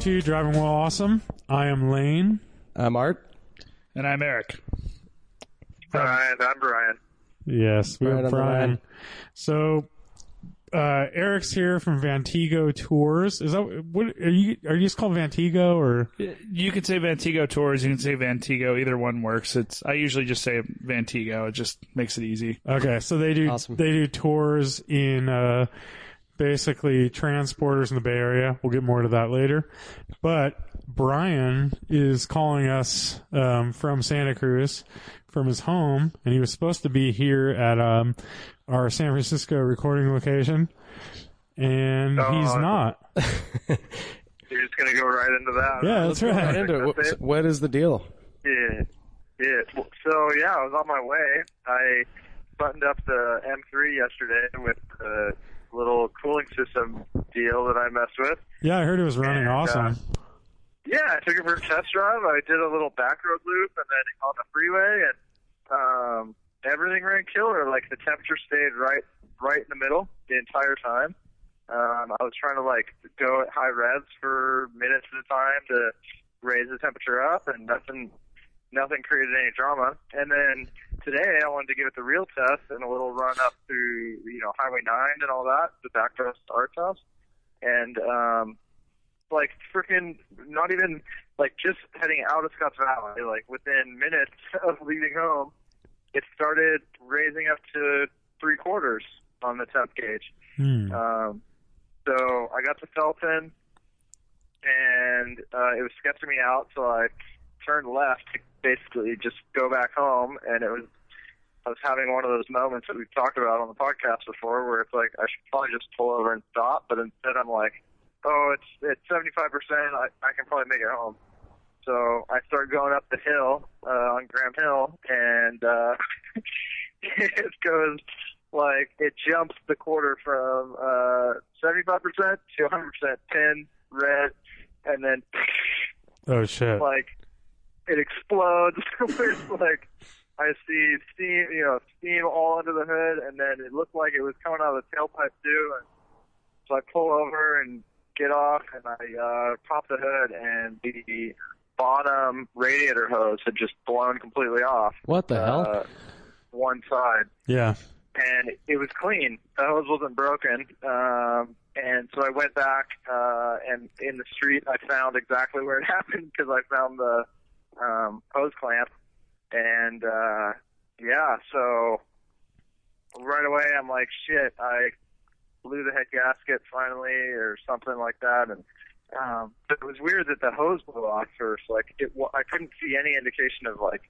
Welcome to Driving Well Awesome. I am Lane. I'm Art. And I'm Eric. Brian, I'm Brian. Yes, we Right have on Brian. So, uh, Eric's here from Vantigo Tours. Is that what are you? Are you just called Vantigo or? You can say Vantigo Tours. You can say Vantigo. Either one works. It's. I usually just say Vantigo. It just makes it easy. Okay, so they do Awesome. they do tours in uh, basically transporters in the Bay Area. We'll get more to that later. But Brian is calling us um, from Santa Cruz, from his home, and he was supposed to be here at um, our San Francisco recording location, and Oh. he's not. You're just gonna go right into that. Yeah, that's Right right. into it. That's What- What is the deal? Yeah, yeah. So yeah, I was on my way. I buttoned up the M3 yesterday with the little cooling system deal that I messed with. Yeah, I heard it was running And, uh, awesome. Yeah, I took it for a test drive. I did a little back road loop and then on the freeway, and um, everything ran killer. Like the temperature stayed right, right in the middle the entire time. Um, I was trying to like go at high revs for minutes at a time to raise the temperature up, and nothing, nothing created any drama. And then today, I wanted to give it the real test and a little run up through, you know, Highway 9 and all that, the back to our test, and um, like freaking not even like just heading out of Scotts Valley, like within minutes of leaving home, it started raising up to three quarters on the temp gauge. Hmm. Um, so I got to Felton, and uh, it was sketching me out. So I turned left to basically just go back home, and it was I was having one of those moments that we've talked about on the podcast before, where it's like I should probably just pull over and stop, but instead I'm like, oh, it's it's 75 percent. I I can probably make it home. So I started going up the hill uh, on Graham Hill, and uh, it goes like it jumps the quarter from uh, 75% to 100% pin red, and then Oh shit! like it explodes. it's like I see steam, you know, steam all under the hood, and then it looked like it was coming out of the tailpipe too. And so I pull over and get off, and I uh, pop the hood, and the bottom radiator hose had just blown completely off. What the hell? Uh, one side Yeah. and it was clean. The hose wasn't broken. Um, and so I went back, uh, and in the street I found exactly where it happened because I found the um, hose clamp. And uh, yeah, so right away I'm like, shit, I blew the head gasket finally, or something like that, and. Um, but it was weird that the hose blew off first. Like it, I couldn't see any indication of like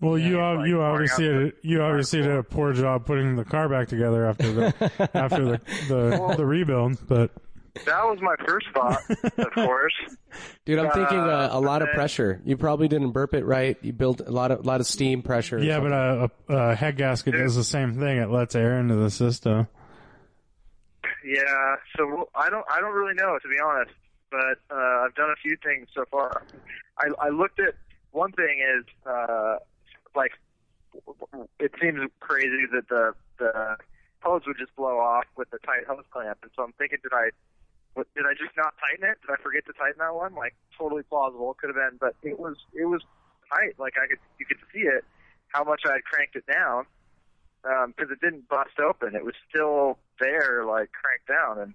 Well, you Yeah, ob- like you obviously did, you obviously did a poor job putting the car back together after the after the the, the rebuild, but that was my first thought, of course. Dude, I'm thinking uh, a uh, lot of pressure. You probably didn't burp it right. You built a lot of lot of steam pressure. yeah, but a, a, a head gasket does the same thing. It lets air into the system. Yeah, so I don't I don't really know to be honest, but uh, I've done a few things so far. I, I looked at one thing is uh, like it seems crazy that the the hose would just blow off with the tight hose clamp, and so I'm thinking did I what, did I just not tighten it? Did I forget to tighten that one? Like totally plausible, It could have been, but it was it was tight. Like I could you could see it how much I had cranked it down because it didn't bust open. It was still there, like cranked down. And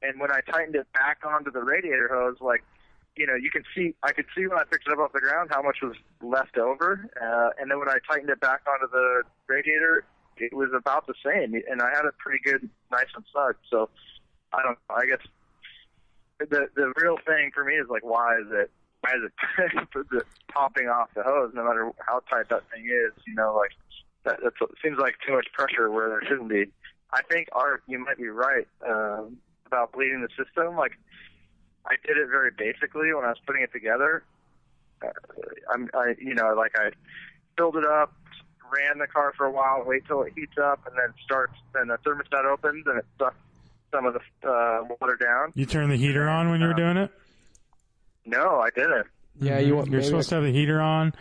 and when I tightened it back onto the radiator hose, like you know, you can see I could see when I picked it up off the ground how much was left over. Uh, and then when I tightened it back onto the radiator, it was about the same. And I had it pretty good, nice and snug. So I don't. I guess the the real thing for me is like why is it why is it popping off the hose no matter how tight that thing is? You know, like that that's, it seems like too much pressure where there shouldn't be. I think Art, you might be right um, about bleeding the system. Like I did it very basically when I was putting it together. Uh, I'm, I, you know, like I filled it up, ran the car for a while, wait till it heats up, and then starts. Then the thermostat opens and it sucks some of the uh, water down. You turn the heater on when you were doing it. No, I didn't. yeah, you want You're supposed to have the heater on.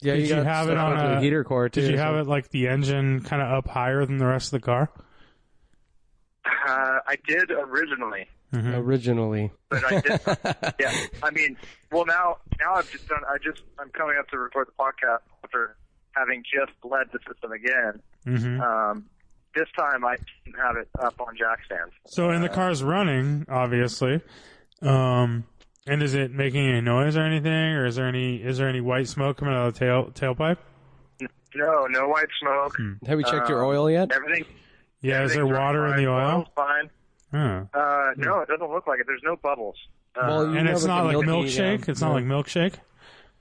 Yeah, did you got have it on with the a- heater core too? Did you or have it like the engine kind of up higher than the rest of the car? Uh, I did originally. Originally. but I did. yeah, I mean, well now now I've just done. I just I'm coming up to record the podcast after having just led the system again. hmm Um, this time I didn't have it up on jack stands. So, and the car's running, obviously. Um, and is it making any noise or anything, or is there any is there any white smoke coming out of the tail tailpipe? No, no white smoke. Have you checked your Um, oil yet? Everything. Yeah, is there water in the oil? Fine. Huh. Uh, no, it doesn't look like it. There's no bubbles. Uh, Well, you And it's not like milkshake. It's not like milkshake.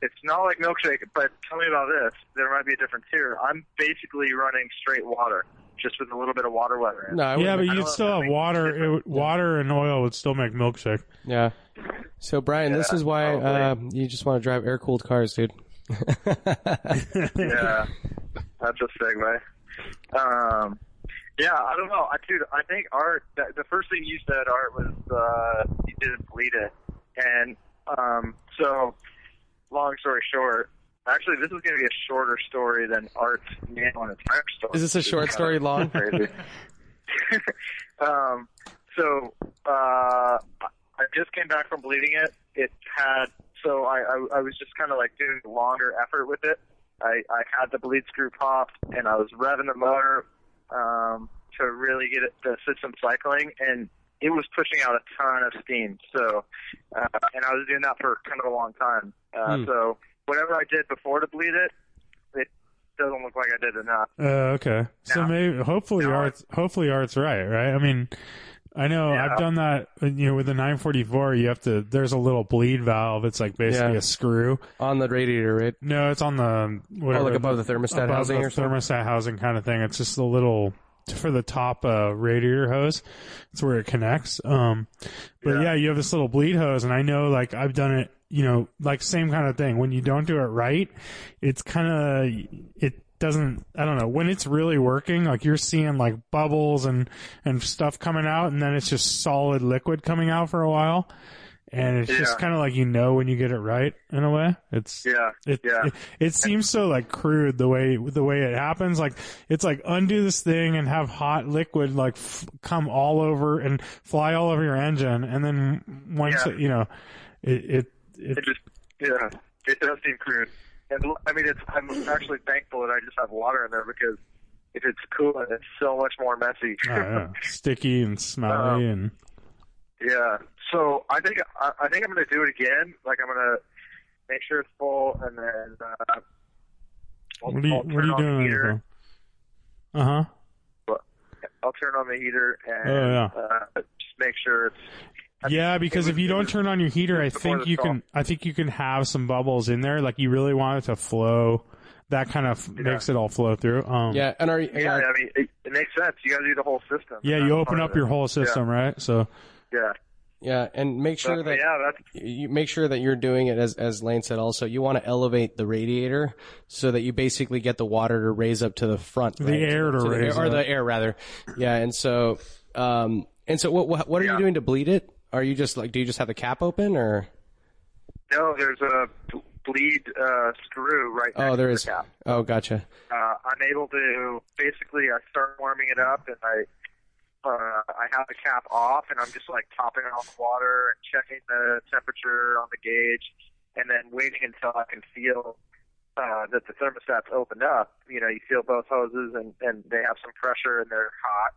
It's not like milkshake, but tell me about this. There might be a difference here. I'm basically running straight water, just with a little bit of Water Wetter in. No, Yeah, wouldn't- but you'd still have water. It, would- water and oil would still make milkshake. yeah. So Brian, this Yeah, is why uh, probably. you just want to drive air cooled cars, dude. yeah, that's a segue. Um, yeah, I don't know. I dude, I think Art. The, the first thing you said, Art, was uh, you didn't bleed it, and um, so long story short. Actually, this is going to be a shorter story than Art's nail and a tire story. Is this a short story long? crazy. um, so uh, I just came back from bleeding it. It had so I I, I was just kind of like doing longer effort with it. I I had the bleed screw popped and I was revving the motor um, to really get it, the system cycling and. It was pushing out a ton of steam, so uh, and I was doing that for kind of a long time. Uh, Hmm. So whatever I did before to bleed it, it doesn't look like I did enough. Uh, okay. So Now- maybe hopefully now art's hopefully art's right, right? I mean, I know Yeah. I've done that. uh, You know, with the 944, you have to. There's a little bleed valve. It's like basically Yeah. a screw. On the radiator, right? No, it's on the whatever. Oh, like above the thermostat above housing the or something? thermostat housing kind of thing. It's just a little for the top uh, radiator hose. It's where it connects. Um, but yeah. Yeah. you have this little bleed hose, and I know like I've done it. You know, like same kind of thing. When you don't do it right, it's kind of it doesn't. I don't know when it's really working. Like you're seeing like bubbles and and stuff coming out, and then it's just solid liquid coming out for a while. And it's just kind of like you know when you get it right in a way. It's Yeah, it, yeah. it it seems so like crude the way the way it happens. Like it's like undo this thing and have hot liquid like f- come all over and fly all over your engine, and then once Yeah. it, you know it it, it It just, yeah, it does seem crude. And I mean, it's, I'm actually thankful that I just have water in there because if it's coolant, it's so much more messy. I don't sticky and smelly Um, and yeah. So I think I, I think I'm going to do it again. Like I'm going to make sure it's full, and then uh, I'll, what are you I'll what are turn you on the doing? heater. Uh huh. I'll turn on the heater and Oh, yeah. uh, just make sure it's. I Yeah, think because it if you don't turn on your heater, I think you thaw. can. I think you can have some bubbles in there. Like you really want it to flow. That kind of makes it all flow through. Um, Yeah, and are you? Yeah, I mean, it, it makes sense. You got to do the whole system. Yeah, you open up your whole system, right? So Yeah. Yeah, and make sure So, that yeah, that's you make sure that you're doing it as as Lane said. Also, you want to elevate the radiator so that you basically get the water to raise up to the front, The right? air to the raise or up. the air rather. Yeah, and so um and so what what, what are you doing to bleed it? Are you just like do you just have the cap open or? no. There's a bleed uh, screw right. Oh, next there to is. The cap. Oh, gotcha. Uh, I'm able to basically. I start warming it up, and I uh, I have the cap off, and I'm just like topping off water and checking the temperature on the gauge, and then waiting until I can feel uh, that the thermostat's opened up. You know, you feel both hoses, and and they have some pressure, and they're hot.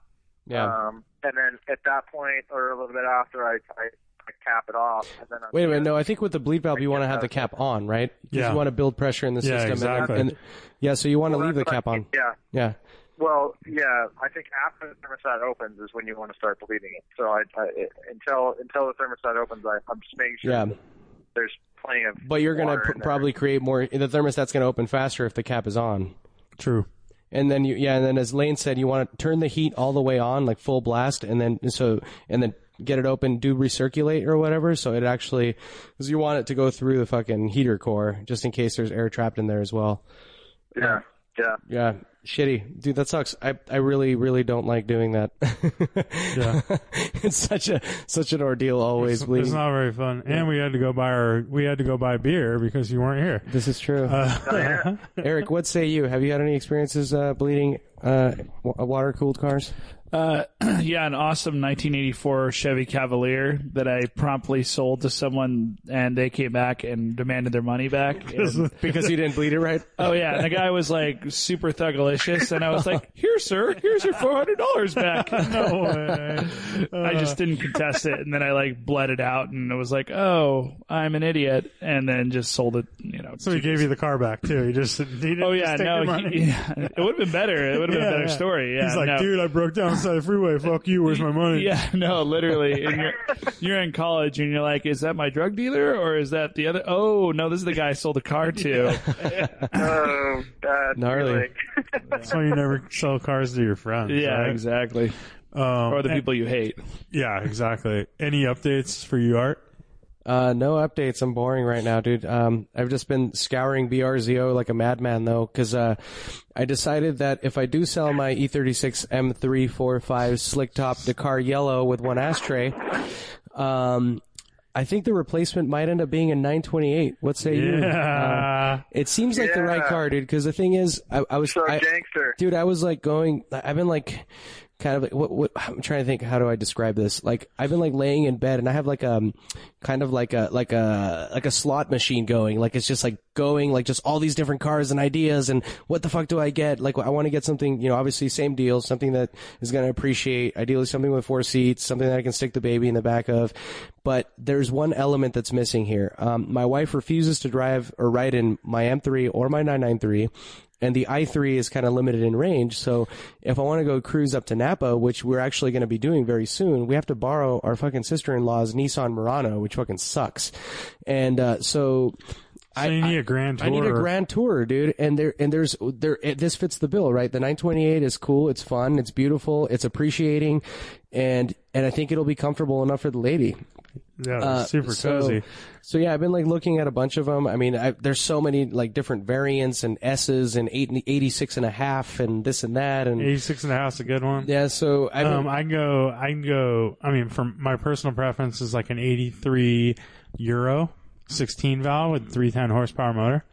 Yeah. Um, and then at that point, or a little bit after, I, I, I cap it off. And then I'm Wait a minute. No, I think with the bleed valve, you want to have the cap on, right? 'Cause Yeah. You want to build pressure in the Yeah, system. and- exactly. And, yeah, so you want to Well, leave the that's cap I- on. Yeah. Yeah. Well, yeah. I think after the thermostat opens is when you want to start bleeding it. So I, I until until the thermostat opens, I, I'm just making sure Yeah. there's plenty of. But you're going to in there. probably create more. The thermostat's going to open faster if the cap is on. true. And then you, yeah, and then as Lane said, you want to turn the heat all the way on, like full blast, and then so and then get it open, do recirculate or whatever, so it actually, because you want it to go through the fucking heater core, just in case there's air trapped in there as well. Yeah. Yeah. Yeah, Shitty, dude. That sucks. I I really really don't like doing that. Yeah. it's such a such an ordeal always. It's bleeding. not very fun. And we had to go buy our we had to go buy beer because you weren't here. This is true. Uh, Eric, what say you? Have you had any experiences uh, bleeding uh, water cooled cars? Uh, yeah, an awesome 1984 Chevy Cavalier that I promptly sold to someone, and they came back and demanded their money back. And- Because he didn't bleed it right. oh yeah, and the guy was like super thugalicious, and I was like, "Here, sir, here's your four hundred dollars back." no way. I just didn't contest it, and then I like bled it out, and it was like, "Oh, I'm an idiot," and then just sold it. You know. So he gave you the car back too. He just he didn't Oh just yeah, take your no, money. he, yeah, it would have been better. It would have been a better yeah. story. Yeah, He's like, no. dude, I broke down the side of the freeway. Fuck you. Where's my money? Yeah, no, literally. And you're, you're in college and you're like, is that my drug dealer or is that the other? Oh, no, this is the guy I sold the car to. Oh, that's Gnarly. really. That's why you never sell cars to your friends. yeah, right? exactly. Um, Or the and- people you hate. Yeah, exactly. Any updates for you, Art? Uh, no updates. I'm boring right now, dude. Um, I've just been scouring BRZO like a madman though, cause, uh, I decided that if I do sell my E E36 M345 slick top Dakar yellow with one ashtray, um, I think the replacement might end up being a 928. What say you? Uh, Yeah. it seems like the right car, dude, cause the thing is, I, I was, So I, gangster. dude, I was like going, I've been like, kind of like, what, what, I'm trying to think, how do I describe this? Like, I've been like laying in bed and I have like, um, kind of like a, like a, like a slot machine going. Like, it's just like going, like just all these different cars and ideas and what the fuck do I get? Like, I want to get something, you know, obviously same deal, something that is going to appreciate, ideally something with four seats, something that I can stick the baby in the back of. But there's one element that's missing here. Um, my wife refuses to drive or ride in my M3 or my 993 and the i3 is kind of limited in range. So if I want to go cruise up to Napa, which we're actually going to be doing very soon, we have to borrow our fucking sister-in-law's Nissan Murano, which fucking sucks. And uh, so. So you need a grand tour. I need a grand tour, dude. And there, and there's, there, it, this fits the bill, right? The 928 is cool. It's fun. It's beautiful. It's appreciating. And, and I think it'll be comfortable enough for the lady. Yeah, Uh, super so- cozy. So yeah, I've been like looking at a bunch of them. I mean, I, there's so many like different variants and S's and eight, 86 and a half and this and that. And 86 and a half is a good one. yeah, so I Um, I can go, I can go, I mean, from my personal preference is like an 83 Euro 16 valve with 310 horsepower motor.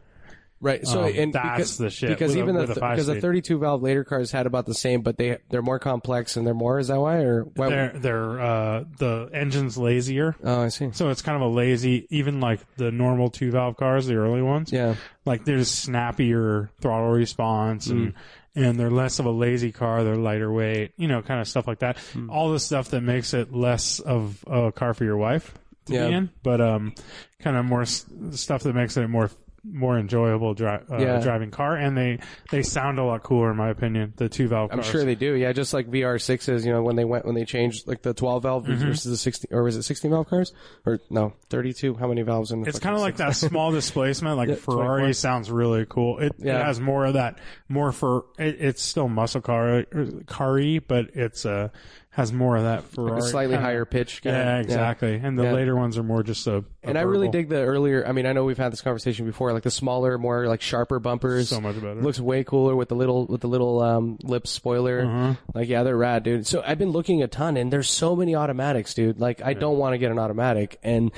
Right. So um, and that's because, the shit because with a- even the because the 32 valve later cars had about the same, but they they're more complex and they're more. Is that why or why? They're, they're, uh, the engine's lazier. oh, I see. So it's kind of a lazy, even like the normal two valve cars, the early ones. Yeah. Like there's snappier throttle response and, Mm. and they're less of a lazy car. They're lighter weight, you know, kind of stuff like that. Mm. All the stuff that makes it less of a car for your wife to Yeah. be in, but, um, kind of more s- stuff that makes it more, more enjoyable dri- uh, Yeah. driving car. And they, they sound a lot cooler in my opinion, the two valve I'm sure they do. Yeah, just like VR6s, you know, when they went when they changed like the 12 valve Mm-hmm. versus the 16 or was it 16 valve cars or no 32? How many valves in the? It's kind of like that small displacement. Like Yeah, Ferrari 24. sounds really cool. It, Yeah. it has more of that, more for it, it's still muscle car car but it's uh has more of that Ferrari. a slightly kinda- higher pitch. Kind Yeah, exactly. And the Yeah. later ones are more just a. a And I really dig the earlier. I mean, I know we've had this conversation before. Like the smaller, more like sharper bumpers. So much better. Looks way cooler with the little with the little um, lip spoiler. Uh-huh. Like yeah, they're rad, dude. So I've been looking a ton, and there's so many automatics, dude. Like I don't want to get an automatic, and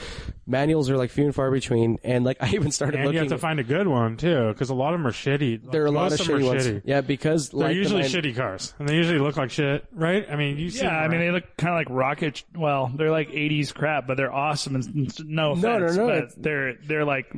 manuals are like few and far between. And like I even started And you have to find a good one too, because a lot of them are shitty. there are a lot Most of shitty ones. shitty. Yeah, because They're like the usually shitty cars, and they usually look like shit, right? I mean, you see Yeah, them I mean, they look kind of like rocket. Well, they're like '80s crap, but they're awesome. And no offense, No, no, no, but they're they're like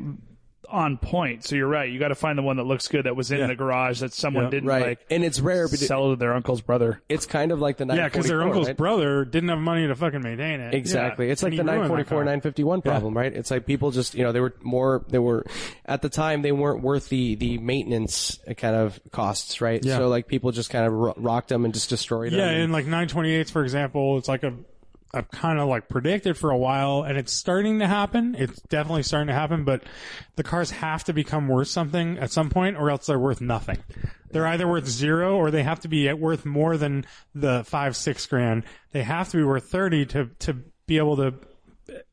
on point. So you're right. You got to find the one that looks good that was in Yeah. the garage that someone Yeah. didn't right, like and it's rare, but it- sell to their uncle's brother. it's kind of like the yeah, because their 944, uncle's right? brother didn't have money to fucking maintain it. Exactly. Yeah. It's like And the he ruined that 944, car. 951 problem, right? It's like people just, you know, they were more, they were, at the time, they weren't worth the, the maintenance kind of costs, right? Yeah. So like people just kind of ro- rocked them and just destroyed them. Yeah, and- and like 928s, for example, it's like a, I've kind of like predicted for a while, and it's starting to happen. It's definitely starting to happen, but the cars have to become worth something at some point, or else they're worth nothing. They're either worth zero, or they have to be worth more than the five, six grand. They have to be worth thirty to to be able to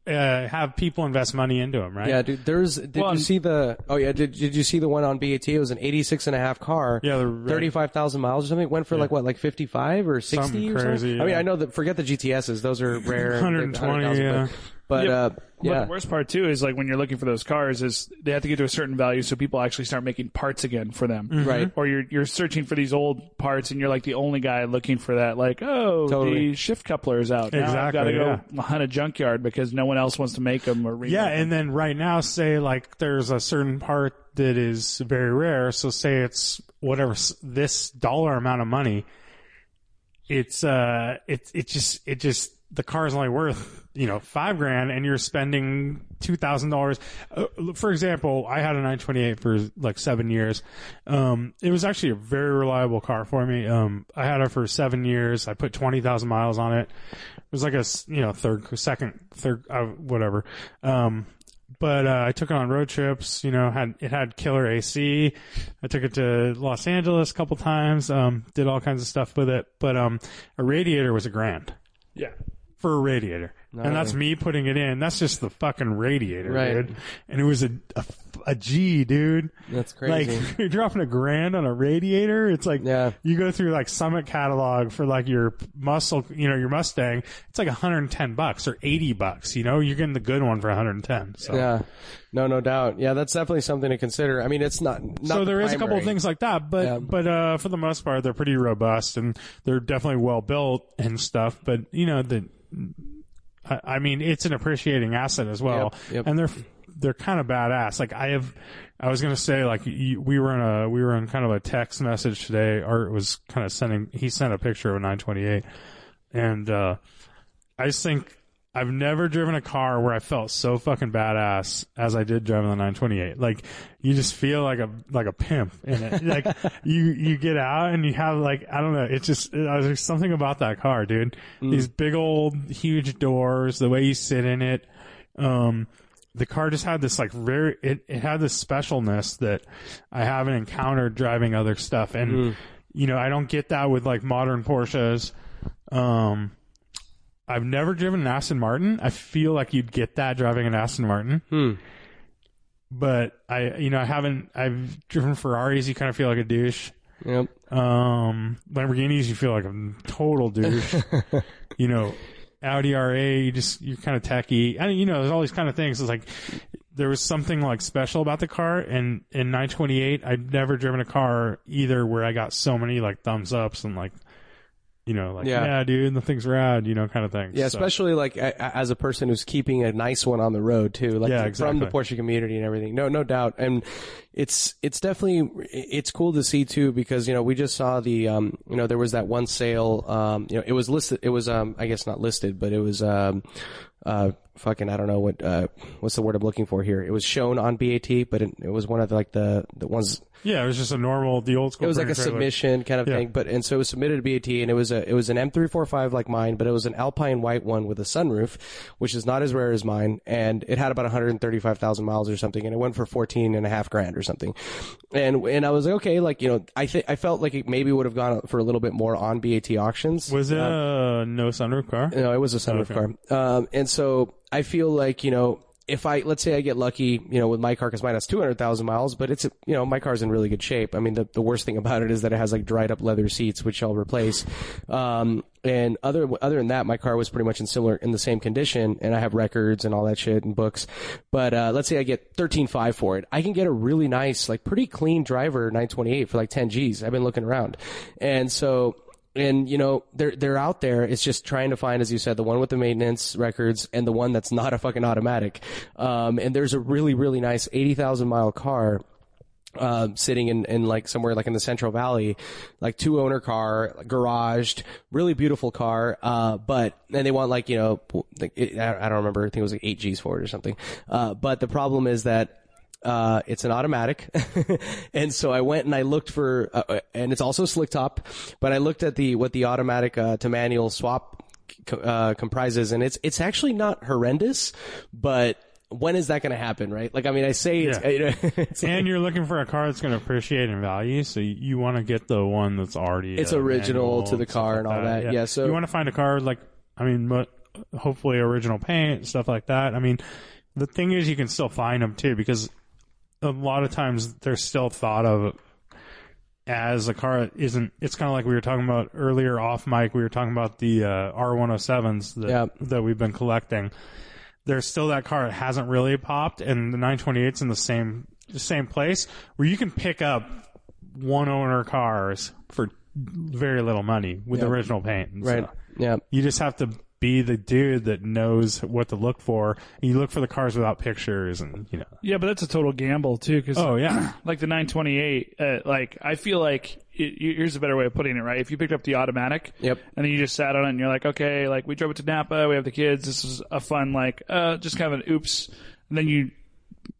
uh, have people invest money into them, right? Yeah, dude. There's. Did Well, you see the? Oh yeah. Did Did you see the one on BAT? It was an 86 and a half car. Yeah, thirty-five thousand miles or something. It went for like what, like fifty-five or sixty Something or crazy, something. I mean. I know that. Forget the GTSs; those are rare. 120, 100,000, yeah. But, but Yeah. But the worst part too is like when you're looking for those cars is they have to get to a certain value so people actually start making parts again for them. Mm-hmm. Right. Or you're you're searching for these old parts and you're like the only guy looking for that. Like, oh, Totally. the shift coupler is out. Now I've got to Exactly, go hunt a junkyard because no one else wants to make them or remake Yeah, them. and then right now, say like there's a certain part that is very rare. So say it's whatever this dollar amount of money. It's uh, it's it just it just the car's only worth you know five grand, and you're spending two thousand dollars. Uh, For example, I had a 928 for like seven years. Um, it was actually a very reliable car for me. Um, I had it for seven years. I put twenty thousand miles on it. It was like a you know third, second, third, uh, whatever. Um, but uh, I took it on road trips. You know, had it had killer AC. I took it to Los Angeles a couple times. Um, did all kinds of stuff with it. But um, a radiator was a grand yeah. for a radiator, and that's me putting it in. That's just the fucking radiator, Right. dude. And it was a, a a G, dude. that's crazy. Like you're dropping a grand on a radiator. It's like Yeah. you go through like Summit catalog for like your muscle, you know, your Mustang. It's like 110 bucks or 80 bucks. You know, you're getting the good one for 110. So. yeah. No, no doubt. Yeah, that's definitely something to consider. I mean, it's not. not so the there is a couple of primary. things like that, but Yeah. but uh, for the most part, they're pretty robust and they're definitely well built and stuff. But you know the, I, I mean, it's an appreciating asset as well, Yep, yep. and they're they're kind of badass. Like I have, I was gonna say like you, we were in a we were in kind of a text message today. Art was kind of sending he sent a picture of a 928, and uh, I just think I've never driven a car where I felt so fucking badass as I did driving the 928. Like you just feel like a like a pimp in it. like you you get out and you have like I don't know. It's just uh, there's something about that car, dude. These big old huge doors, the way you sit in it. Um, the car just had this like very it, it had this specialness that I haven't encountered driving other stuff, and you know I don't get that with like modern Porsches. Um, I've never driven an Aston Martin. I feel like you'd get that driving an Aston Martin. Hmm. But I, you know, I haven't. I've driven Ferraris. You kind of feel like a douche. Yep. Um, Lamborghinis, you feel like a total douche. you know, Audi R8, you just you're kind of techie. I mean, you know, there's all these kind of things. It's like there was something like special about the car, and in 928, I'd never driven a car either where I got so many like thumbs ups and like. You know, like Yeah. yeah, dude, the thing's are rad. You know, kind of thing. Yeah, So- especially like a- as a person who's keeping a nice one on the road too, like Yeah, from the exactly. Porsche community and everything. No, no doubt, and it's it's definitely it's cool to see too because you know we just saw the um you know there was that one sale um you know it was listed it was um I guess not listed but it was um uh fucking I don't know what uh what's the word I'm looking for here it was shown on BAT but it, it was one of the, like the the ones Yeah, it was just a normal, the old school. it was like a trailer. submission kind of Yeah. thing, but and so it was submitted to BAT, and it was a it was an M345 like mine, but it was an Alpine white one with a sunroof, which is not as rare as mine, and it had about 135,000 miles or something, and it went for 14 and a half grand or something, and and I was like, okay, like you know, I think I felt like it maybe would have gone for a little bit more on BAT auctions. Was it a no sunroof car? No, it was a sunroof Okay. car. Um, and so I feel like, you know, if I, let's say I get lucky, you know, with my car, cause mine has 200,000 miles, but it's, you know, my car's in really good shape. I mean, the, the worst thing about it is that it has like dried up leather seats, which I'll replace. Um, and other, other than that, my car was pretty much in similar, in the same condition and I have records and all that shit and books. But, uh, let's say I get 13.5 for it. I can get a really nice, like pretty clean driver 928 for like 10 G's. I've been looking around. And so, and you know they're they're out there. It's just trying to find, as you said, the one with the maintenance records and the one that's not a fucking automatic. Um, and there's a really really nice eighty thousand mile car. Um, sitting in, in like somewhere like in the Central Valley, like two owner car, garaged, really beautiful car. Uh, but, and they want like, you know, like, it, I I don't remember. I think it was like eight G's for it or something. Uh, but the problem is that uh, it's an automatic. and so I went and I looked for, uh, and it's also slick top, but I looked at the, what the automatic, uh, to manual swap, uh, comprises and it's, it's actually not horrendous, but when is that going to happen, right? Like, I mean, I say it's, Yeah. you know, it's and you're looking for a car that's going to appreciate in value, so you, want to get the one that's already It's uh, original to the and car and all that. Yeah, so- you want to find a car like I mean, mo- hopefully original paint, and stuff like that. I mean, the thing is, you can still find them too because a lot of times they're still thought of as a car that isn't. It's kind of like we were talking about earlier off mic. We were talking about the uh, R107s that Yeah. that we've been collecting. There's still that car that hasn't really popped, and the 928's in the same the same place where you can pick up one owner cars for very little money with Yeah. original paint. and Right. stuff. Yeah. You just have to be the dude that knows what to look for. You look for the cars without pictures, and you know. Yeah, but that's a total gamble too. Because Oh yeah, like the 928, uh, like I feel like it, here's a better way of putting it. Right, if you picked up the automatic, Yep. and then you just sat on it and you're like, okay, like we drove it to Napa, we have the kids, this is a fun like, uh, just kind of an oops, and then you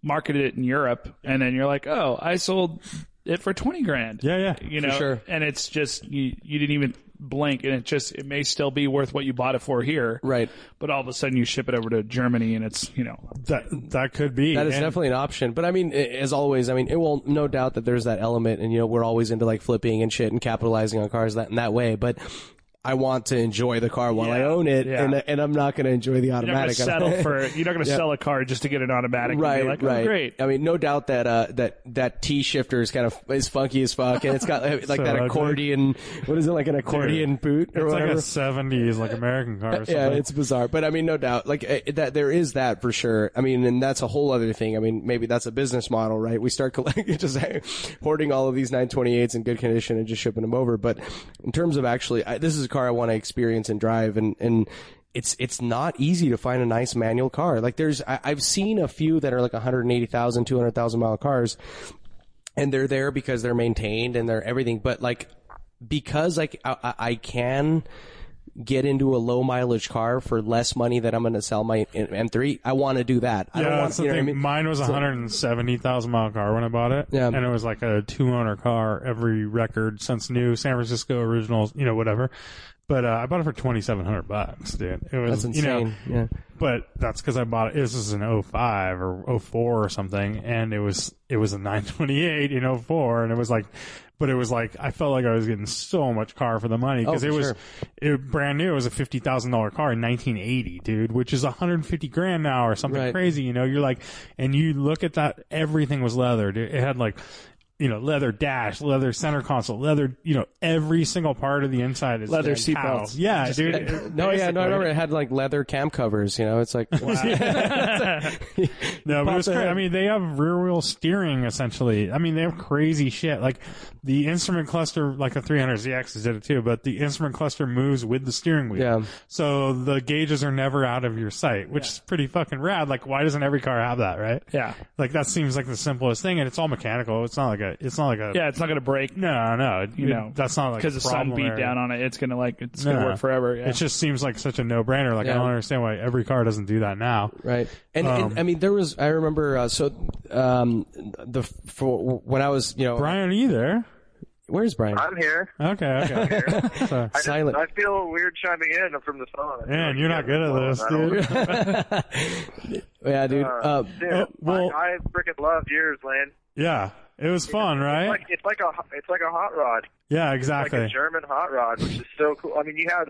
marketed it in Europe, and then you're like, oh, I sold it for 20 grand. yeah, yeah. you know, sure. and it's just you, you didn't even blink, and it just it may still be worth what you bought it for here, Right. But all of a sudden you ship it over to Germany, and it's you know That that could be. That is And- definitely an option. But I mean, as always, I mean, it will no doubt that there's that element, and you know, we're always into like flipping and shit and capitalizing on cars that in that way. But I want to enjoy the car while I own it, yeah. and and I'm not going to enjoy the automatic. you're not going to settle for you're not going to Yeah. sell a car just to get an automatic. Right, like, right. Oh, great. I mean, no doubt that uh, that that T shifter is kind of is funky as fuck, and it's got like So that ugly. accordion. What is it like an accordion boot or It's like a '70s like American car. Or something. yeah, it's bizarre, but I mean, no doubt, like uh, that there is that for sure. I mean, and that's a whole other thing. I mean, maybe that's a business model, right? We start collecting, just hoarding all of these 928s in good condition and just shipping them over. But in terms of actually, I, this is a car I want to experience and drive, and and it's it's not easy to find a nice manual car. Like there's, I, I've seen a few that are like 180,000, 200,000 mile cars, and they're there because they're maintained and they're everything. But like because I, I- I can get into a low mileage car for less money than I'm going to sell my M3, I want to do that. I Yeah, don't want you know thing. what I mean. Mine was a 170,000 mile car when I bought it. Yeah. And it was like a two owner car, every record since new, San Francisco originals, you know, whatever. But, uh, I bought it for 2,700 bucks, dude. It was, That's you know, insane. yeah. but that's because I bought it. This is an 05 or 04 or something, and it was it was a 928 in 04, and it was like, but it was like I felt like I was getting so much car for the money because Oh, it was sure. it brand new. It was a fifty thousand dollar car in 1980, dude, which is 150 grand now or something Right. crazy. You know, you're like, and you look at that, everything was leather. Dude. It had like. You know, leather dash, leather center console, leather. You know, every single part of the inside is Leather seatbelts. Yeah, dude. No, yeah, no, I remember it had like leather cam covers. You know, it's like wow. No, but it was crazy. I mean, they have rear wheel steering essentially. I mean, they have crazy shit. Like the instrument cluster, like the 300ZX did it too, but the instrument cluster moves with the steering wheel. Yeah. So the gauges are never out of your sight, which is pretty fucking rad. Like, why doesn't every car have that, right? Yeah, Like that seems like the simplest thing, and it's all mechanical. It's not like a. It's not like a. yeah, it's not going to break No, no. You know, that's not like because the sun beat area. down on it. It's going to like it's going to No. work forever. Yeah. It just seems like such a no brainer. Like I Yeah. don't understand why every car doesn't do that now. Right. And, Um, and I mean, there was, I remember, uh, so, um, the, for, when I was, you know, Brian, are you there? where's Brian? I'm here. Okay, okay. So- I, just, Silent. I feel weird chiming in from the phone. I Man, you're not good at this, I don't- dude. yeah, dude. Uh, Uh, dude, oh, well- I, I freaking loved yours, Lane. Yeah, it was fun, It's right? like it's like a it's like a hot rod, Yeah, like exactly. a German hot rod, which is so cool. I mean, you have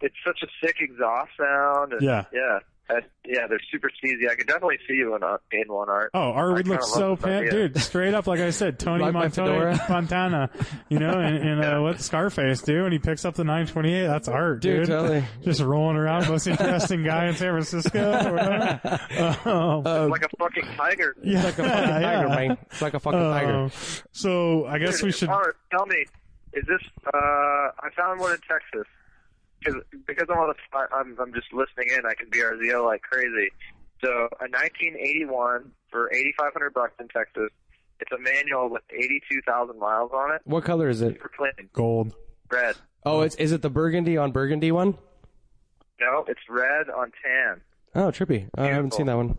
it's such a sick exhaust sound. And, Yeah. yeah, Uh, yeah. They're super cheesy. I could definitely see you in, uh, in one art. Oh, Art I would look so love this fan, idea. dude. Straight up, like I said, Tony Like my Montoya. Montana, you know, and, and uh, what Scarface do, and he picks up the 928. That's art, Dude, dude. totally. Just rolling around, most interesting guy in San Francisco. Or whatever. Um, uh, like a fucking tiger. yeah, like a fucking tiger, yeah. man. It's like a fucking tiger. Um, so I guess we should. Art, tell me, is this? Uh, I found one in Texas. Cause, because I'm on the, I- I'm I'm just listening in. I can BRZO like crazy. So a 1981 for 8,500 bucks in Texas. It's a manual with 82,000 miles on it. What color is it? Super clean, Gold. red. Oh, it's, is it the burgundy on burgundy one? No, it's red on tan. Oh, trippy. Oh, I haven't seen that one.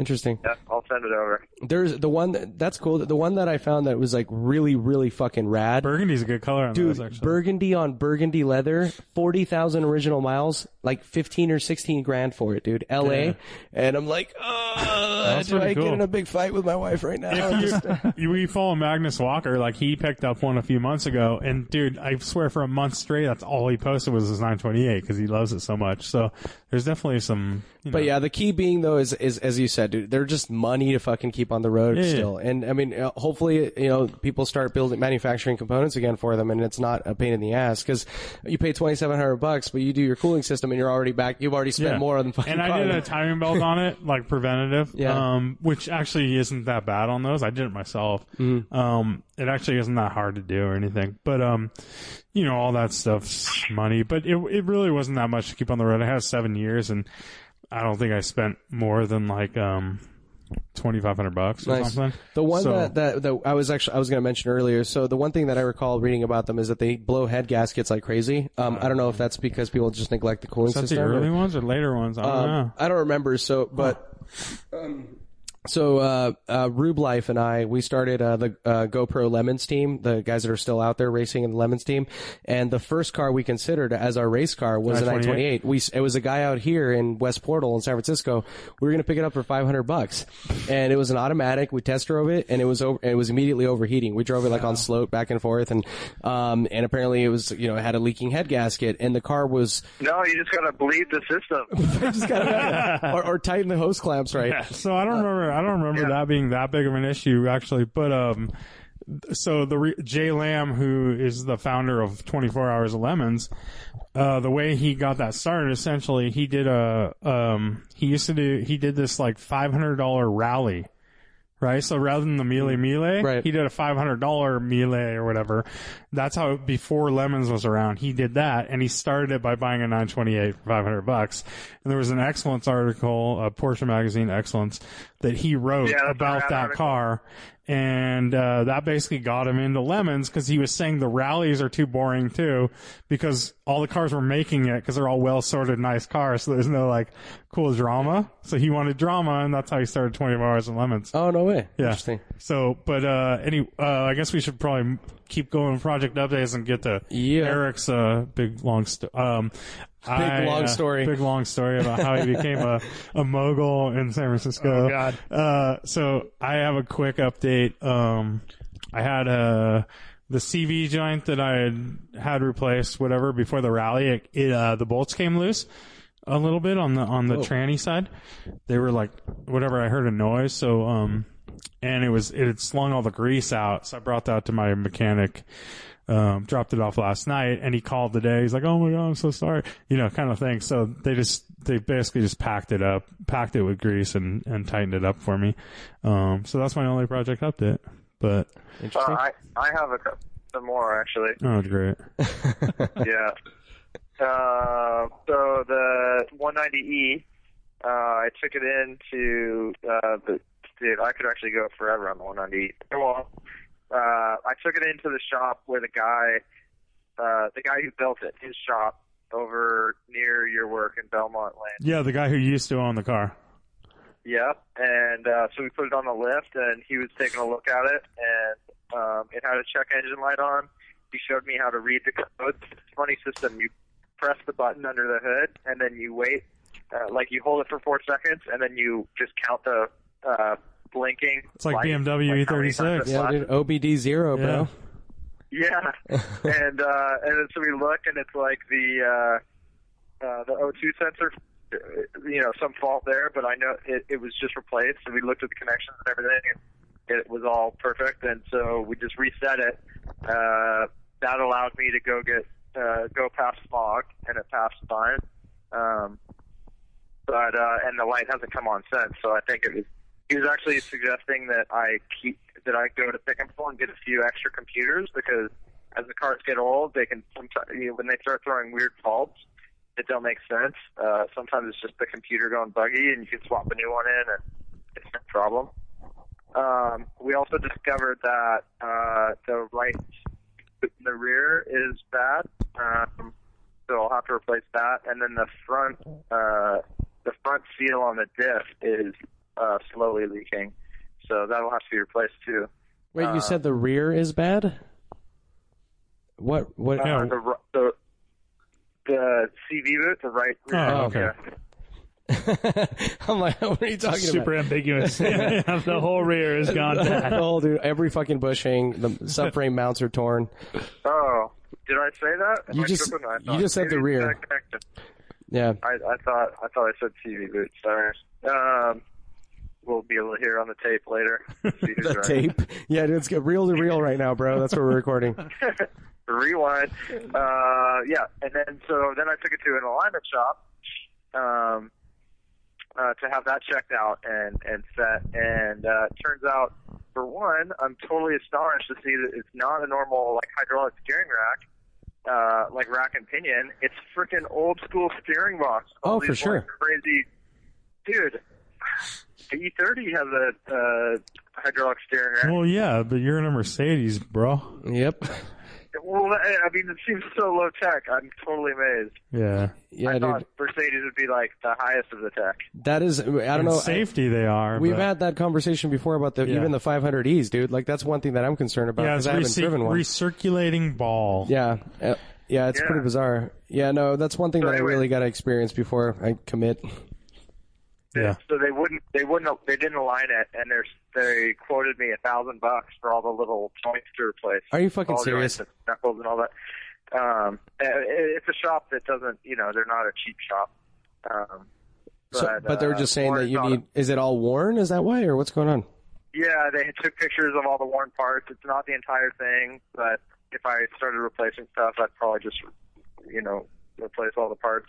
Interesting. Yeah, I'll send it over. There's the one that, that's cool. The one that I found that was like really, really fucking rad. Burgundy's a good color on Dude, those, actually. burgundy on burgundy leather, 40,000 original miles, like 15 or 16 grand for it, dude. LA. Yeah. And I'm like, uh, That's do I pretty get in a big fight with my wife right now? If Just- you, you, we follow Magnus Walker, like he picked up one a few months ago, and dude, I swear for a month straight, that's all he posted was his 928 because he loves it so much. So there's definitely some. You know, But yeah, the key being though is, is as you said, dude, they're just money to fucking keep on the road Yeah, yeah. still. And I mean, uh, hopefully, you know, people start building manufacturing components again for them, and it's not a pain in the ass because you pay twenty seven hundred bucks, but you do your cooling system, and you're already back. You've already spent Yeah. more than fucking. And I did a timing belt on it, like preventative, Yeah. um, which actually isn't that bad on those. I did it myself. Mm-hmm. Um, it actually isn't that hard to do or anything, but um, you know, all that stuff's money. But it it really wasn't that much to keep on the road. I had seven years, and I don't think I spent more than like um twenty five hundred bucks or Nice. something. The one So- that, that that I was actually I was going to mention earlier. So the one thing that I recall reading about them is that they blow head gaskets like crazy. Um, I don't know if that's because people just neglect the cooling Is that the system. or- early ones or later ones? I don't Um, know. I don't remember. So, but um, so uh, uh, Rube Life and I we started uh, the uh, GoPro Lemons team, the guys that are still out there racing in the Lemons team, and the first car we considered as our race car was a 928. 928. We it was a guy out here in West Portal in San Francisco. We were going to pick it up for 500 bucks, and it was an automatic. We test drove it, and it was over, it was immediately overheating. We drove it like on slope back and forth, and um and apparently it was you know it had a leaking head gasket, and the car was No, you just gotta bleed the system. just gotta, or, or tighten the hose clamps right. Yeah, So I don't remember. I don't remember Yeah. that being that big of an issue actually. But um, so the re- Jay Lamm, who is the founder of 24 Hours of Lemons, uh, the way he got that started, essentially, he did a um, he used to do he did this like $500 rally. Right, so rather than the melee melee, Right. he did a five hundred dollar melee or whatever. That's how before Lemons was around, he did that, and he started it by buying a nine twenty eight for five hundred bucks. And there was an Excellence article, uh, Porsche magazine Excellence, that he wrote Yeah, about that article. car, and uh, that basically got him into Lemons because he was saying the rallies are too boring too, because all the cars were making it because they're all well sorted, nice cars, so there's no like cool drama. So he wanted drama, and that's how he started twenty four hours of Lemons. Oh no way! Yeah. Interesting. So, but uh, any, uh, I guess we should probably keep going with project updates and get to Yeah. Eric's uh, big long sto- um, big long story. big long story about how he became a, a mogul in San Francisco. Oh, God. Uh, so I have a quick update. Um, I had uh the CV joint that I had had replaced, whatever, before the rally. It, it uh, the bolts came loose a little bit on the on the tranny side. They were like whatever. I heard a noise, so um, and it was it had slung all the grease out. So I brought that to my mechanic. Um, dropped it off last night, and he called today. He's like, "Oh my god, I'm so sorry," you know, kind of thing. So they just they basically just packed it up, packed it with grease, and and tightened it up for me. Um, so that's my only project update. But Uh, I I have a couple more actually. oh, great. yeah. Uh, so the 190e, uh, I took it into uh, the dude. I could actually go forever on the 190e. Well, uh, I took it into the shop where the guy, uh, the guy who built it, his shop over near your work in Belmont Lane. Yeah, the guy who used to own the car. Yep. And uh, so we put it on the lift, and he was taking a look at it, and um, it had a check engine light on. He showed me how to read the code. It's a funny system. You press the button under the hood, and then you wait. Uh, like you hold it for four seconds, and then you just count the uh, blinking. It's like lights, BMW like how many times E36. it yeah, dude. OBD zero, bro. Yeah, and uh, and then so we look, and it's like the uh, uh, the O2 sensor, uh, you know, some fault there, but I know it, it was just replaced. So we looked at the connections and everything, and it was all perfect. And so we just reset it. Uh, that allowed me to go get uh, go past smog, and it passed fine. Um, but uh, and the light hasn't come on since. So I think it was he was actually suggesting that I keep that I go to pick and pull and get a few extra computers because as the cars get old, they can sometimes you know, when they start throwing weird faults that don't make sense. Uh, sometimes it's just the computer going buggy, and you can swap a new one in, and it's no problem. Um, we also discovered that uh, the right in the rear is bad, um, so I'll have to replace that. And then the front, uh, the front seal on the diff is uh, slowly leaking. So that'll have to be replaced too. Wait, you said the rear is bad? What? What? Uh, the, the the CV boot, the right. rear- Oh, okay. yeah. I'm like, what are you talking Super about? Super ambiguous. the whole rear is gone bad. Oh, dude, every fucking bushing, the subframe mounts are torn. Oh, did I say that? Am You I just- you just said the rear. it's that connection. Yeah. I, I thought I thought I said CV boot. Sorry. Um, we'll be able to hear on the tape later. The right. tape. Yeah, it's reel to reel right now, bro. That's what we're recording. rewind. Uh, yeah, and then so then I took it to an alignment shop um, uh, to have that checked out and and set. And uh, it turns out, for one, I'm totally astonished to see that it's not a normal like hydraulic steering rack. Uh, like rack and pinion, it's freaking old school steering box. All Oh, for sure. Crazy, dude. The E30 has a uh, hydraulic steering rack. Well, yeah, but you're in a Mercedes, bro. Yep. Well, I I mean, it seems so low tech. I'm totally amazed. Yeah. Yeah, I dude. thought Mercedes would be like the highest of the tech. That is, I don't In know. safety they are. We've but- had that conversation before about the Yeah. even the 500es, dude. Like that's one thing that I'm concerned about yeah, because it's I haven't reci- driven one. recirculating ball. yeah, uh, yeah, it's Yeah. pretty bizarre. Yeah, no, that's one thing So that I really got to experience before I commit. Yeah. So they wouldn't, they wouldn't, they didn't align it, and they're, they quoted me a thousand bucks for all the little joints to replace. Are you fucking Ball serious? joints and knuckles and all that. Um, it- it's a shop that doesn't, you know, they're not a cheap shop. Um, So, but they're uh, just saying that you not a- need. Is it all worn? Is that why, or what's going on? Yeah, they took pictures of all the worn parts. It's not the entire thing, but if I started replacing stuff, I'd probably just, you know, replace all the parts.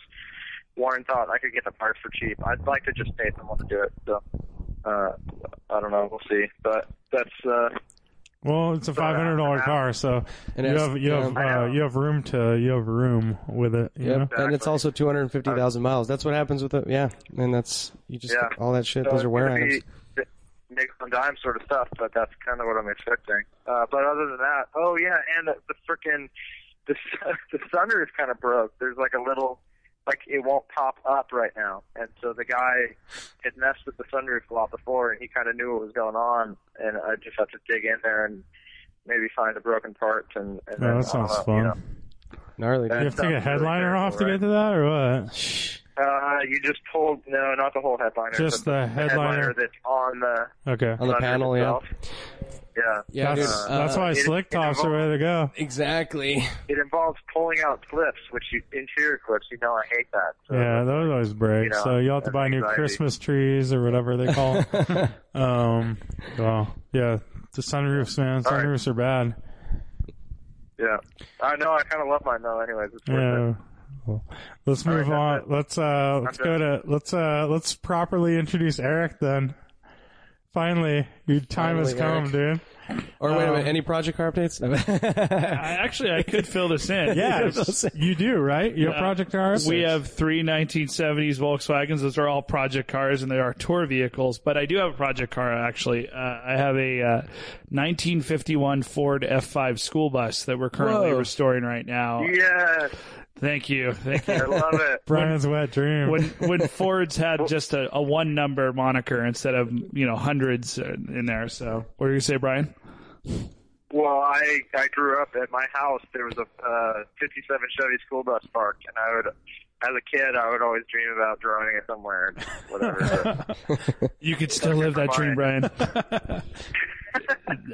Warren thought I could get the parts for cheap. I'd like to just pay someone to do it. So, uh, I don't know. We'll see. But that's, uh, Well, it's a five hundred dollar car, so And you have you have yeah. uh, you have room to you have room with it. You know? Yep, and it's also 250,000 miles. That's what happens with it. Yeah, and that's you just Yeah. all that shit. so Those are wear gonna items. nickel and dime sort of stuff, but that's kind of what I'm expecting. Uh, but other than that, oh yeah, and the, the freaking the the sunroof kind of broke. There's like a little like it won't pop up right now, and so the guy had messed with the sunroof a lot before, and he kind of knew what was going on, and I just have to dig in there and maybe find the broken parts and. and then, Oh, I that sounds know, fun. You, know, Gnarly. you have to stuff take a is really headliner off to terrible, get to that, or what? Uh, you just pulled no, not the whole headliner. Just the headliner. that's on the Okay, On the panel, itself. Yeah. Yeah, dude. that's, uh, that's why it- slick it tops are involves- ready to go. Exactly. It involves pulling out clips, which you, interior clips. You know, I hate that. So Yeah, those always break. you know, so you'll have to that's buy new. Christmas trees or whatever they call. them. um, well, yeah, the sunroofs, man, All right. sunroofs are bad. yeah. I know. I kind of love mine though. Anyways, it's worth it. Yeah. Well, let's move right, on. Let's uh let's I'm go to let's uh let's properly introduce Eric then. Finally, your time has Finally, come, dude. Or wait a Um, minute, any project car updates? I, actually, I could fill this in. Yeah, you do, right? Your have Project R. We have three 1970s Volkswagens. Those are all project cars, and they are tour vehicles. But I do have a project car, actually. Uh, I have a uh, 1951 Ford F5 school bus that we're currently Whoa. restoring right now. Yes, Thank you. Thank you. I love it. Brian's wet dream. when when Fords had just a, a one number moniker instead of you know hundreds uh, in there. So what are you say, Brian? Well, I I grew up at my house. There was a uh, '57 Chevy school bus parked, and I would, as a kid, I would always dream about drawing it somewhere, and whatever. You could still live that dream, Brian.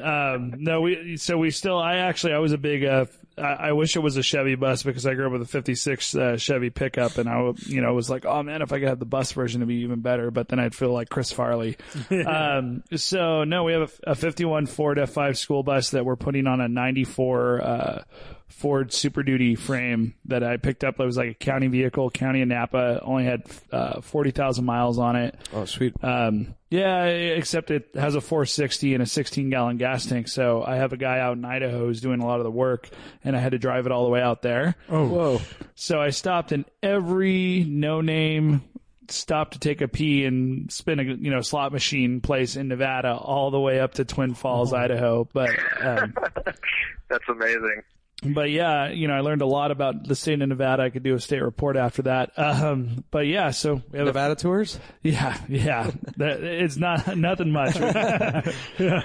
um, no, we so we still. I actually I was a big. Uh, I, I wish it was a Chevy bus because I grew up with a '56 uh, Chevy pickup, and I, you know was like, oh man, if I could have the bus version, it'd be even better. But then I'd feel like Chris Farley. um, so no, we have a, a '51 Ford F5 school bus that we're putting on a '94. Uh, Ford Super Duty frame that I picked up. It was like a county vehicle, county of Napa. Only had uh, forty thousand miles on it. oh, sweet. Um, yeah, except it has a 460 and a 16 gallon gas tank. So I have a guy out in Idaho who's doing a lot of the work, and I had to drive it all the way out there. oh, Whoa. So I stopped in every no name stop to take a pee and spin a you know slot machine place in Nevada all the way up to Twin Falls, Idaho. But um, that's amazing. But yeah, you know, I learned a lot about the state of Nevada. I could do a state report after that. Um, but yeah, so we have a Nevada tours? yeah, yeah. That- it's not nothing much. yeah.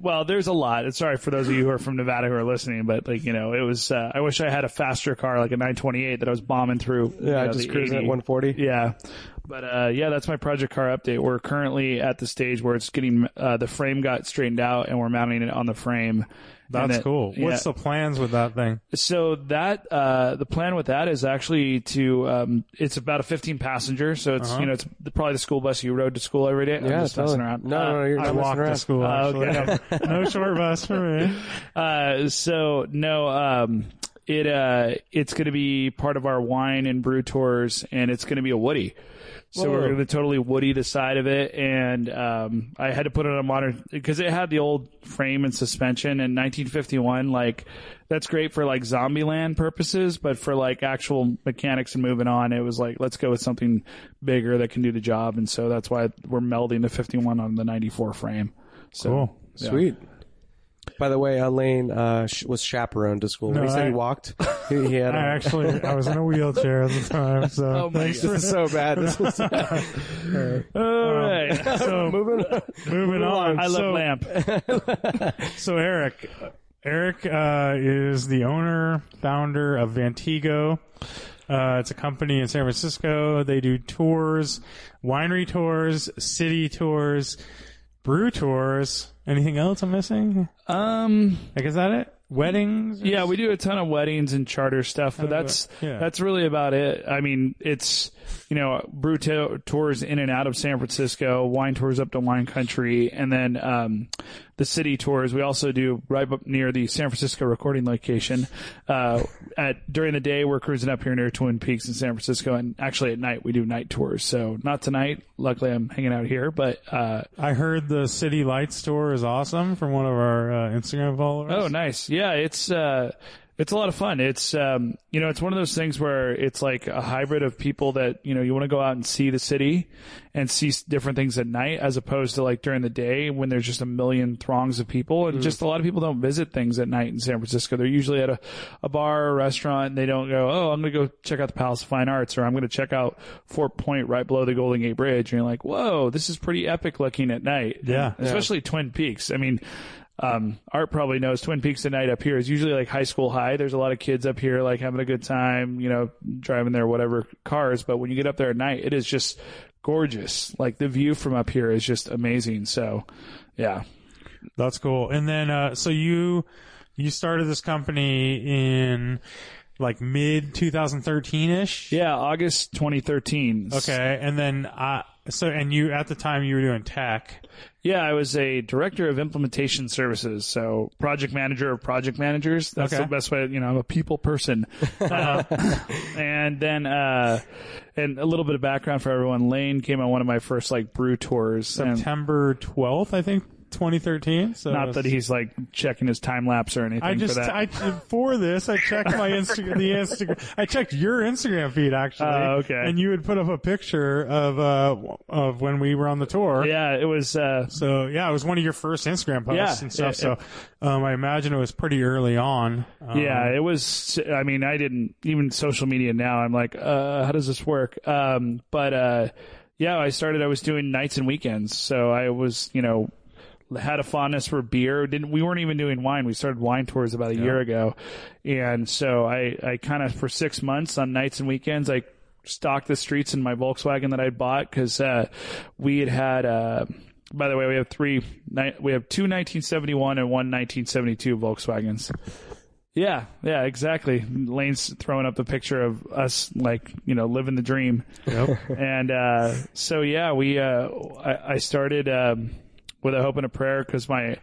Well, there's a lot. Sorry for those of you who are from Nevada who are listening, but like you know, it was. Uh, I wish I had a faster car, like a 928, that I was bombing through. you Yeah, know, just cruising at 140. Yeah. But uh, yeah, that's my project car update. We're currently at the stage where it's getting uh, the frame got straightened out and we're mounting it on the frame. That's it- cool. yeah. What's the plans with that thing? So that uh, the plan with that is actually to um, it's about a 15 passenger, so it's you know it's the, probably the school bus you rode to school every day. I'm Yeah, just totally. messing around. No, Uh, no, no, you're I not walked messing to around. school. Oh, Actually, no short bus for me. Uh, so no, um, it uh, it's going to be part of our wine and brew tours, and it's going to be a Woody. So we're going to totally Woody the side of it, and um, I had to put it on a modern because it had the old frame and suspension in 1951. Like that's great for like Zombieland purposes, but for like actual mechanics and moving on, it was like let's go with something bigger that can do the job, and so that's why we're melding the 51 on the 94 frame. So, Cool. yeah. Sweet. By the way, Elaine uh, sh- was chaperoned to school. No, he said I- he walked. He, he had. I A, actually I was in a wheelchair at the time, so Oh my thanks God. for this is so bad. This is, All right. so moving moving on. I love so, lamp. So Eric, Eric uh, is the owner, founder of Vantigo. Uh, it's a company in San Francisco. They do tours, winery tours, city tours, brew tours. Anything else I'm missing? Um, Like, is that it? Weddings? yeah, we do a ton of weddings and charter stuff, but that's yeah. that's really about it. I mean, it's you know, brew to- tours in and out of San Francisco, wine tours up to wine country, and then um, the city tours. We also do right up near the San Francisco recording location. Uh, at during the day, we're cruising up here near Twin Peaks in San Francisco, and actually at night we do night tours. So not tonight. Luckily, I'm hanging out here, but uh, I heard the City Lights tour is awesome from one of our uh, Instagram followers. Oh, nice. Yeah, it's uh, it's a lot of fun. It's um, you know, it's one of those things where it's like a hybrid of people that you know you want to go out and see the city and see different things at night, as opposed to like during the day when there's just a million throngs of people, and just a lot of people don't visit things at night in San Francisco. They're usually at a, a bar or a restaurant, and they don't go, oh, I'm going to go check out the Palace of Fine Arts, or I'm going to check out Fort Point right below the Golden Gate Bridge, and you're like, whoa, this is pretty epic looking at night. Yeah. especially Twin Peaks. I mean, um, Art probably knows Twin Peaks at night up here is usually like high school high. There's a lot of kids up here like having a good time, you know, driving their whatever cars. But when you get up there at night, it is just gorgeous. Like the view from up here is just amazing. So, yeah. That's cool. And then, uh, so you, you started this company in like mid 2013 ish. Yeah, August 2013. Okay. And then, uh, so, and you, at the time you were doing tech. Yeah, I was a director of implementation services, so project manager of project managers. That's Okay. the best way. You know, I'm a people person. Uh, and then, uh, and a little bit of background for everyone. Lane came on one of my first like brew tours. September 12th, I think, 2013. So not that he's like checking his time lapse or anything I just, for that. I, for this, I checked my Instagram, the Instagram, I checked your Instagram feed actually. Oh, okay. And you had put up a picture of, uh, of when we were on the tour. yeah, it was. Uh, So yeah, it was one of your first Instagram posts Yeah, and stuff. yeah, so um, I imagine it was pretty early on. Um, Yeah, it was. I mean, I didn't even social media now. I'm like, uh, how does this work? Um, but uh, yeah, I started. I was doing nights and weekends, so I was, you know, had a fondness for beer. Didn't we weren't even doing wine. We started wine tours about a year ago, and so I, I kind of for six months on nights and weekends, I stalked the streets in my Volkswagen that I bought because uh, we had had. Uh, by the way, we have three. We have two 1971 and one 1972 Volkswagens. Yeah, yeah, exactly. Lane's throwing up the picture of us, like you know, living the dream. Yep. And uh, so, yeah, we. Uh, I, I started um, with a hope and a prayer because my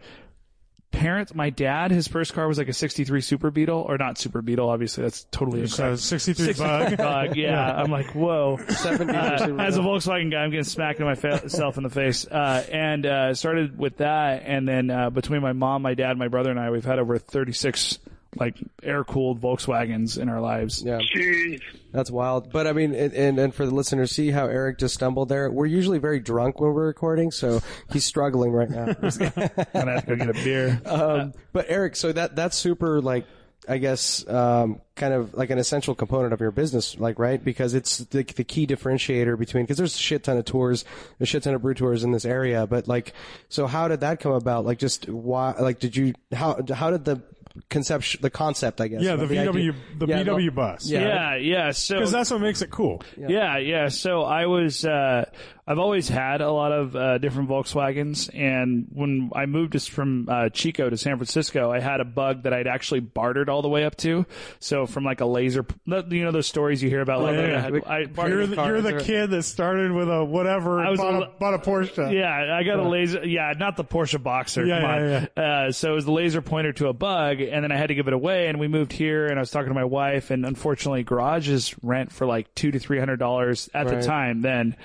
parents, my dad, his first car was like a '63 Super Beetle, or not Super Beetle. Obviously, that's totally so incorrect. 63 bug. Bug, yeah. I'm like, whoa. Uh, as a Volkswagen guy, I'm getting smacked in my fa- self in the face. Uh, and uh, started with that, and then uh, between my mom, my dad, my brother, and I, we've had over 36 like air cooled Volkswagens in our lives. Yeah, Jeez. that's wild. But I mean, and, and and for the listeners, see how Eric just stumbled there. We're usually very drunk when we're recording, so he's struggling right now. I'm gonna have to go get a beer. um, but Eric, so that that's super like I guess, um, kind of like an essential component of your business, like, right? Because it's the, the key differentiator between, because there's a shit ton of tours, a shit ton of brew tours in this area, but like, so how did that come about? Like, just why, like, did you, how, how did the concept, the concept, I guess. Yeah, the idea- VW, the Yeah, VW bus. Yeah. Yeah, yeah. So Because that's what makes it cool. Yeah, yeah. So I was, uh, I've always had a lot of uh, different Volkswagens, and when I moved from uh, Chico to San Francisco, I had a bug that I'd actually bartered all the way up to. So from like a laser, you know, those stories you hear about. like, yeah. I, had, I You're the, you're the kid that started with a whatever, I was bought, a- bought a Porsche. Yeah, I got a laser. Yeah, not the Porsche Boxster. Yeah, come on. yeah, Uh, so it was the laser pointer to a bug, and then I had to give it away. And we moved here, and I was talking to my wife, and unfortunately, garages rent for like two to three hundred dollars at Right. the time then.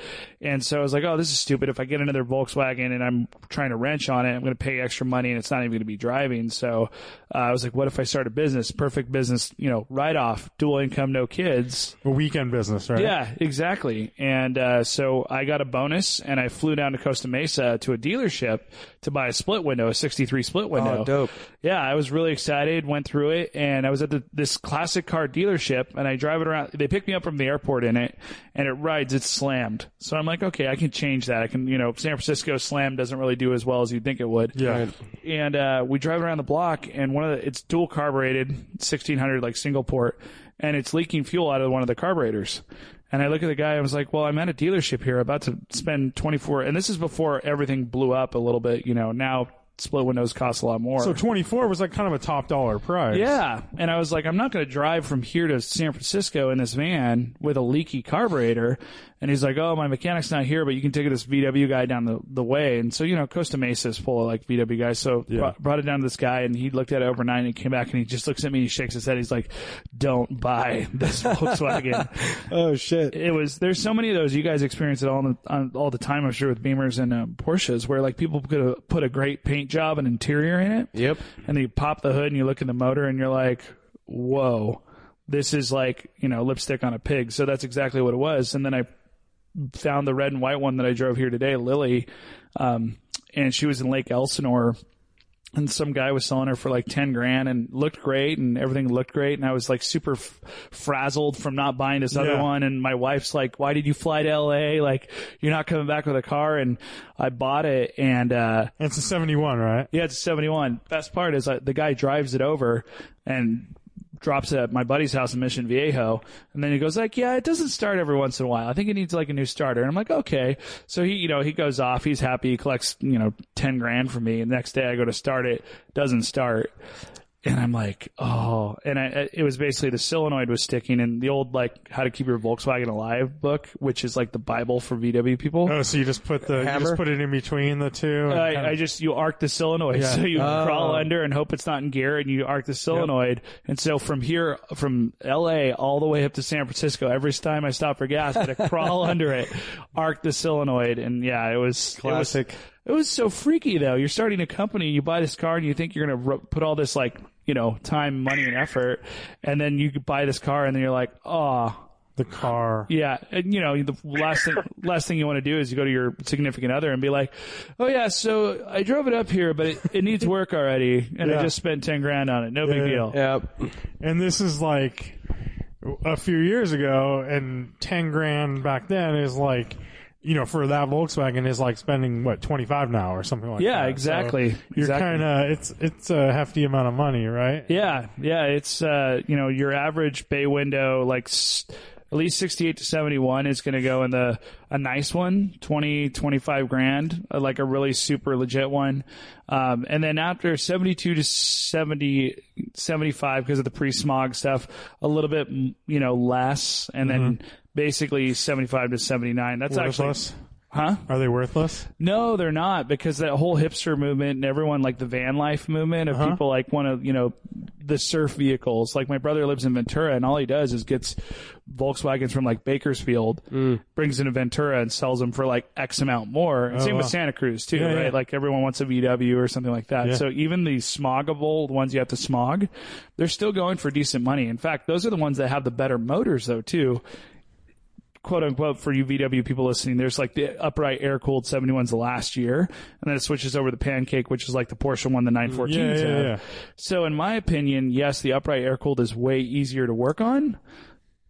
And so I was like, oh, this is stupid. If I get another Volkswagen and I'm trying to wrench on it, I'm going to pay extra money, and it's not even going to be driving. So uh, I was like, what if I start a business? Perfect business, you know, write off, dual income, no kids. A weekend business, right? Yeah, exactly. And uh, so I got a bonus, and I flew down to Costa Mesa to a dealership to buy a split window, a '63 split window. Oh, dope. Yeah, I was really excited. Went through it, and I was at the, this classic car dealership, and I drive it around. They pick me up from the airport in it, and it rides. It's slammed. So I'm like, okay, I can change that. I can, you know, San Francisco slam doesn't really do as well as you'd think it would Yeah. Right. and uh, we drive around the block, and one of the it's dual carbureted, sixteen hundred like single port, and it's leaking fuel out of one of the carburetors. And I look at the guy, I was like, "Well, I'm at a dealership here, about to spend twenty four, and this is before everything blew up a little bit. You know, now split windows cost a lot more. So 24 was like kind of a top dollar price. Yeah. And I was like, I'm not going to drive from here to San Francisco in this van with a leaky carburetor. And he's like, Oh, my mechanic's not here, but you can take this VW guy down the, the way. And so, you know, Costa Mesa is full of like VW guys. So brought, brought it down to this guy and he looked at it overnight and he came back and he just looks at me and he shakes his head. He's like, don't buy this Volkswagen. Oh shit. it was, there's so many of those. You guys experience it all the, on, all the time, I'm sure, with Beamers and um, Porsches where like people could put a great paint job and interior in it Yep. and then you pop the hood and you look in the motor and you're like, whoa, this is like, you know, lipstick on a pig. So that's exactly what it was. And then I found the red and white one that I drove here today, Lily, um, and she was in Lake Elsinore. And some guy was selling her for like 10 grand and looked great and everything looked great. And I was like super f- frazzled from not buying this other Yeah. one. And my wife's like, why did you fly to LA? Like, you're not coming back with a car. And I bought it and, uh, It's a 71, right? yeah, it's a 71. Best part is uh, the guy drives it over and drops at my buddy's house in Mission Viejo. And then he goes like, yeah, it doesn't start every once in a while. I think it needs like a new starter. And I'm like, okay. So he, you know, he goes off. He's happy. He collects, you know, 10 grand from me. And the next day I go to start it. Doesn't start. And I'm like, oh, and I, it was basically the solenoid was sticking and the old, like, how to keep your Volkswagen alive book, which is like the Bible for VW people. Oh, so you just put the you just put it in between the two. and I, kinda- I just you arc the solenoid, Yeah. so you Oh. crawl under and hope it's not in gear, and you arc the solenoid. And so from here, from L.A. all the way up to San Francisco, every time I stop for gas, I had to crawl under it, arc the solenoid, and yeah, it was Classic. It was, it was so freaky though. You're starting a company, you buy this car, and you think you're gonna ro- put all this like you know time, money, and effort, and then you buy this car, and then you're like, oh. the car. Yeah, and you know the last thing last thing you want to do is you go to your significant other and be like, "Oh yeah, so I drove it up here, but it, it needs work already, and Yeah. I just spent ten grand on it. No Yeah. big deal." Yep. And this is like a few years ago, and 10 grand back then is like, you know, for that Volkswagen is like spending what 25 now or something like Yeah, that. Yeah, exactly. So you're Exactly. kind of it's it's a hefty amount of money, right? Yeah, yeah, it's uh, you know your average bay window like s- at least 68 to 71 is going to go in the a nice one 20 25 grand uh, like a really super legit one um, and then after 72 to 70 75 because of the pre-smog stuff a little bit you know less and then basically 75 to 79 that's actually Worthless? huh Are they worthless? no, they're not because that whole hipster movement and everyone like the van life movement of Uh-huh. people like want to, you know, the surf vehicles. Like my brother lives in Ventura and all he does is gets Volkswagens from like Bakersfield, Mm. brings into Ventura and sells them for like X amount more. And same with Oh. Santa Cruz too, Yeah, right? yeah. Like everyone wants a VW or something like that. Yeah. So even the smogable the ones you have to smog, they're still going for decent money. In fact, those are the ones that have the better motors though too quote unquote for you VW people listening, there's like the upright air cooled 71s the last year, and then it switches over to the pancake, which is like the Porsche one the 914s Yeah, yeah, have. yeah. So in my opinion, yes, the upright air cooled is way easier to work on.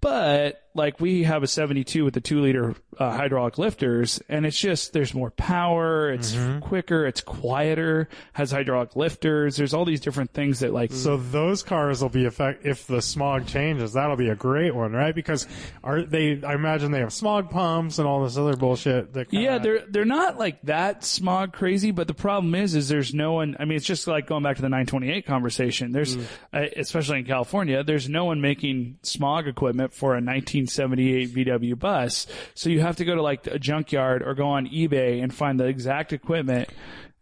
But like we have a 72 with the two liter uh, hydraulic lifters, and it's just there's more power, it's Mm-hmm. quicker, it's quieter, has hydraulic lifters. There's all these different things that like So those cars will be effect if the smog changes. That'll be a great one, right? Because are they? I imagine they have smog pumps and all this other bullshit. That Yeah, they're they're not like that smog crazy, but the problem is, is there's no one. I mean, it's just like going back to the 928 conversation. There's, Mm. uh, especially in California, there's no one making smog equipment for a 1978 VW bus. So you have to go to like a junkyard or go on eBay and find the exact equipment.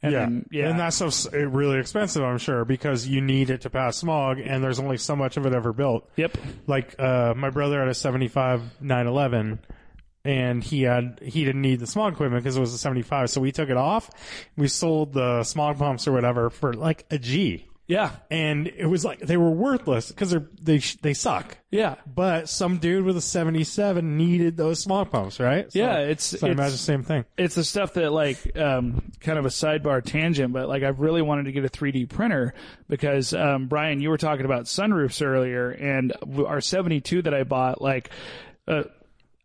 And yeah, then, yeah, and that's so really expensive, I'm sure, because you need it to pass smog, and there's only so much of it ever built. yep. Like uh, my brother had a '75 911, and he had he didn't need the smog equipment because it was a '75, so we took it off. We sold the smog pumps or whatever for like a G. Yeah, and it was like they were worthless because they're they sh- they suck. yeah. But some dude with a '77 needed those smog pumps, right? So, Yeah, it's- so I it's- imagine the same thing. it's the stuff that like um, kind of a sidebar tangent, but like I've really wanted to get a 3D printer because um, Brian, you were talking about sunroofs earlier, and our 72 that I bought, like. Uh,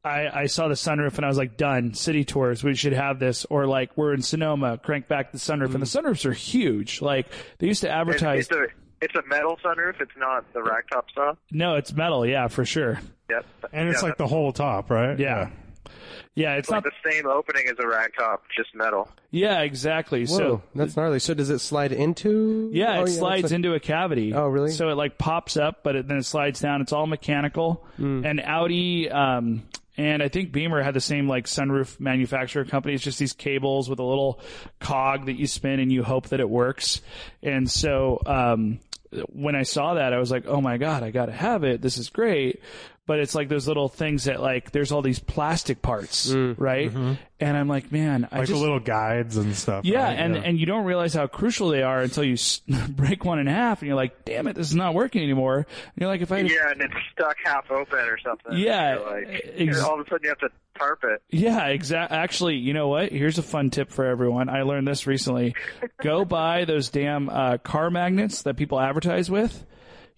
I, I saw the sunroof and I was like, done. City tours, we should have this. Or like, we're in Sonoma, crank back the sunroof. And the sunroofs are huge. Like, they used to advertise. it's a it's a metal sunroof. It's not the ragtop stuff. no, it's metal. Yeah, for sure. Yep. And it's Yeah, like the whole top, right? Yeah. Yeah, it's like not. the same opening as a ragtop, just metal. Yeah, exactly. Whoa, So that's gnarly. So does it slide into? Yeah, Oh, it slides that's a- into a cavity. Oh, really? So it like pops up, but it, then it slides down. It's all mechanical. Hmm. And Audi, um, and I think Beamer had the same like sunroof manufacturer company. It's just these cables with a little cog that you spin and you hope that it works. And so, um, when I saw that, I was like, oh my God, I gotta have it. This is great. But it's like those little things that like, there's all these plastic parts, right? And I'm like, man, I Like just, the little guides and stuff. yeah, right? and and you don't realize how crucial they are until you s- break one in half, and you're like, "Damn it, this is not working anymore." And you're like, "If I, Yeah, and it's stuck half open or something. Yeah, like ex- all of a sudden you have to tarp it. yeah, exact. Actually, you know what? Here's a fun tip for everyone. I learned this recently. Go buy those damn uh, car magnets that people advertise with.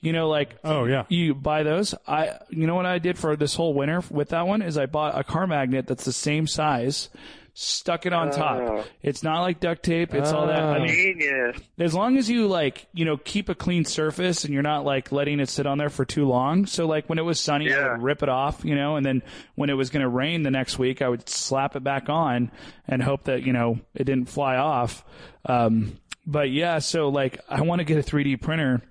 You know, like Oh, yeah. you buy those. I, you know what I did for this whole winter with that one is I bought a car magnet that's the same size, stuck it on top. Oh. It's not like duct tape. It's all that. I mean, Genius. as long as you like, you know, keep a clean surface and you're not like letting it sit on there for too long. So like when it was sunny, I Yeah. would rip it off, you know, and then when it was going to rain the next week, I would slap it back on and hope that, you know, it didn't fly off. Um, but yeah, so like I want to get a 3D printer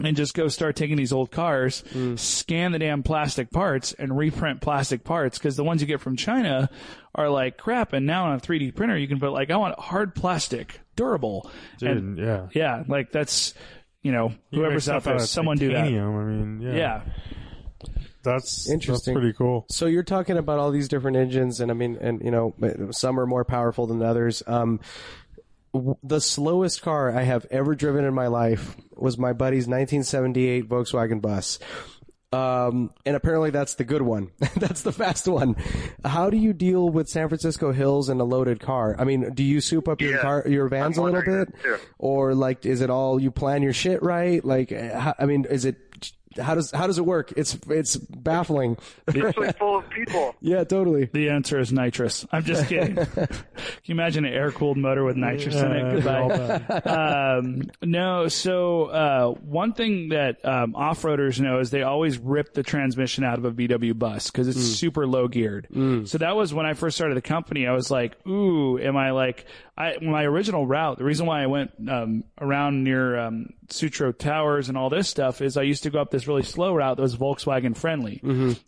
and just go start taking these old cars, scan the damn plastic parts and reprint plastic parts because the ones you get from China are like crap. And now on a 3D printer, you can put like, I want hard plastic, durable. And Dude, yeah. yeah, like that's, you know, You whoever's out there, of someone do that. I mean, yeah. Yeah. That's Interesting. That's pretty cool. So you're talking about all these different engines, and I mean, and you know, some are more powerful than others. Um, w- the slowest car I have ever driven in my life was my buddy's 1978 Volkswagen bus. Um, and apparently that's the good one. that's the fast one. How do you deal with San Francisco hills and a loaded car? I mean, do you soup up your Yeah, car, your vans a little bit? Or like, is it all you plan your shit right? Like, uh, I mean, is it, how does, how does it work? It's, it's baffling. Especially full of people. yeah, totally. The answer is nitrous. I'm just kidding. Can you imagine an air cooled motor with nitrous in it? Goodbye. um, no, so uh, one thing that um, off-roaders know is they always rip the transmission out of a VW bus because it's super low geared. So that was when I first started the company. I was like, "Ooh, am I like I my original route? The reason why I went um, around near um, Sutro Towers and all this stuff is I used to go up this really slow route that was Volkswagen friendly,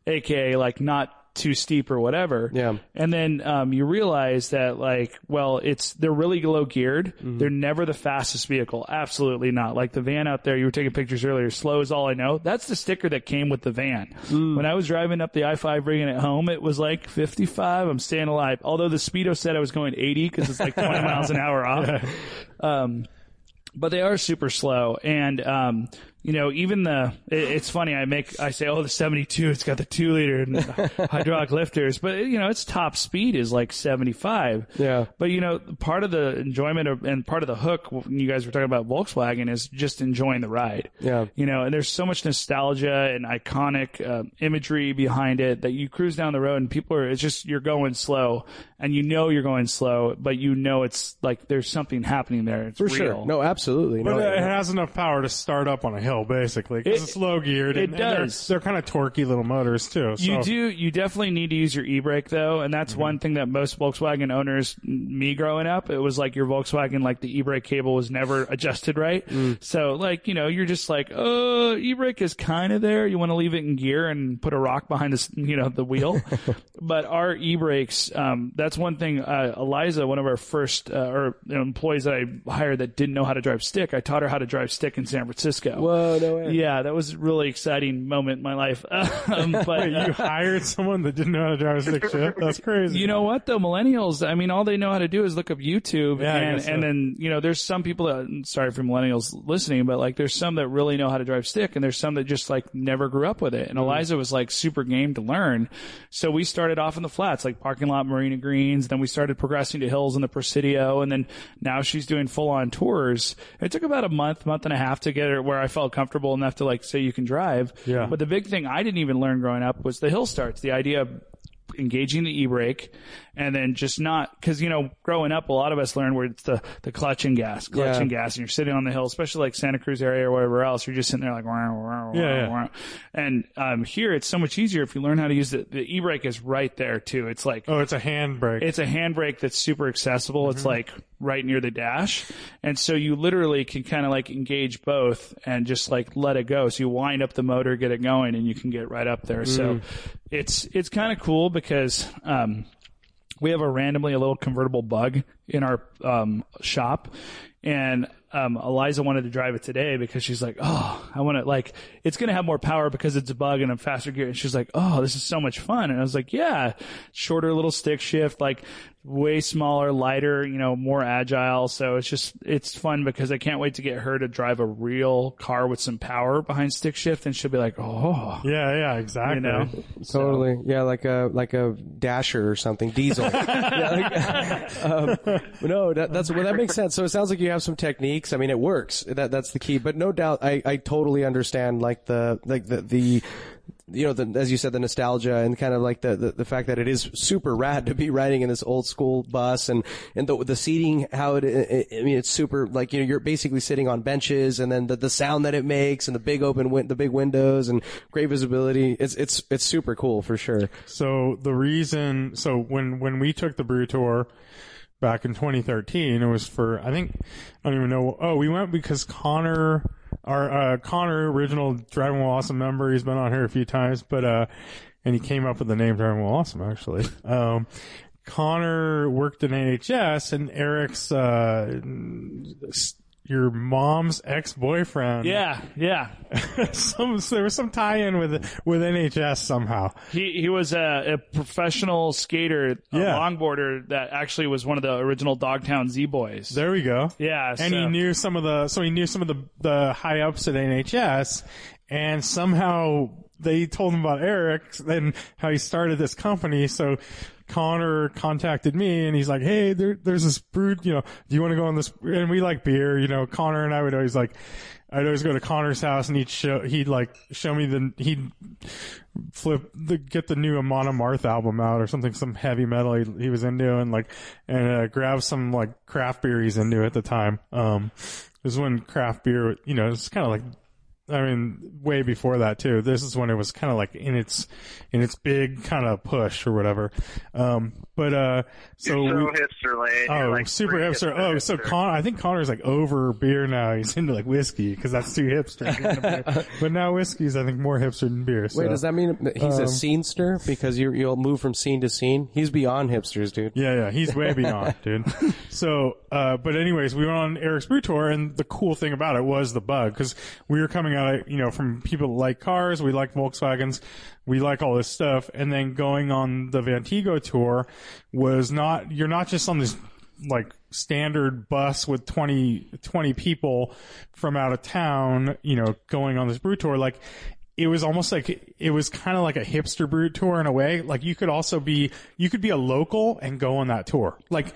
aka like not too steep or whatever. Yeah. And then um, you realize that like, well, it's they're really low geared. Mm-hmm. They're never the fastest vehicle. Absolutely not. Like the van out there, you were taking pictures earlier. Slow is all I know. That's the sticker that came with the van. Mm. When I was driving up the I five bringing it home, it was like 55. I'm staying alive. Although the speedo said I was going 80 because it's like 20 miles an hour off. Um, but they are super slow. And, um, you know, even the, it, it's funny, I make, I say, oh, the 72, it's got the two liter and hydraulic lifters, but you know, its top speed is like 75. Yeah. But you know, part of the enjoyment of, and part of the hook when you guys were talking about Volkswagen is just enjoying the ride. Yeah. You know, and there's so much nostalgia and iconic uh, imagery behind it that you cruise down the road and people are, it's just, you're going slow and you know you're going slow, but you know it's like there's something happening there. It's For real. sure. No, absolutely. But no, it has enough power to start up on a hill, basically, because It- it's low geared. it and, and they're- does. They're, kind of torquey little motors too. So. You do. You definitely need to use your e-brake though, and that's mm-hmm. one thing that most Volkswagen owners, me growing up, it was like your Volkswagen, like the e-brake cable was never adjusted right. Mm. So like you know, you're just like, oh, e-brake is kind of there. You want to leave it in gear and put a rock behind the, you know, the wheel. but our e-brakes, um, that's one thing. Uh, Eliza, one of our first uh, or you know, employees that I hired that didn't know how to drive stick, I taught her how to drive stick in San Francisco. Whoa, no way. Yeah, that was a really exciting moment in my life. um, but Wait, uh, you hired someone that didn't know how to drive a stick shift? That's crazy. you know what though, millennials. I mean, all they know how to do is look up YouTube, Yeah, and so. and then you know, there's some people that. Sorry for millennials listening, but like, there's some that really know how to drive stick, and there's some that just like never grew up with it. Mm-hmm. And Eliza was like super game to learn, so we started off in the flats, like parking lot, Marina Greens. Then we started progressing to hills in the Presidio, and then now she's doing full on tours. It took about a month, month and a half to get her where I felt comfortable enough to like say you can drive. Yeah. But the big thing I didn't even learn growing up was the hill starts. The idea of engaging the e-brake and then just not because you know growing up a lot of us learn where it's the the clutch and gas clutch Yeah. and gas and you're sitting on the hill especially like santa cruz area or wherever else you're just sitting there like wah, wah, wah, Yeah, and um here it's so much easier if you learn how to use it the e-brake is right there too it's like Oh, it's a handbrake. it's a handbrake that's super accessible. It's Mm-hmm. like right near the dash. And so you literally can kind of like engage both and just like let it go. So you wind up the motor, get it going and you can get right up there. So Mm. it's, it's kind of cool because, um, we have a randomly a little convertible bug in our um, shop, and um, Eliza wanted to drive it today because she's like, "Oh, I want to like it's going to have more power because it's a bug and a faster gear." And she's like, "Oh, this is so much fun!" And I was like, "Yeah, shorter little stick shift, like way smaller, lighter, you know, more agile." So it's just it's fun because I can't wait to get her to drive a real car with some power behind stick shift, and she'll be like, "Oh." yeah, yeah, exactly. You know, Totally. Yeah, like a like a dasher or something, diesel. yeah, like, um, no, that, that's well, that makes sense. So it sounds like you have some techniques. I mean, it works. That that's the key. But no doubt, I I totally understand like the like the the. You know, the, as you said, the nostalgia and kind of like the, the, the fact that it is super rad to be riding in this old school bus and, and the, the seating, how it, it, I mean, it's super, like, you know, you're basically sitting on benches and then the, the sound that it makes and the big open, win- the big windows and great visibility. It's, it's, it's super cool for sure. So the reason, so when when we took the brew tour back in 2013, it was for I think I don't even know. Oh, we went because Connor, our uh, Connor, original Driving While Awesome member, he's been on here a few times, but uh, and he came up with the name Driving While Awesome actually. Um, Connor worked in NHS, and Eric's uh, your mom's ex boyfriend. yeah, yeah. some there was some tie-in with with NHS somehow. He he was a, a professional skater, a Yeah. longboarder that actually was one of the original Dogtown Z Boys. There we go. Yeah, and he knew some of the so he knew some of the the high ups at NHS, and somehow they told him about Eric and how he started this company. So Connor contacted me and he's like, "Hey, there, there's this brew. You know, do you want to go on this?" And we like beer. You know, Connor and I would always like. I'd always go to Connor's house and he'd show, he'd like show me the, he'd flip the, get the new Amon Amarth album out or something, some heavy metal he, he was into and like, and, uh, grab some like craft beer he's into at the time. Um, this is when craft beer, you know, it's kind of like, I mean, way before that too. This is when it was kind of like in its, in its big kind of push or whatever. Um, but, uh, so You're so we, hipster lane. Oh, like super pretty hipster. Oh, so Connor, I think Connor's like over beer now. He's into like whiskey because that's too hipster. but now whiskey's I think more hipster than beer. So. Wait, does that mean that he's a Um, scenester because you you'll move from scene to scene? He's beyond hipsters, dude. Yeah, yeah, he's way beyond, dude. So, uh, but anyways, we went on Eric's Brew Tour, and the cool thing about it was the bug, because we were coming out, you know, from people that like cars, we like Volkswagens, we like all this stuff, and then going on the Vantigo tour was not, you're not just on this like standard bus with 20, 20 people from out of town, you know, going on this brew tour. Like it was almost like it was kind of like a hipster brew tour in a way. Like you could also be you could be a local and go on that tour. Like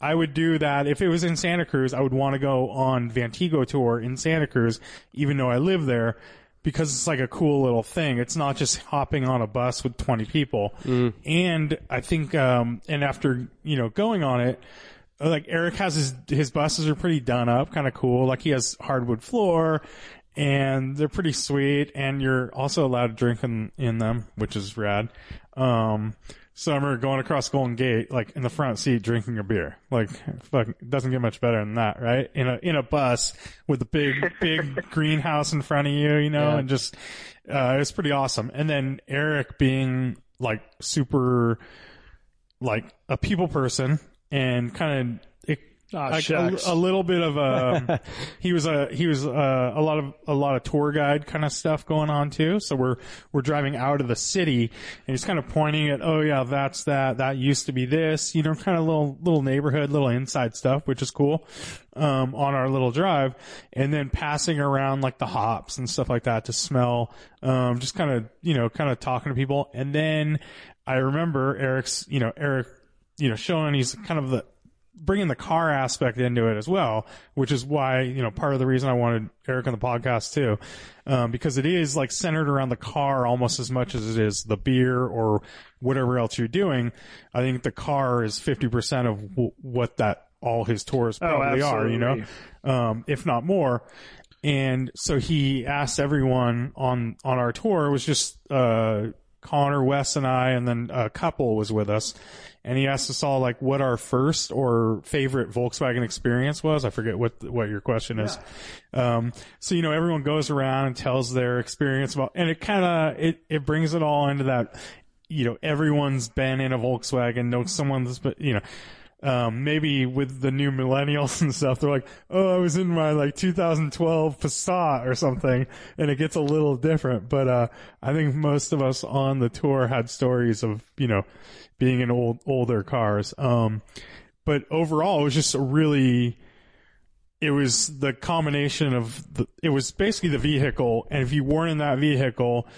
I would do that if it was in Santa Cruz. I would want to go on Vantigo tour in Santa Cruz, even though I live there, because it's like a cool little thing. It's not just hopping on a bus with 20 people. And I think, um, and after, you know, going on it, like Eric has his, his buses are pretty done up, kind of cool. Like he has hardwood floor and they're pretty sweet and you're also allowed to drink in, in them, which is rad. Um, remember going across Golden Gate, like in the front seat, drinking a beer. Like, fuck, doesn't get much better than that, right? In a in a bus with a big big greenhouse in front of you, you know, Yeah. and just uh, it was pretty awesome. And then Eric being like super, like a people person and kind of. Aw, like a, a little bit of a he was a he was uh, a lot of a lot of tour guide kind of stuff going on too. So we're we're driving out of the city and he's kind of pointing at oh yeah that's that that used to be this you know kind of little little neighborhood little inside stuff which is cool um on our little drive. And then passing around like the hops and stuff like that to smell um just kind of you know kind of talking to people. And then I remember Eric's you know Eric you know showing he's kind of the bringing the car aspect into it as well, which is why, you know, part of the reason I wanted Eric on the podcast too, um, because it is like centered around the car almost as much as it is the beer or whatever else you're doing. I think the car is 50% of w- what that all his tours probably are, you know, um, if not more. And so he asked everyone on, on our tour, it was just, uh, Connor, Wes, and I, and then a couple was with us. And he asked us all like what our first or favorite Volkswagen experience was. I forget what what your question is. Um, so you know, everyone goes around and tells their experience about, and it kind of it it brings it all into that. You know, everyone's been in a Volkswagen. Know someone that's been, you know. Um, maybe with the new millennials and stuff, they're like, "Oh, I was in my like 2012 Passat or something," and it gets a little different. But uh, I think most of us on the tour had stories of you know being in old older cars. Um, but overall, it was just a really. It was the combination of the. It was basically the vehicle, and if you weren't in that vehicle,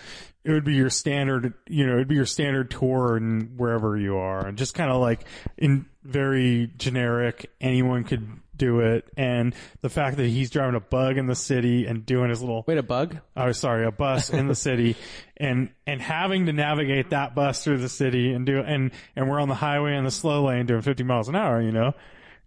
it would be your standard. You know, it'd be your standard tour and wherever you are, and just kind of like in very generic. Anyone could do it, and the fact that he's driving a bug in the city and doing his little Wait, a bug? oh sorry a bus in the city and and having to navigate that bus through the city and do and and we're on the highway in the slow lane doing 50 miles an hour you know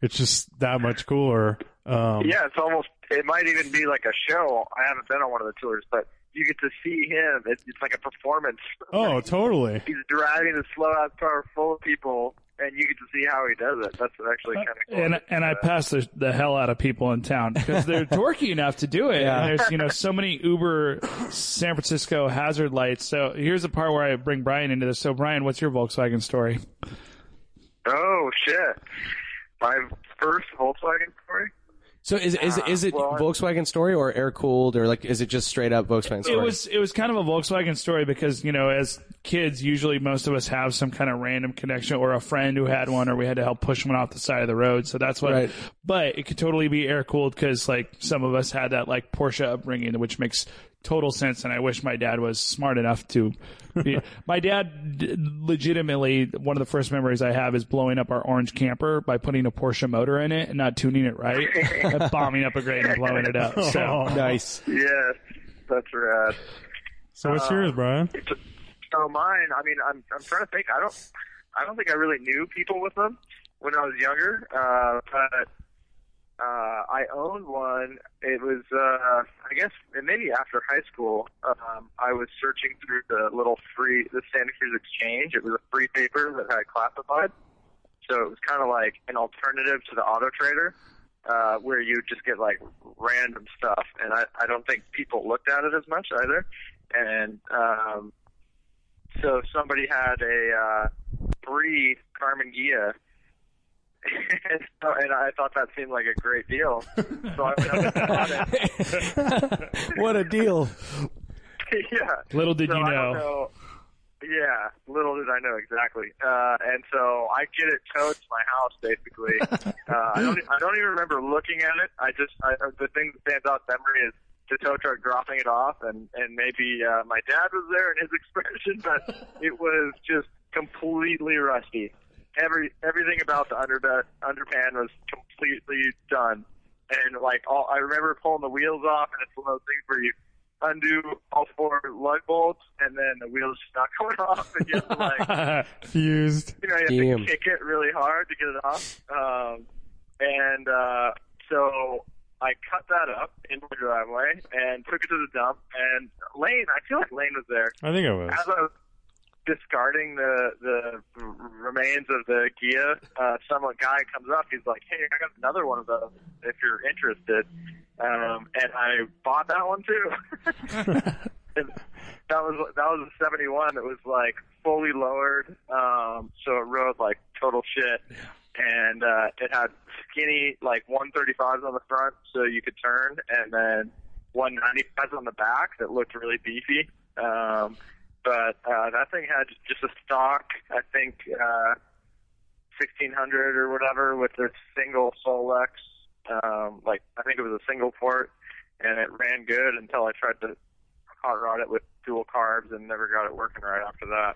it's just that much cooler um Yeah, it's almost. It might even be like a show. I haven't been on one of the tours, but you get to see him. It, it's like a performance. oh totally He's driving a slow ass car full of people, and you get to see how he does it. That's actually uh, kind of cool. and and I pass the, the hell out of people in town because they're dorky enough to do it. Yeah. And there's you know so many Uber San Francisco hazard lights. So here's the part where I bring Brian into this. So Brian, what's your Volkswagen story? oh shit! My first Volkswagen story. So is is ah, is it well, Volkswagen story or air cooled or like is it just straight up Volkswagen story? It was it was kind of a Volkswagen story because you know as kids usually most of us have some kind of random connection or a friend who had one or we had to help push one off the side of the road. So that's what. Right. But it could totally be air cooled because like some of us had that like Porsche upbringing, which makes total sense. And I wish my dad was smart enough to. Be, my dad d- legitimately one of the first memories I have is blowing up our orange camper by putting a Porsche motor in it and not tuning it right, and bombing up a grade and blowing it up. So. Oh, nice. Yes, that's rad. so what's yours brian So mine, I mean, I'm I'm trying to think. I don't I don't think I really knew people with them when I was younger. Uh, but uh, I owned one. It was uh, I guess maybe after high school. Um, I was searching through the little free the Santa Cruz Exchange. It was a free paper that had classified. So it was kind of like an alternative to the Auto Trader. Uh, where you just get like random stuff, and I, I don't think people looked at it as much either. And um, so somebody had a uh, free Karmann Ghia, so, and I thought that seemed like a great deal. So I went up and bought it. what a deal. yeah. Little did So you know. know. Yeah, little did I know exactly. Uh, and so I get it towed to my house basically. uh, I don't, I don't even remember looking at it. I just, I, the thing that stands out in memory is the tow truck dropping it off and, and maybe, uh, my dad was there and his expression, but it was just completely rusty. Every, everything about the underbed, underpan was completely done. And like all, I remember pulling the wheels off and it's one of those things where you, undo all four lug bolts, and then the wheels just not coming off, and you have to like, Fused. you know, you have Damn. to kick it really hard to get it off. Um, and uh, so I cut that up in the driveway and took it to the dump. And Lane, I feel like Lane was there. I think it was. As I was discarding the the remains of the Ghia, uh, some guy comes up. He's like, "Hey, I got another one of those. If you're interested." Um, and I bought that one too. And that was that was a '71. It was like fully lowered, um, so it rode like total shit. And uh, it had skinny like 135s on the front, so you could turn, and then 195s on the back that looked really beefy. Um, but uh, that thing had just a stock, I think, uh, 1600 or whatever with the single Solex. Um, like I think it was a single port, and it ran good until I tried to hot rod it with dual carbs and never got it working right after that.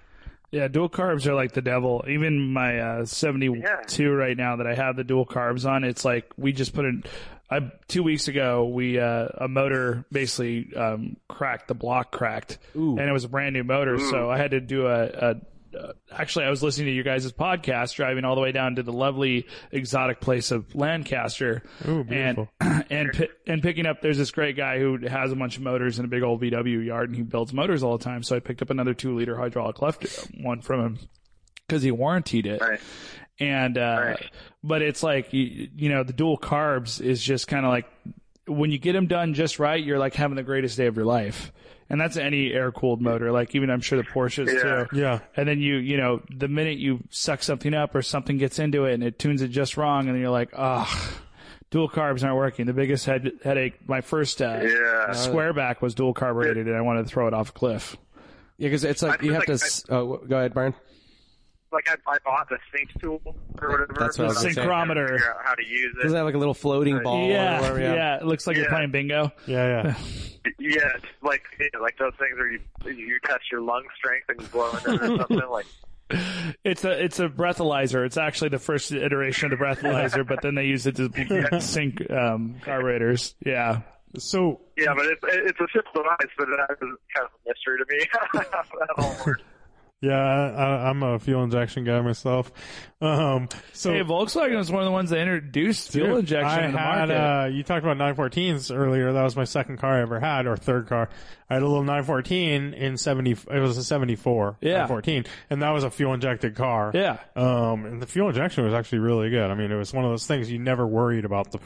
Yeah, dual carbs are like the devil. Even my uh, 72 Yeah. right now that I have the dual carbs on, it's like we just put in. I, two weeks ago, we uh, a motor basically um, cracked. The block cracked, and it was a brand new motor. So I had to do a. a uh, actually, I was listening to you guys' podcast, driving all the way down to the lovely exotic place of Lancaster, Ooh, beautiful. and and and picking up. There's this great guy who has a bunch of motors in a big old VW yard, and he builds motors all the time. So I picked up another two liter hydraulic left one from him because he warranted it. Right. And uh, Right. but it's like you, you know the dual carbs is just kind of like when you get them done just right, you're like having the greatest day of your life. And that's any air cooled motor, like even I'm sure the Porsches Yeah. too. Yeah. And then you, you know, the minute you suck something up or something gets into it and it tunes it just wrong, and then you're like, ah, dual carbs aren't working. The biggest head, headache, my first uh, Yeah. square back was dual carbureted, and I wanted to throw it off a cliff. Yeah, because it's like I you feel have to. like s oh, go ahead, Brian. Like I, I bought the sync tool or whatever. That's what I was but gonna. I couldn't Syncrometer. Figure out how to use Does it it. have like a little floating ball? or yeah, whatever? yeah, It looks like you're playing bingo. Yeah, yeah. Yeah, it's like yeah, like those things where you you test your lung strength and you blow into it or something. Like It's a it's a breathalyzer. It's actually the first iteration of the breathalyzer, but then they use it to sync um, carburetors. Yeah. So yeah, but it's it's a simple device, but that was kind of a mystery to me. That all works. yeah, I, I'm a fuel injection guy myself. Um, so Hey, Volkswagen was one of the ones that introduced fuel Dude, injection I in the had, market. Uh, you talked about 914s earlier. That was my second car I ever had, or third car. I had a little 914 in 70. It was a 74 Yeah. 914, and that was a fuel injected car. yeah. Um, and the fuel injection was actually really good. I mean, it was one of those things you never worried about the.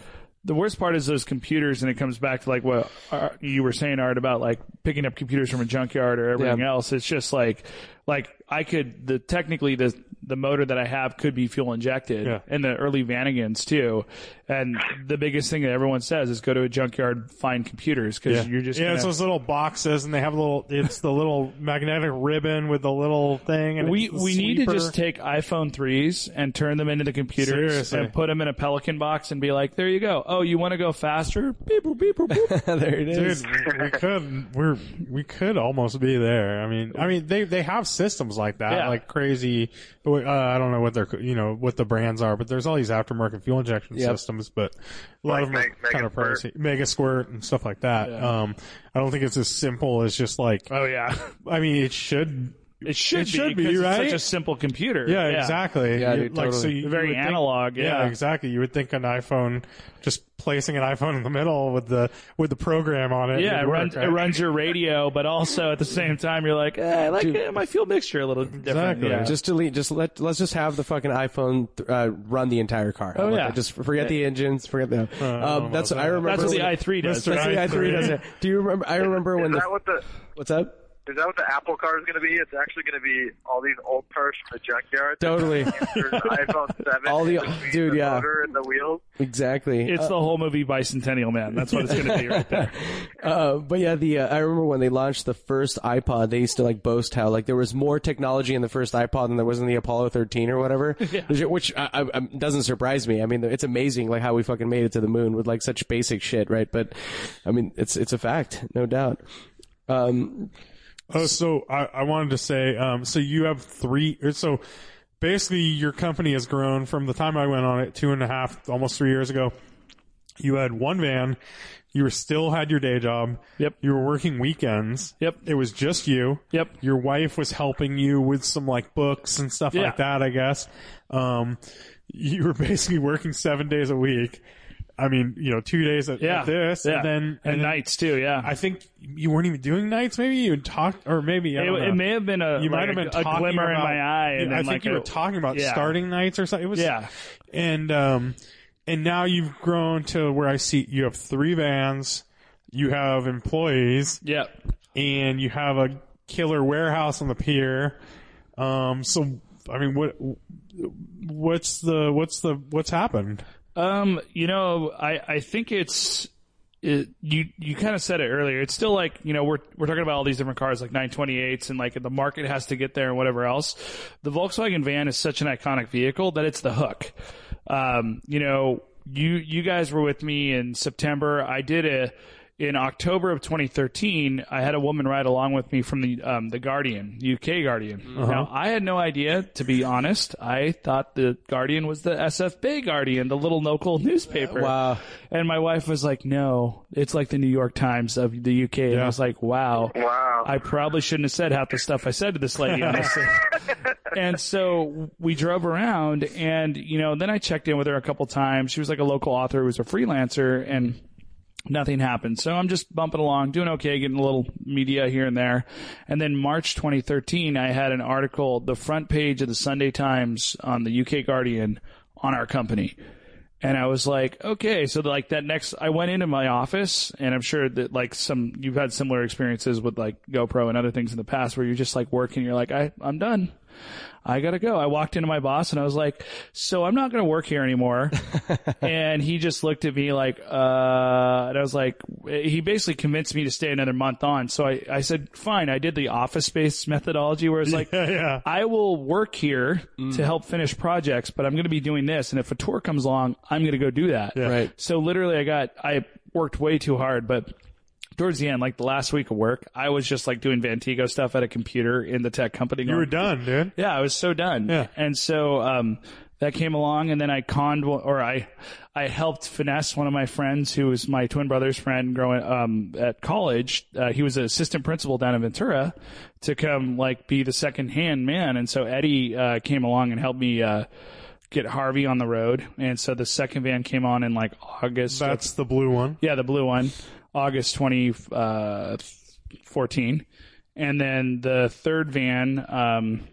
The worst part is those computers, and it comes back to like what uh, you were saying, Art, about like picking up computers from a junkyard or everything Yeah. else. It's just like, like I could the technically the the motor that I have could be fuel injected, Yeah. and the early Vanagons too. And the biggest thing that everyone says is go to a junkyard, find computers because you're just yeah, gonna, it's those little boxes, and they have a little. It's the little magnetic ribbon with the little thing. And we it's the we need to just take iPhone threes and turn them into the computers Seriously. and put them in a Pelican box and be like, there you go. Oh, you want to go faster? Beep boop, beep boop, boop. there it is. Dude, we could we're we could almost be there. I mean, I mean they they have systems like that, Yeah. like crazy. Uh, I don't know what they're you know what the brands are, but there's all these aftermarket fuel injection Yep. systems. But a lot Like of them are Meg- kind of Mega pricey, MegaSquirt and stuff like that. Um, I don't think it's as simple as just like. Oh yeah, I mean, it should. It should It be. should be, 'cause right? It's such a simple computer. Yeah, exactly. Yeah, You- dude, like so totally. you, Very you would think- analog, yeah. exactly. You would think an iPhone, just placing an iPhone in the middle with the with the program on it. Yeah, would it work, runs, right? it runs your radio, but also at the same time, you're like, eh, I like eh, my fuel mixture a little different. Exactly. Yeah. Just delete. Just let. Let's just have the fucking iPhone uh, run the entire car. Oh, Like, yeah. Just forget the engines. Forget the. um, that's. I remember. That's what the i3 does. Mr. That's the i3. i3 does it. Do you remember? I remember when Is the. what the What's up? Is that what the Apple car is going to be? It's actually going to be all these old cars from the junkyard. Totally. iPhone 7. All the- in between dude, the yeah. motor and the wheels. Exactly. It's the whole movie Bicentennial Man. That's what it's going to be right there. Uh, but yeah, the uh, I remember when they launched the first iPod, they used to like boast how like there was more technology in the first iPod than there was in the Apollo 13 or whatever, which, which I, I, I- doesn't surprise me. I mean, it's amazing like how we fucking made it to the moon with like such basic shit, right? But I mean, it's it's a fact, no doubt. Um, Oh, so I, I wanted to say, um, so you have three, so basically your company has grown from the time I went on it two and a half, almost three years ago. You had one van. You were still had your day job. Yep. You were working weekends. Yep. It was just you. Yep. Your wife was helping you with some like books and stuff Yeah. like that, I guess. Um, you were basically working seven days a week. I mean, you know, two days at, Yeah. at this yeah. and then, and then nights too. Yeah. I think you weren't even doing nights. Maybe you talked, or maybe it, it may have been a you like might have been a, a talking glimmer in about- my eye. And I think like you a- were talking about yeah. starting nights or something. It was Yeah. and um, and now you've grown to where I see you have three vans, you have employees, Yeah. and you have a killer warehouse on the pier. Um, so I mean, what what's the what's the what's happened? Um, you know, I, I think it's, it, you, you kind of said it earlier. It's still like, you know, we're, we're talking about all these different cars like 928s and like the market has to get there and whatever else. The Volkswagen van is such an iconic vehicle that it's the hook. Um, you know, you, you guys were with me in September. I did a, in October of 2013, I had a woman ride along with me from the um, the Guardian, UK Guardian. Now, I had no idea, to be honest. I thought the Guardian was the SF Bay Guardian, the little local newspaper. Wow. And my wife was like, "No, it's like the New York Times of the UK." And I was like, "Wow." Wow. I probably shouldn't have said half the stuff I said to this lady, honestly. and so we drove around, and you know, then I checked in with her a couple times. She was like a local author who was a freelancer, and nothing happened. So I'm just bumping along, doing okay, getting a little media here and there. And then March 2013, I had an article, the front page of the Sunday Times on the UK Guardian on our company. And I was like, okay, so like that next, I went into my office and I'm sure that like some, you've had similar experiences with like GoPro and other things in the past where you're just like working, you're like, I, I'm done. I gotta go. I walked into my boss and I was like, so I'm not gonna work here anymore. and he just looked at me like, uh, and I was like, he basically convinced me to stay another month on. So I, I said, fine. I did the office space methodology where it's like, Yeah, yeah. I will work here to help finish projects, but I'm going to be doing this. And if a tour comes along, I'm going to go do that. Right. So literally I got, I worked way too hard, but towards the end, like the last week of work, I was just like doing Vantigo stuff at a computer in the tech company. You going, were done, dude. yeah, I was so done. Yeah. And so, um, that came along and then I conned, or I, I helped finesse one of my friends who was my twin brother's friend growing, um, at college. Uh, he was an assistant principal down in Ventura to come like be the second hand man. And so Eddie, uh, came along and helped me, uh, get Harvey on the road. And so the second van came on in like August. That's the blue one. yeah, the blue one, August 2014. and then the third van, um,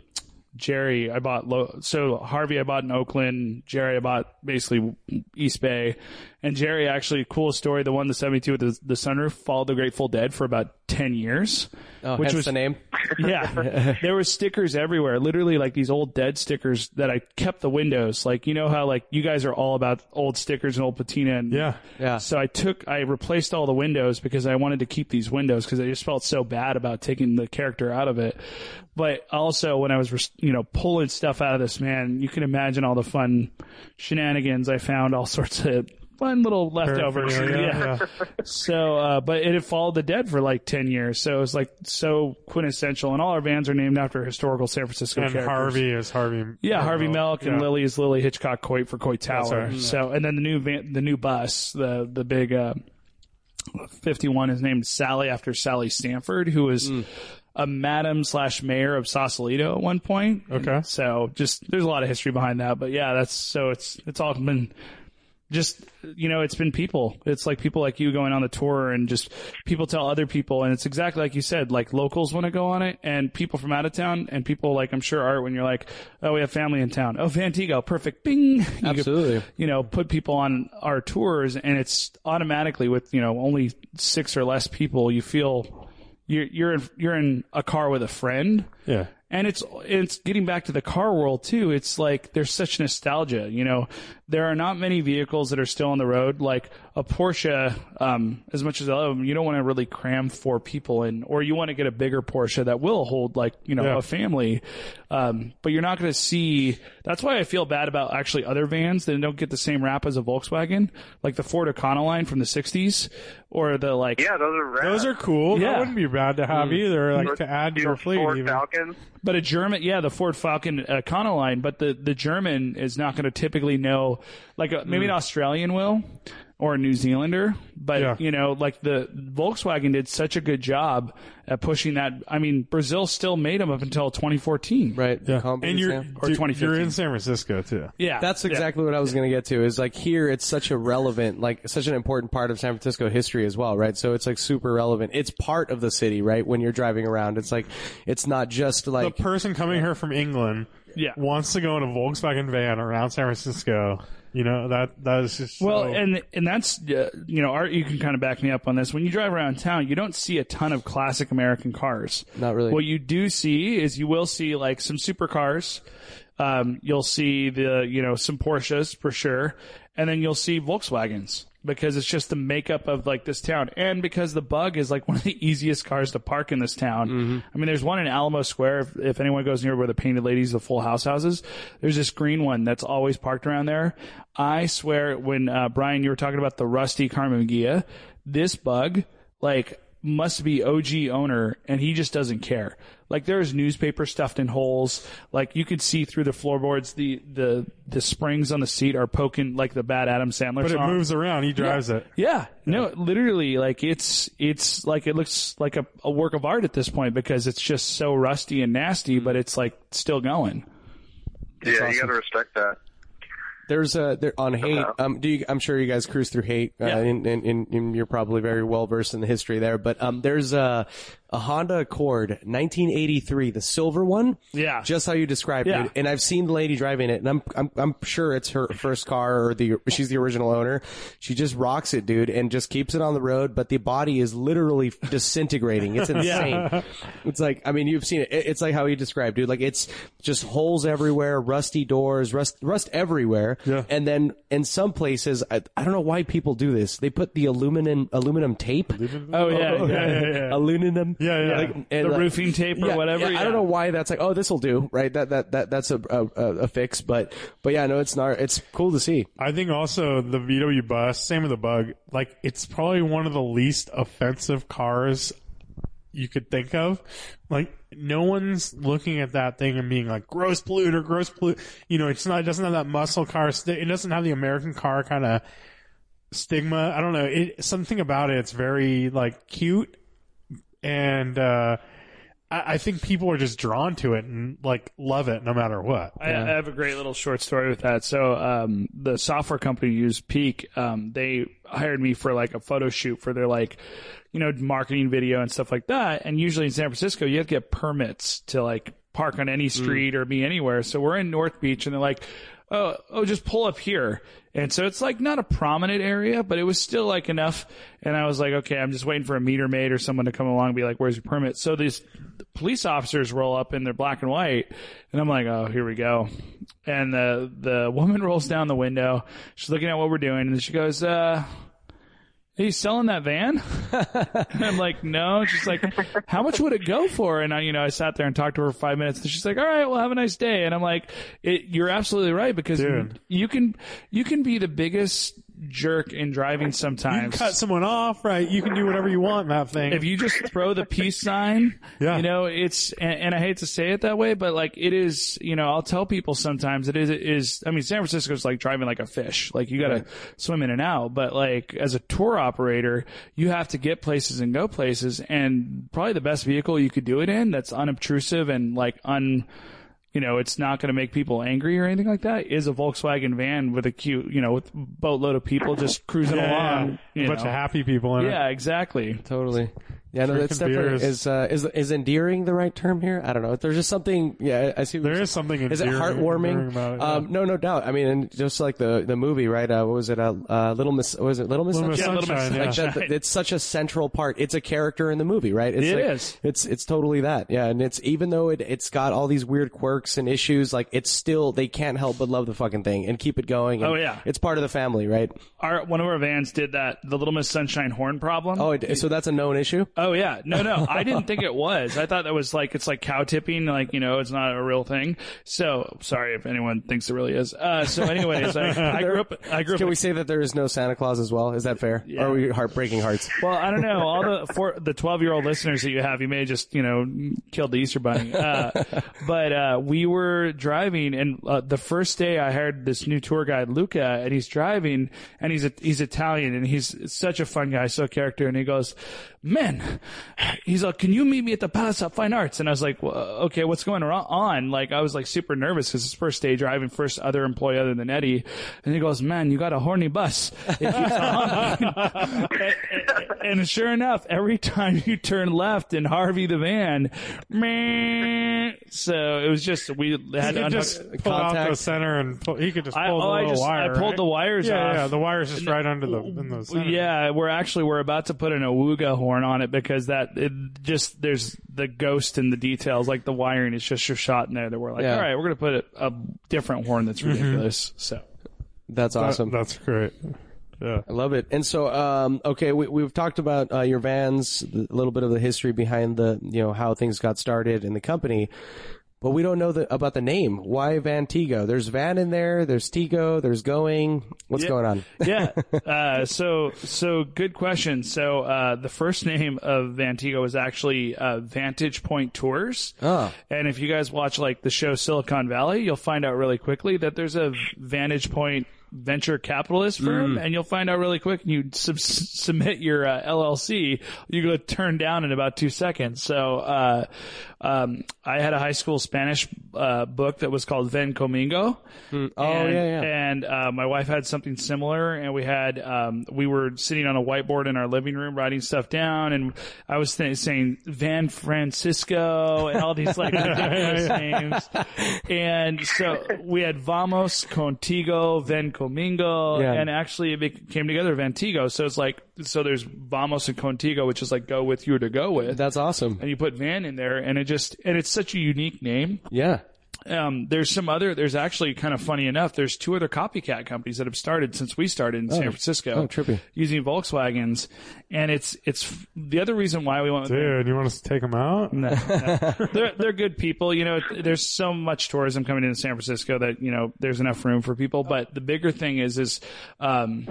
Jerry, I bought low. So Harvey, I bought in Oakland. Jerry, I bought basically East Bay. And Jerry, actually, cool story. The one, the 72 with the, the sunroof, followed the Grateful Dead for about 10 years. Oh, which was the name. yeah. there were stickers everywhere, literally like these old dead stickers that I kept the windows. Like, you know how like you guys are all about old stickers and old patina and Yeah. Yeah. so I took, I replaced all the windows because I wanted to keep these windows because I just felt so bad about taking the character out of it. But also when I was, you know, pulling stuff out of this man, you can imagine all the fun shenanigans. I found all sorts of fun little leftovers. Paraphernalia, yeah. So, uh, but it had followed the dead for like 10 years. So it was like so quintessential. And all our bands are named after historical San Francisco And characters. Harvey is Harvey. Yeah, Harvey Milk and Yeah. Lily is Lily Hitchcock Coit for Coit Tower. right. So, and then the new van, the new bus, the the big uh, fifty one is named Sally after Sally Stanford, who was a madam slash mayor of Sausalito at one point. Okay. So just there's a lot of history behind that, but yeah, that's so it's it's all been just you know it's been people it's like people like you going on the tour and just people tell other people and it's exactly like you said like locals want to go on it and people from out of town and people like i'm sure art when you're like oh we have family in town oh vantigo perfect bing You could, Absolutely. you know put people on our tours and it's automatically with you know only six or less people you feel you're you're in, you're in a car with a friend. Yeah. And it's it's getting back to the car world too. It's like there's such nostalgia. You know, there are not many vehicles that are still on the road. Like a Porsche, um, as much as I love them, you don't want to really cram four people in, or you want to get a bigger Porsche that will hold like you know Yeah. a family. Um, but you're not going to see. That's why I feel bad about actually other vans that don't get the same rap as a Volkswagen, like the Ford Econoline from the '60s, or the like. Yeah, those are rad. Those are cool. Yeah. That wouldn't be bad to have either, like to add to your fleet. Ford even. Falcons. But a German, yeah, the Ford Falcon uh, Econoline, but the, the German is not going to typically know, like a, maybe mm. an Australian will or a New Zealander, but Yeah. you know, like the Volkswagen did such a good job at pushing that. I mean, Brazil still made them up until 2014. Right. Yeah. Combi And you're, Or 2015. you're in San Francisco too. Yeah. That's Yeah. exactly what I was going to get to. Is like here, it's such a relevant, like such an important part of San Francisco history as well, right? So it's like super relevant. It's part of the city, right? When you're driving around, it's like it's not just like the person coming here from England Yeah. wants to go in a Volkswagen van around San Francisco. You know that that is just Well, so- and and that's uh, you know, Art, you can kind of back me up on this. When you drive around town, you don't see a ton of classic American cars. Not really. What you do see is you will see like some supercars. Um, you'll see the you know some Porsches for sure, and then you'll see Volkswagens because it's just the makeup of like this town, and because the Bug is like one of the easiest cars to park in this town. I mean, there's one in Alamo Square. If, if anyone goes near where the Painted Ladies, the Full House houses, there's this green one that's always parked around there. I swear, when uh, Brian, you were talking about the rusty Karmann Ghia, this Bug like must be OG owner and he just doesn't care. Like there's newspaper stuffed in holes. Like you could see through the floorboards. The, the, the springs on the seat are poking like the bad Adam Sandler but it moves around. He drives it. Yeah. No, literally like it's, it's like it looks like a, a work of art at this point because it's just so rusty and nasty, but it's like still going. yeah, you got to respect that. There's a there on Haight. Um, do you, I'm sure you guys cruise through Haight, uh, Yeah. and, and, and, and you're probably very well versed in the history there. But um, there's a a Honda Accord, 1983, the silver one. Yeah. just how you described Yeah. it. And I've seen the lady driving it, and I'm I'm I'm sure it's her first car or the she's the original owner. She just rocks it, dude, and just keeps it on the road. But the body is literally disintegrating. It's insane. It's like I mean you've seen it. It- It's like how you described, dude. Like it's just holes everywhere, rusty doors, rust rust everywhere. Yeah. And then in some places, I, I don't know why people do this. They put the aluminum aluminum tape. Oh yeah. yeah, yeah, yeah. Yeah, Aluminum. Yeah. Like, and The like- roofing tape or yeah, whatever. yeah, I don't know why that's like, oh, this will do, right? That that that that's a, a a a fix, but but yeah, no, it's not. It's cool to see. I think also the VW bus, same with the bug, like it's probably one of the least offensive cars you could think of. Like no one's looking at that thing and being like gross polluter, gross pollute. You know, it's not. It doesn't have that muscle car. St- it doesn't have the American car kind of stigma. I don't know. It something about it. It's very like cute, and uh, I, I think people are just drawn to it and like love it no matter what. I, I have a great little short story with that. So, um, the software company used Peak. Um, they hired me for like a photo shoot for their like, you know, marketing video and stuff like that. And usually in San Francisco, you have to get permits to like park on any street or be anywhere. So we're in North Beach and they're like, oh, oh, just pull up here. And so it's like not a prominent area, but it was still like enough. And I was like, okay, I'm just waiting for a meter maid or someone to come along and be like, where's your permit? So these police officers roll up in their black and white and I'm like, oh, here we go. And the, the woman rolls down the window. She's looking at what we're doing and she goes, uh, you selling that van? I'm like, no. She's like, how much would it go for? And I, you know, I sat there and talked to her for five minutes. And she's like, all right, well, have a nice day. And I'm like, it, you're absolutely right because Dude. you can, you can be the biggest jerk in driving You can sometimes. cut someone off, right? You can do whatever you want in that thing. if you just throw the peace sign, Yeah. you know, it's, and, and I hate to say it that way, but like it is, you know, I'll tell people sometimes it is, it is, I mean, San Francisco's like driving like a fish. Like you gotta swim in and out, but like as a tour operator, you have to get places and go places and probably the best vehicle you could do it in that's unobtrusive and like un, you know, it's not going to make people angry or anything like that. Is a Volkswagen van with a cute, you know, with boatload of people just cruising yeah, along. yeah. you a bunch know. of happy people in it. Yeah, exactly. Totally. Yeah, no, that's Drinking definitely beer is uh, is is endearing the right term here. I don't know. There's just something. Yeah, I see. what There you're is something Is it heartwarming? endearing about it, yeah. um, no, no doubt. I mean, and just like the the movie, right? Uh, what was it? Uh, uh, Little Miss. Was it? Little Miss. Little Miss Sunshine? Yeah, Little Miss Sunshine. Like that, it's such a central part. It's a character in the movie, right? It's It like, is. It's it's totally that. Yeah, and it's even though it it's got all these weird quirks and issues, like it's still they can't help but love the fucking thing and keep it going. and Oh, yeah. it's part of the family, right? Our one of our vans did that. The Little Miss Sunshine horn problem. Oh, it, so that's a known issue. Oh yeah, no, no, I didn't think it was. I thought that was like it's like cow tipping, like you know, it's not a real thing. So sorry if anyone thinks it really is. Uh, so, anyways, I, I grew up. I grew up. Can we say that there is no Santa Claus as well? Is that fair? Or are we heartbreaking hearts? well, I don't know. All the for the twelve year old listeners that you have, you may have just you know killed the Easter bunny. Uh, but uh, we were driving, and uh, the first day I hired this new tour guide, Luca, and he's driving, and he's a, he's Italian, and he's such a fun guy, so character, and he goes, "Man," he's like, "Can you meet me at the Palace of Fine Arts?" And I was like, well, "Okay, what's going on?" Like I was like super nervous because it's first day driving, first other employee other than Eddie, and he goes, "Man, you got a horny bus." It keeps honking." and, and sure enough, every time you turn left in Harvey the van, meh. so it was just we had to just pull out the center and pull, he could just pull I- the oh, little I just- I pulled right? the wires yeah, off. Yeah, the wire's just right under the in the center. Yeah, we're actually we're about to put an awuga horn on it because that it just there's the ghost in the details, like the wiring is just a shot in there that we're like, Yeah. all right, we're gonna put a, a different horn that's ridiculous. So That's That- awesome. that's great. Yeah. I love it. And so, um, okay, we, we've talked about uh, your vans, a little bit of the history behind the, you know, how things got started in the company, but we don't know the, about the name. Why Van Tigo? There's Van in there. There's Tigo. There's Going. What's Yeah. going on? yeah. Uh, so so good question. So uh, the first name of Vantigo was actually uh, Vantage Point Tours. Oh. And if you guys watch like the show Silicon Valley, you'll find out really quickly that there's a Vantage Point venture capitalist firm, and you'll find out really quick. And you sub- submit your uh, LLC, you go turn down in about two seconds. So uh, um, I had a high school Spanish uh, book that was called Ven Conmigo. Oh, and, yeah, yeah. And uh, my wife had something similar, and we had um, we were sitting on a whiteboard in our living room writing stuff down, and I was th- saying Van Francisco and all these like names, and so we had Vamos, Contigo, Ven Conmigo, Yeah. and actually it came together Vantigo. So it's like so there's Vamos and Contigo, which is like go with you or to go with. That's awesome. and you put Van in there, and it just and it's such a unique name Yeah. um, there's some other, there's actually kind of funny enough, there's two other copycat companies that have started since we started in San Francisco. Oh, trippy. Using Volkswagens. And it's, it's the other reason why we went with Dude, you want us to take them out? no, no. they're they're good people. You know, there's so much tourism coming into San Francisco that you know there's enough room for people. But the bigger thing is is. Um,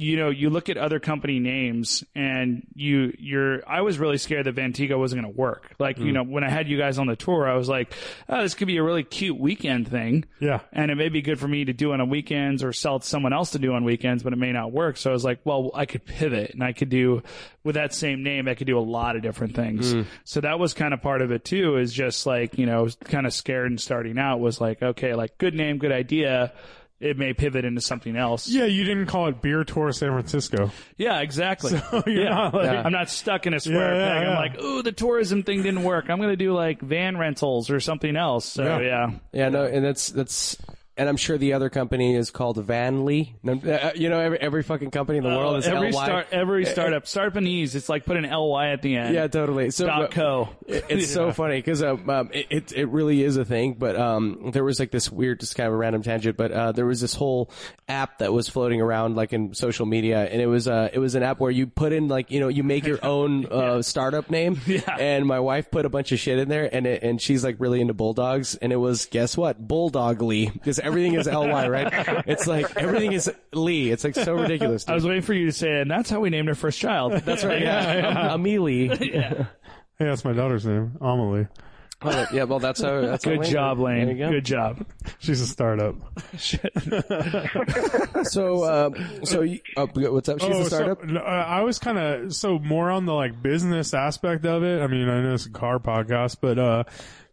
you know, you look at other company names and you, you're, I was really scared that Vantigo wasn't going to work. Like, you hmm. know, when I had you guys on the tour, I was like, oh, this could be a really cute weekend thing. Yeah. And it may be good for me to do on weekends or sell it to someone else to do on weekends, but it may not work. So I was like, well, I could pivot and I could do with that same name, I could do a lot of different things. Hmm. So that was kind of part of it too, is just like, you know, kind of scared and starting out was like, okay, like good name, good idea. It may pivot into something else. Yeah, you didn't call it Beer Tour San Francisco. Yeah, exactly. you're yeah. not like- I'm not stuck in a square Yeah, yeah, peg. I'm like, ooh, the tourism thing didn't work. I'm going to do like van rentals or something else. So Yeah. yeah. Yeah, no, and that's that's, and I'm sure the other company is called Vanly. Uh, You know, every every fucking company in the world is Oh, every LY. start, every startup, startup in ease. It's like put an ly at the end. Yeah, totally. So Dot co. It- It's so funny because um, um, it, it it really is a thing. But um, there was like this weird, just kind of a random tangent. But uh, there was this whole app that was floating around like in social media, and it was uh, it was an app where you put in like you know you make your own uh, startup name. Yeah. And my wife put a bunch of shit in there, and it, and she's like really into bulldogs, and it was guess what, Bulldogly, because everything is ly, right? It's like everything is Lee. It's like so ridiculous. I was waiting for you to say it, and that's how we named our first child. That's right. Yeah, Amelie. Hey, that's my daughter's name, Amelie. Oh, yeah, well, that's how. That's how Good Lane- job, There you Lane. go. Good job. She's a startup. So, um, so you, oh, what's up? She's Oh, a startup. So, uh, I was kind of so more on the like business aspect of it. I mean, I know it's a car podcast, but uh,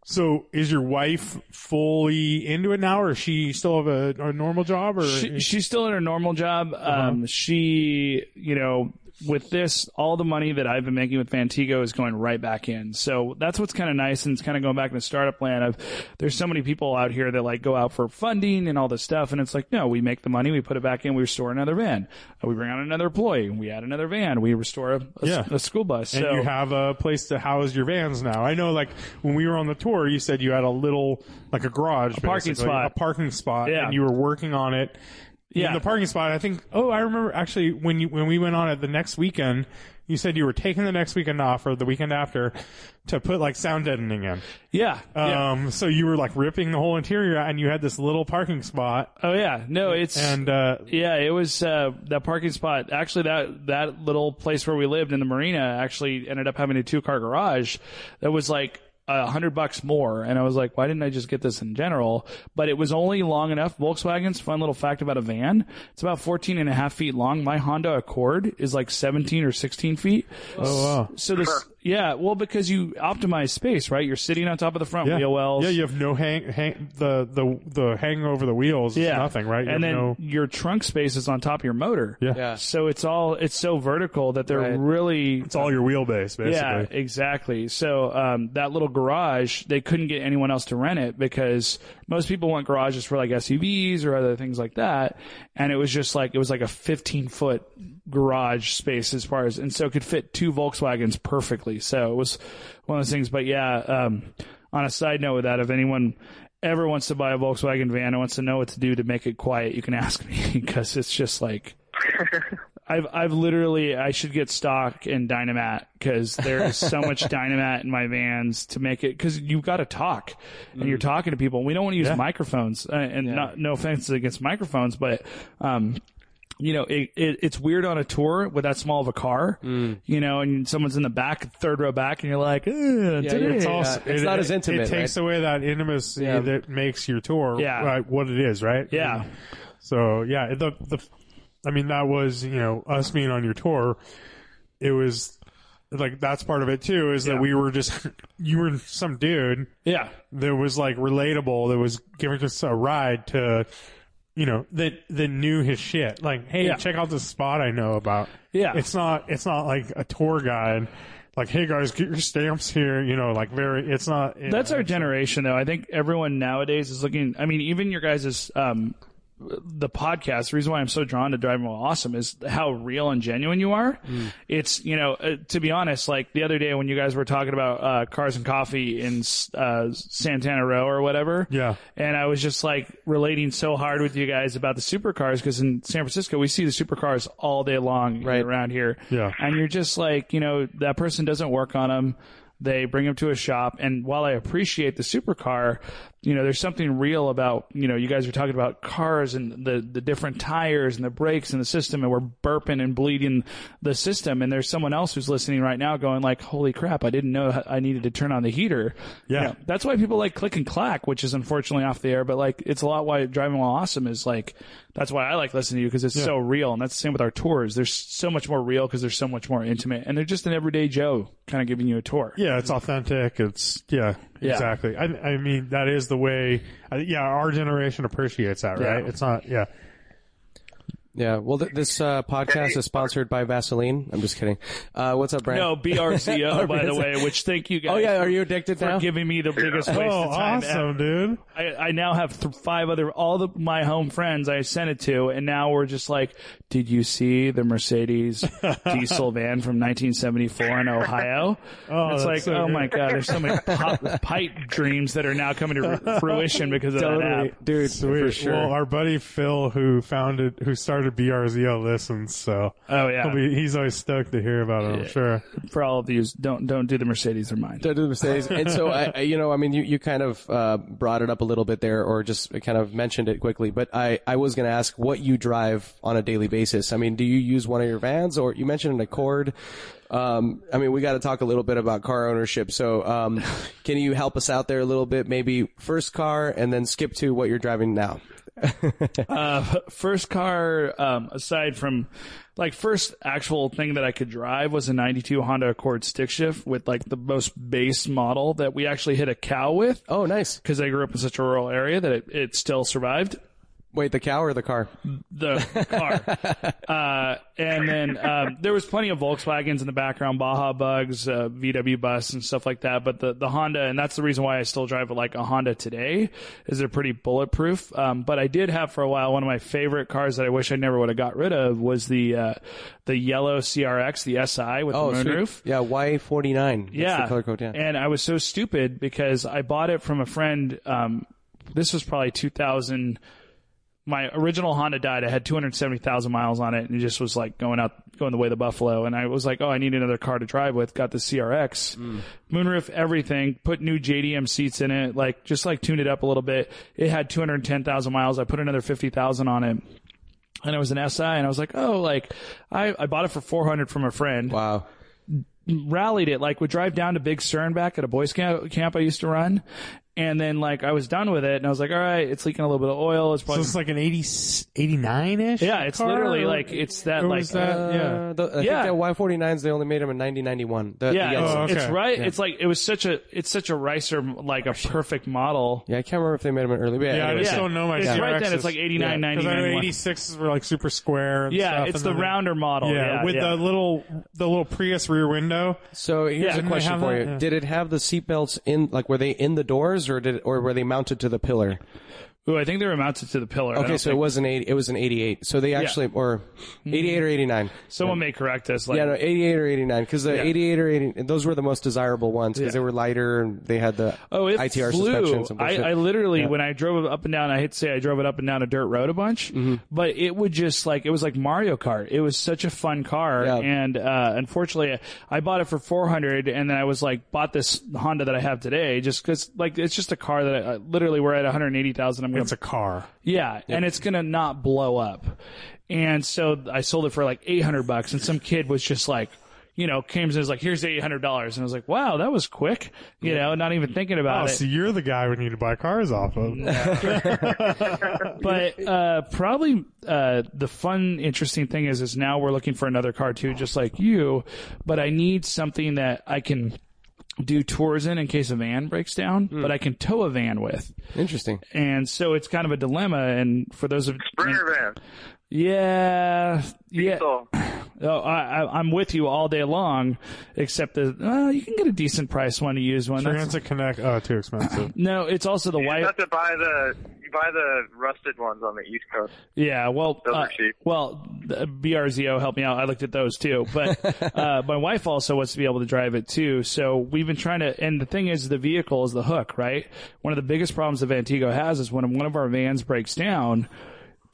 so is your wife fully into it now, or does she still have a, a normal job, or She, she's still in her normal job. Uh-huh. Um, she, you know, with this, all the money that I've been making with Vantigo is going right back in. So that's what's kind of nice, and it's kind of going back into startup land. Of there's so many people out here that like go out for funding and all this stuff, and it's like no, we make the money, we put it back in, we restore another van, Uh, we bring on another employee, we add another van, we restore a, a, Yeah. a school bus. and so you have a place to house your vans now. I know, like when we were on the tour, you said you had a little, like a garage, a parking spot. a parking spot, Yeah. and you were working on it. Yeah. In the parking spot. I think. Oh, I remember actually when you when we went on it the next weekend. You said you were taking the next weekend off or the weekend after to put like sound deadening in. yeah, yeah. Um, so you were like ripping the whole interior out and you had this little parking spot oh yeah, no, it's and, uh, Yeah, it was uh, that parking spot. Actually, that that little place where we lived in the marina actually ended up having a two car garage that was like a hundred bucks more. And I was like, why didn't I just get this in general? But it was only long enough. Volkswagen's fun little fact about a van. It's about 14 and a half feet long. My Honda Accord is like 17 or 16 feet. oh wow. So this, yeah, well, because you optimize space, right? You're sitting on top of the front Yeah. wheel wells. Yeah, you have no hang, hang the the the hang over the wheels. is nothing, right? You And then no, your trunk space is on top of your motor. yeah. Yeah. So it's all it's so vertical that they're Right. really it's all your wheelbase, basically. yeah exactly. So um, that little garage they couldn't get anyone else to rent it because most people want garages for like SUVs or other things like that, and it was just like it was like a 15 foot garage space as far as and so it could fit two Volkswagens perfectly. So it was one of those things. But yeah, um, on a side note with that, if anyone ever wants to buy a Volkswagen van and wants to know what to do to make it quiet, you can ask me because it's just like I've I've literally I should get stock in Dynamat because there is so much Dynamat in my vans to make it because you've got to talk and you're talking to people. We don't want to use Yeah. microphones uh, and not, no offense against microphones, but um, you know it, it it's weird on a tour with that small of a car, mm. you know, and someone's in the back, third row back, and you're like, "Ugh, today." It's Yeah, also it's not as intimate, It takes away that intimacy Yeah. that makes your tour Yeah. right, what it is, right? yeah. So yeah, the the I mean that was you know us being on your tour. It was like that's part of it too. Is Yeah. that we were just you were some dude Yeah. that was like relatable that was giving us a ride to you know that that knew his shit like hey Yeah. check out this spot i know about Yeah. it's not it's not like a tour guide like hey guys get your stamps here you know like very it's not That's our generation, though. I think everyone nowadays is looking. I mean, even your guys' um, the podcast. The reason why I'm so drawn to Driving While Awesome is how real and genuine you are. It's you know, uh, to be honest, like the other day when you guys were talking about uh, cars and coffee in uh, Santana Row or whatever. Yeah. And I was just like relating so hard with you guys about the supercars because in San Francisco we see the supercars all day long Right. around here. Yeah. And you're just like, you know, that person doesn't work on them. They bring them to a shop. And while I appreciate the supercar, you know, there's something real about, you know, you guys are talking about cars and the, the different tires and the brakes and the system and we're burping and bleeding the system. And there's someone else who's listening right now going like, holy crap, I didn't know I needed to turn on the heater. Yeah. You know, that's why people like click and clack, which is unfortunately off the air, but like it's a lot why driving while awesome is like, that's why I like listening to you because it's so real. And that's the same with our tours. There's so much more real because they're so much more intimate and they're just an everyday Joe kind of giving you a tour. yeah it's authentic it's yeah, Yeah. exactly I, I mean that is the way I, yeah our generation appreciates that right Yeah. it's not yeah Yeah. Well, th- this uh, podcast is sponsored by Vaseline. I'm just kidding. Uh, what's up, Brian? No, BRCO, by the way, which thank you guys. Oh yeah. Are you addicted for now? giving me the biggest waste oh of time ever. awesome dude I, I now have th- five other all the my home friends I sent it to, and now we're just like, did you see the Mercedes diesel van from 1974 in Ohio? Oh, it's like, so oh good. my god, there's so many pop, pipe dreams that are now coming to fruition because of that app. dude. Sweet. For sure. Well, our buddy Phil, who founded, who started BRZO, listens. So Oh yeah, be, he's always stoked to hear about it. I'm sure. for all of you, don't don't do the Mercedes or mine. Don't do the Mercedes. And so, I, I- you know, I mean, you, you kind of uh, brought it up a little bit there, or just kind of mentioned it quickly. But I, I was going to ask what you drive on a daily basis. I mean, do you use one of your vans, or you mentioned an Accord? Um, I mean, we got to talk a little bit about car ownership. So, um, can you help us out there a little bit? Maybe first car, and then skip to what you're driving now. Uh, first car, um, aside from like first actual thing that I could drive was a 92 Honda Accord stick shift with like the most base model that we actually hit a cow with Oh, nice. because I grew up in such a rural area that it, it still survived. Wait, the cow or the car? the car. uh, and then um, there was plenty of Volkswagens in the background, Baja Bugs, uh, VW Bus, and stuff like that. But the the Honda, and that's the reason why I still drive like a Honda today, is they're pretty bulletproof. Um, but I did have for a while one of my favorite cars that I wish I never would have got rid of was the uh, the yellow CRX, the SI with Oh, the moonroof. Yeah, Y forty nine. Yeah. the color code. Yeah. And I was so stupid because I bought it from a friend. Um, this was probably 2000. My original Honda died. I had 270,000 miles on it and it just was like going out, going the way of the buffalo. And I was like, oh, I need another car to drive with. Got the CRX, mm. moonroof, everything, put new JDM seats in it, like just like tuned it up a little bit. It had 210,000 miles. I put another 50,000 on it. And it was an SI and I was like, oh, like I, I bought it for 400 from a friend wow. rallied it, like would drive down to Big Stern back at a boys camp, camp I used to run. And then like I was done with it and I was like, all right, it's leaking a little bit of oil. It's So probably, it's like an 80, 89-ish? yeah, it's car? literally like, it's that Or like, was that- yeah. Uh, the, I Yeah. think that Y forty nines they only made them in nineteen ninety one. The, yeah, the it's, yellow. Oh, okay. it's right. It's like, it was such a, it's such a ricer, like a perfect model. yeah, I can't remember if they made them in early. But yeah, Yeah, I anyway. just Yeah. don't know my It's right then. It's like 89, 90, Because I know 91. 86s were like super square and Yeah, stuff, it's and the then rounder model. Yeah, Yeah, with yeah. the little the little Prius rear window. So here's Yeah. a Didn't they question have for that? you: Yeah. Did it have the seatbelts in? Like, were they in the doors, or did, or were they mounted to the pillar? Ooh, I think they were mounted to the pillar. Okay, so it was an eighty. It was an eighty-eight. So they actually, or eighty-eight or eighty-nine. someone may correct us. Like, Yeah, no, eighty-eight or eighty-nine. Because the Yeah. eighty-eight or eighty, those were the most desirable ones because Yeah. they were lighter and they had the Oh, it ITR flew. I. I literally, when I drove it up and down, I hate to say I drove it up and down a dirt road a bunch, Mm-hmm. but it would just like, it was like Mario Kart. It was such a fun car. Yeah. And, uh, unfortunately I bought it for 400 and then I was like, bought this Honda that I have today just cause like, it's just a car that I, literally we're at 180,000. It's a car. yeah, and it's gonna not blow up. And so I sold it for like eight hundred bucks, and some kid was just like, you know, came and was like, "Here's eight hundred dollars," and I was like, "Wow, that was quick," you know, not even thinking about Oh, it. so you're the guy we need to buy cars off of. but uh, probably uh, the fun, interesting thing is, is now we're looking for another car too, just like you. But I need something that I can do tours in in case a van breaks down, hmm. but I can tow a van with. Interesting. And so it's kind of a dilemma. And for those of Sprinter van. Yeah, yeah. So, Oh, I, I, I'm with you all day long, except that uh, you can get a decent price one to use one. That's- Transit Connect. Oh, too expensive. no, it's also the wife. you white. have to buy the you buy the rusted ones on the East Coast. Yeah, well, Those uh, are cheap. well, the BRZO helped me out. I looked at those too, but uh, my wife also wants to be able to drive it too. So we've been trying to. And the thing is, the vehicle is the hook, right? One of the biggest problems that Vantigo has is when one of our vans breaks down.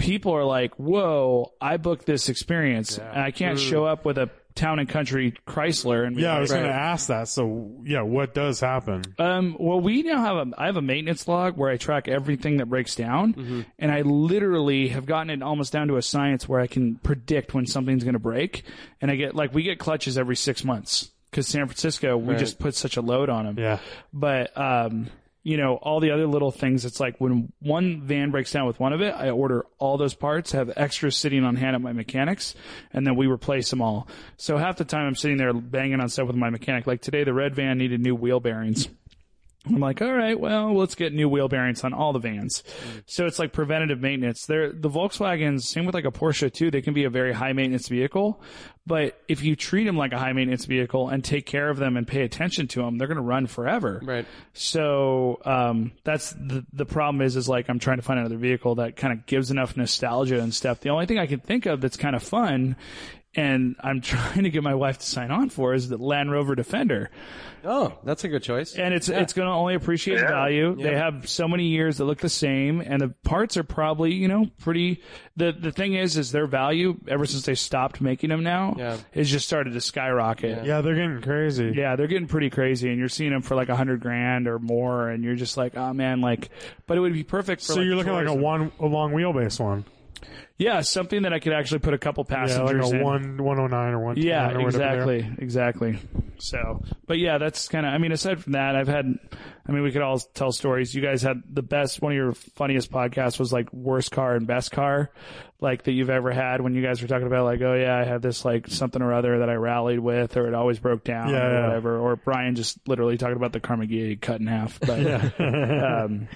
People are like, "Whoa! I booked this experience, and I can't show up with a town and country Chrysler." And Yeah, I was going to ask that. So, yeah, what does happen? Um, well, we now have a, I have a maintenance log where I track everything that breaks down. And I literally have gotten it almost down to a science where I can predict when something's going to break. And I get, like, we get clutches every six months. Cause San Francisco, we just put such a load on them. Yeah. But, um, you know, all the other little things, it's like when one van breaks down with one of it, I order all those parts, have extras sitting on hand at my mechanics, and then we replace them all. So half the time I'm sitting there banging on stuff with my mechanic. Like today, the red van needed new wheel bearings. I'm like, all right, well, let's get new wheel bearings on all the vans. So it's like preventative maintenance. They're, the Volkswagens, same with like a Porsche too, they can be a very high maintenance vehicle. But if you treat them like a high maintenance vehicle and take care of them and pay attention to them, they're going to run forever. Right. So, um, that's the, the problem is, is like I'm trying to find another vehicle that kind of gives enough nostalgia and stuff. The only thing I can think of that's kind of fun and I'm trying to get my wife to sign on for is the Land Rover Defender Oh, that's a good choice. and it's it's going to only appreciate Yeah. value. They have so many years that look the same, and the parts are probably you know pretty. The the thing is, is their value ever since they stopped making them now Yeah. has just started to skyrocket. Yeah, they're getting crazy. Yeah, they're getting pretty crazy, and you're seeing them for like a hundred grand or more, and you're just like, oh man, like, but it would be perfect for. So like, you're looking like a one a long wheelbase one. Yeah, something that I could actually put a couple Yeah, passengers like a in. one one oh nine or one. Yeah, or whatever they are. exactly, exactly. So, but yeah, that's kind of. I mean, aside from that, I've had. I mean, we could all tell stories. You guys had the best. One of your funniest podcasts was like worst car and best car, like that you've ever had. When you guys were talking about like, oh yeah, I have this like something or other that I rallied with, or it always broke down, Yeah, or yeah. whatever. Or Brian just literally talking about the Karmann Ghia cut in half. But um,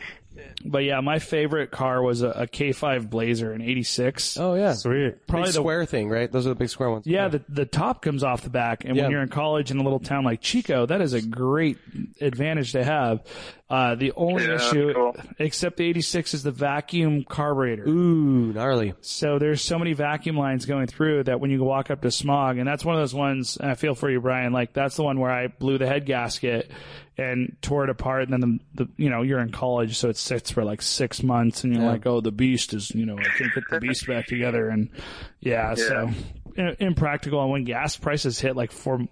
But yeah, my favorite car was a, a K5 Blazer in '86. Oh yeah, Sweet. Probably big the square thing, right? Those are the big square ones. Yeah, the the top comes off the back, and Yeah. when you're in college in a little town like Chico, that is a great advantage to have. Uh, the only Yeah, issue, cool. except the '86, is the vacuum carburetor. Ooh, gnarly. So there's so many vacuum lines going through that when you walk up to smog, and that's one of those ones. And I feel for you, Brian. Like that's the one where I blew the head gasket and tore it apart, and then the, the you know you're in college, so it sits for like six months, and you're like, oh, the beast is you know I can't get the beast back together, and yeah, so impractical. And when gas prices hit like four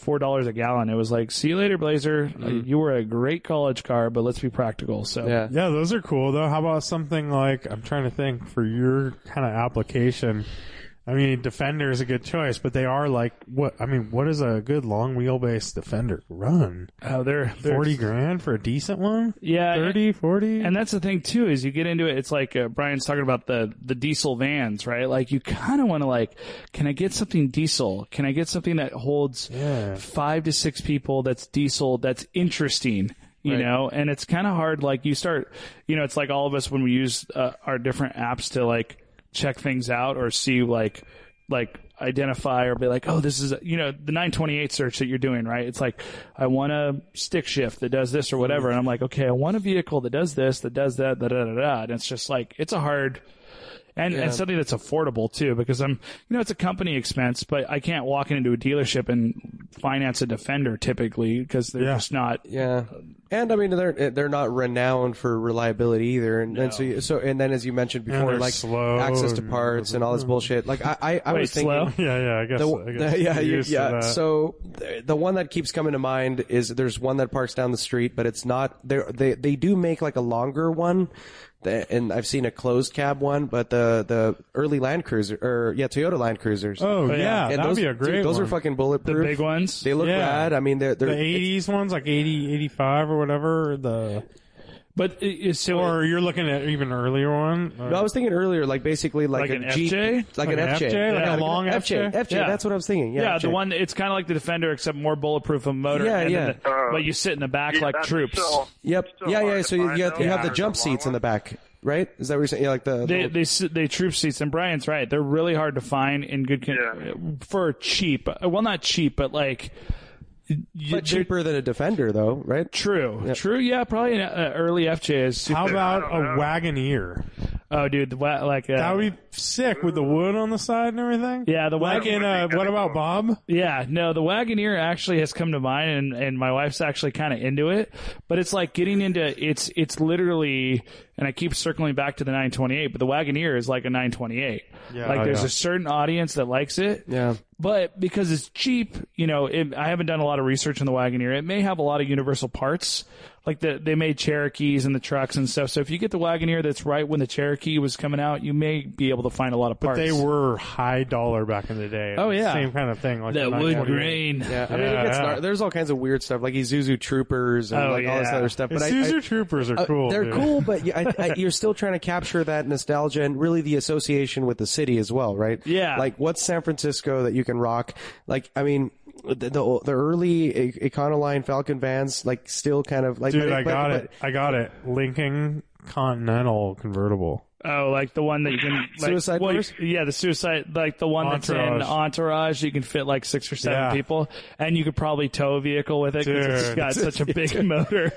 four dollars a gallon, it was like, see you later, Blazer. Uh, You were a great college car, but let's be practical. So Yeah. Yeah, those are cool though. How about something like I'm trying to think for your kind of application. I mean, Defender is a good choice, but they are like what? I mean, what is a good long wheelbase Defender run? oh, they're, they're Forty grand for a decent one? yeah, 30, 40? And that's the thing too, is you get into it. It's like uh, Brian's talking about the the diesel vans, right? Like you kind of want to like, can I get something diesel? Can I get something that holds Yeah. five to six people? That's diesel. That's interesting. You Right. know, and it's kind of hard. Like you start, you know, it's like all of us when we use uh, our different apps to like check things out or see like like identify or be like, oh, this is, you know, the 928 search that you're doing, right? It's like, I want a stick shift that does this or whatever. And I'm like, okay, I want a vehicle that does this, that does that, da da da da. And it's just like, it's a hard, and, and something that's affordable too, because I'm, you know, it's a company expense, but I can't walk into a dealership and finance a Defender typically because they're Yeah. just not, Yeah, and I mean they're they're not renowned for reliability either, and, and so you- so and then as you mentioned before, like slow access to parts and all this bullshit. Like I I, I Wait, was thinking. slow? yeah, yeah, I guess. The, I guess the- yeah, you're you- used to yeah. that. So the, the one that keeps coming to mind is there's one that parks down the street, but it's not. They they they do make like a longer one, the- and I've seen a closed cab one, but the the early Land Cruiser or yeah Toyota Land Cruisers. oh, oh yeah. yeah, And that'd those, be a great dude, those one. are fucking bulletproof. the bulletproof. big ones. They look Yeah. rad. I mean, they're they're the 80s ones, like 80, 85 or whatever. The but it, so, or you're looking at even earlier one. No, I was thinking earlier, like basically like, Like a an Jeep, FJ? like, Like an an FJ, FJ? Like Yeah, a long FJ, FJ? FJ. Yeah. That's what I was thinking. Yeah, Yeah, the one it's kind of like the Defender, except more bulletproof of motor. Yeah, and yeah. the- Uh, but you sit in the back Yeah, like troops. still- Yep. still Yeah, yeah. So you, you have, you have the jump The long seats in the back, right? Is that what you're saying? Yeah, like the, They the they they troop seats, and Brian's right. They're really hard to find in good con- Yeah. for cheap. Well, not cheap, but like you, but they're- cheaper than a Defender, though, right? True, true. Yeah, probably an uh, early FJ is. Super, How about a know. Wagoneer? oh, dude, the wa- like uh, That would be sick with the wood on the side and everything. Yeah, the like wagon- in uh, what about Bob? Yeah, no, the Wagoneer actually has come to mind, and, and my wife's actually kind of into it. But it's like getting into it's it's literally, and I keep circling back to the 928, but the Wagoneer is like a 928. Yeah, like oh, there's yeah. a certain audience that likes it. Yeah. But because it's cheap, you know, it, I haven't done a lot of research on the Wagoneer. It may have a lot of universal parts, like the they made Cherokees and the trucks and stuff. So if you get the Wagoneer that's right when the Cherokee was coming out, you may be able to find a lot of parts. But They were high dollar back in the day. Oh, yeah. same kind of thing. Like that wood grain. Yeah. I mean, Yeah, it gets yeah. there's all kinds of weird stuff, like Isuzu Troopers and Oh, like all this other stuff. But I, Isuzu I, Troopers are uh, cool. they're dude. cool, but I, I, you're still trying to capture that nostalgia and really the association with the city as well, right? Yeah. Like what's San Francisco that you can rock? Like, I mean, the the, the early Econoline Falcon vans, like still kind of like. Dude, but- I but- got but- it. I got it. Lincoln Continental convertible. Oh, like the one that you can like, Suicide well, doors? Yeah, the suicide, like the one that's in Entourage. Entourage. You can fit like six or seven Yeah. people, and you could probably tow a vehicle with it because it's got such a big motor.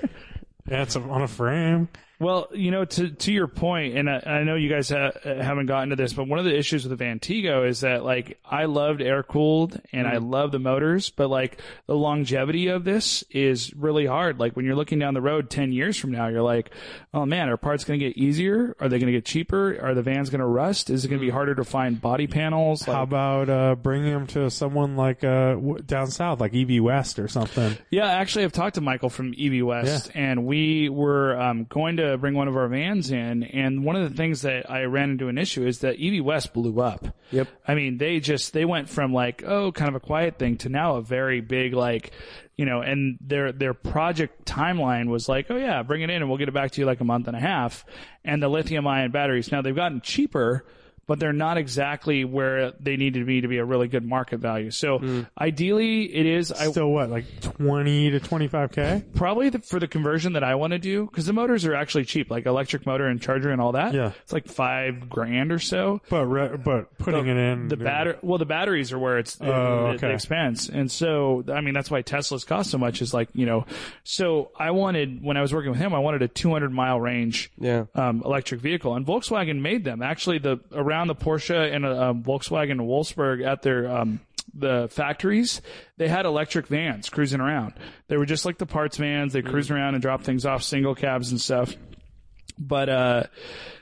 Yeah, it's on a frame. Well, you know, to to your point, and I, I know you guys ha- haven't gotten to this, but one of the issues with the Vantigo is that like I loved air cooled and I love the motors, but like the longevity of this is really hard. Like when you're looking down the road ten years from now, you're like, oh man, are parts going to get easier? Are they going to get cheaper? Are the vans going to rust? Is it going to be harder to find body panels? Like, How about uh, bringing them to someone like uh, w- down south, like EV West or something? Yeah, actually, I've talked to Michael from EV West, and we were um, going to bring one of our vans in. And one of the things that I ran into an issue is that EV West blew up. Yep. I mean, they just they went from like oh, kind of a quiet thing to now a very big like. You know, and their their project timeline was like, oh yeah, bring it in and we'll get it back to you like a month and a half. And the lithium ion batteries now they've gotten cheaper, but they're not exactly where they need to be to be a really good market value. So ideally, it is. I Still what, like 20 to 25K? probably the, for the conversion that I want to do because the motors are actually cheap, like electric motor and charger and all that. Yeah. it's like five grand or so. But, re- but putting it in. The batter, well, the batteries are where it's Oh, the, the expense, and so I mean that's why Teslas cost so much. Is like you know, so I wanted when I was working with him, I wanted a 200 mile range Yeah. um, electric vehicle, and Volkswagen made them. Actually, the around the Porsche and uh, um, Volkswagen Wolfsburg at their um, the factories, they had electric vans cruising around. They were just like the parts vans. They cruise around and drop things off, single cabs and stuff. But uh,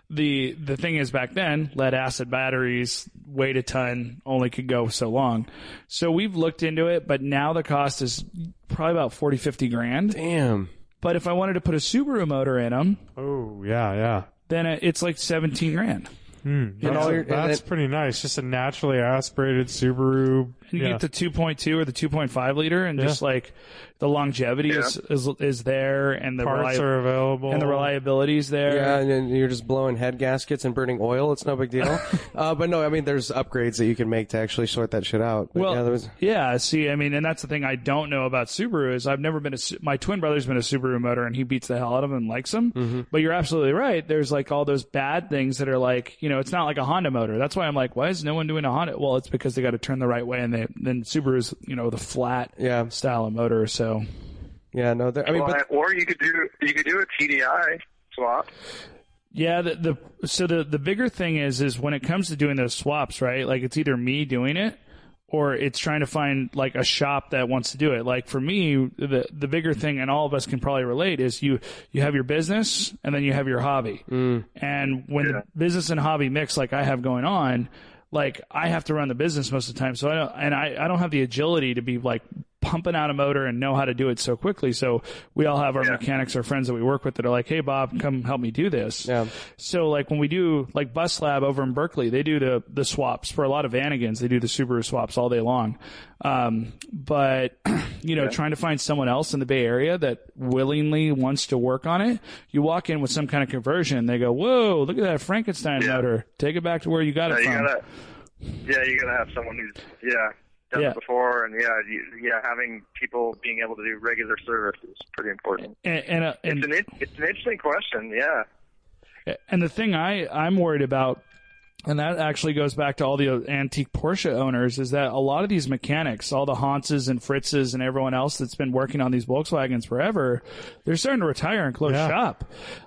the the thing is, back then, lead acid batteries weighed a ton, only could go so long. So we've looked into it, but now the cost is probably about 40, 50 grand. Damn. But if I wanted to put a Subaru motor in them, Oh, yeah, yeah. then it's like 17 grand. Hmm, that's, all your- that's and pretty nice. Just a naturally aspirated Subaru. You yeah. get the 2.2 or the 2.5 liter, and just like the longevity is, is is there, and the Parts reli- are available. and the reliability is there. Yeah, and then you're just blowing head gaskets and burning oil. It's no big deal. uh, but no, I mean, there's upgrades that you can make to actually sort that shit out. But Well, yeah, there was, yeah. See, I mean, and that's the thing I don't know about Subaru is I've never been a. My twin brother's been a Subaru motor, and he beats the hell out of them and likes them. Mm-hmm. But you're absolutely right. There's like all those bad things that are like, you know, it's not like a Honda motor. That's why I'm like, why is no one doing a Honda? Well, it's because they got to turn the right way, and they then Subaru's, you know, the flat Yeah. style of motor. So yeah, no, there, I mean, Well, but or you could do you could do a TDI swap. Yeah, the, the so the the bigger thing is is when it comes to doing those swaps, right? Like it's either me doing it or it's trying to find like a shop that wants to do it. Like for me, the the bigger thing, and all of us can probably relate, is you you have your business and then you have your hobby, mm. and when the business and hobby mix, like I have going on. Like I have to run the business most of the time, so I don't, and I, I don't have the agility to be like pumping out a motor and know how to do it so quickly. So we all have our mechanics or friends that we work with that are like, "Hey, Bob, come help me do this." Yeah. So like when we do like Bus Lab over in Berkeley, they do the the swaps for a lot of Vanagons. They do the Subaru swaps all day long. Um, but you know, trying to find someone else in the Bay Area that willingly wants to work on it, you walk in with some kind of conversion. They go, "Whoa, look at that Frankenstein motor! Take it back to where you got Yeah, it you from." gotta, yeah, you gotta have someone who's yeah done Yeah. it before, and yeah, you, yeah, having people being able to do regular service is pretty important. and and, uh, and It's an it's an interesting question. Yeah, And the thing I, I'm worried about, and that actually goes back to all the antique Porsche owners, is that a lot of these mechanics, all the Hanses and Fritzes and everyone else that's been working on these Volkswagens forever, they're starting to retire and close Yeah. shop.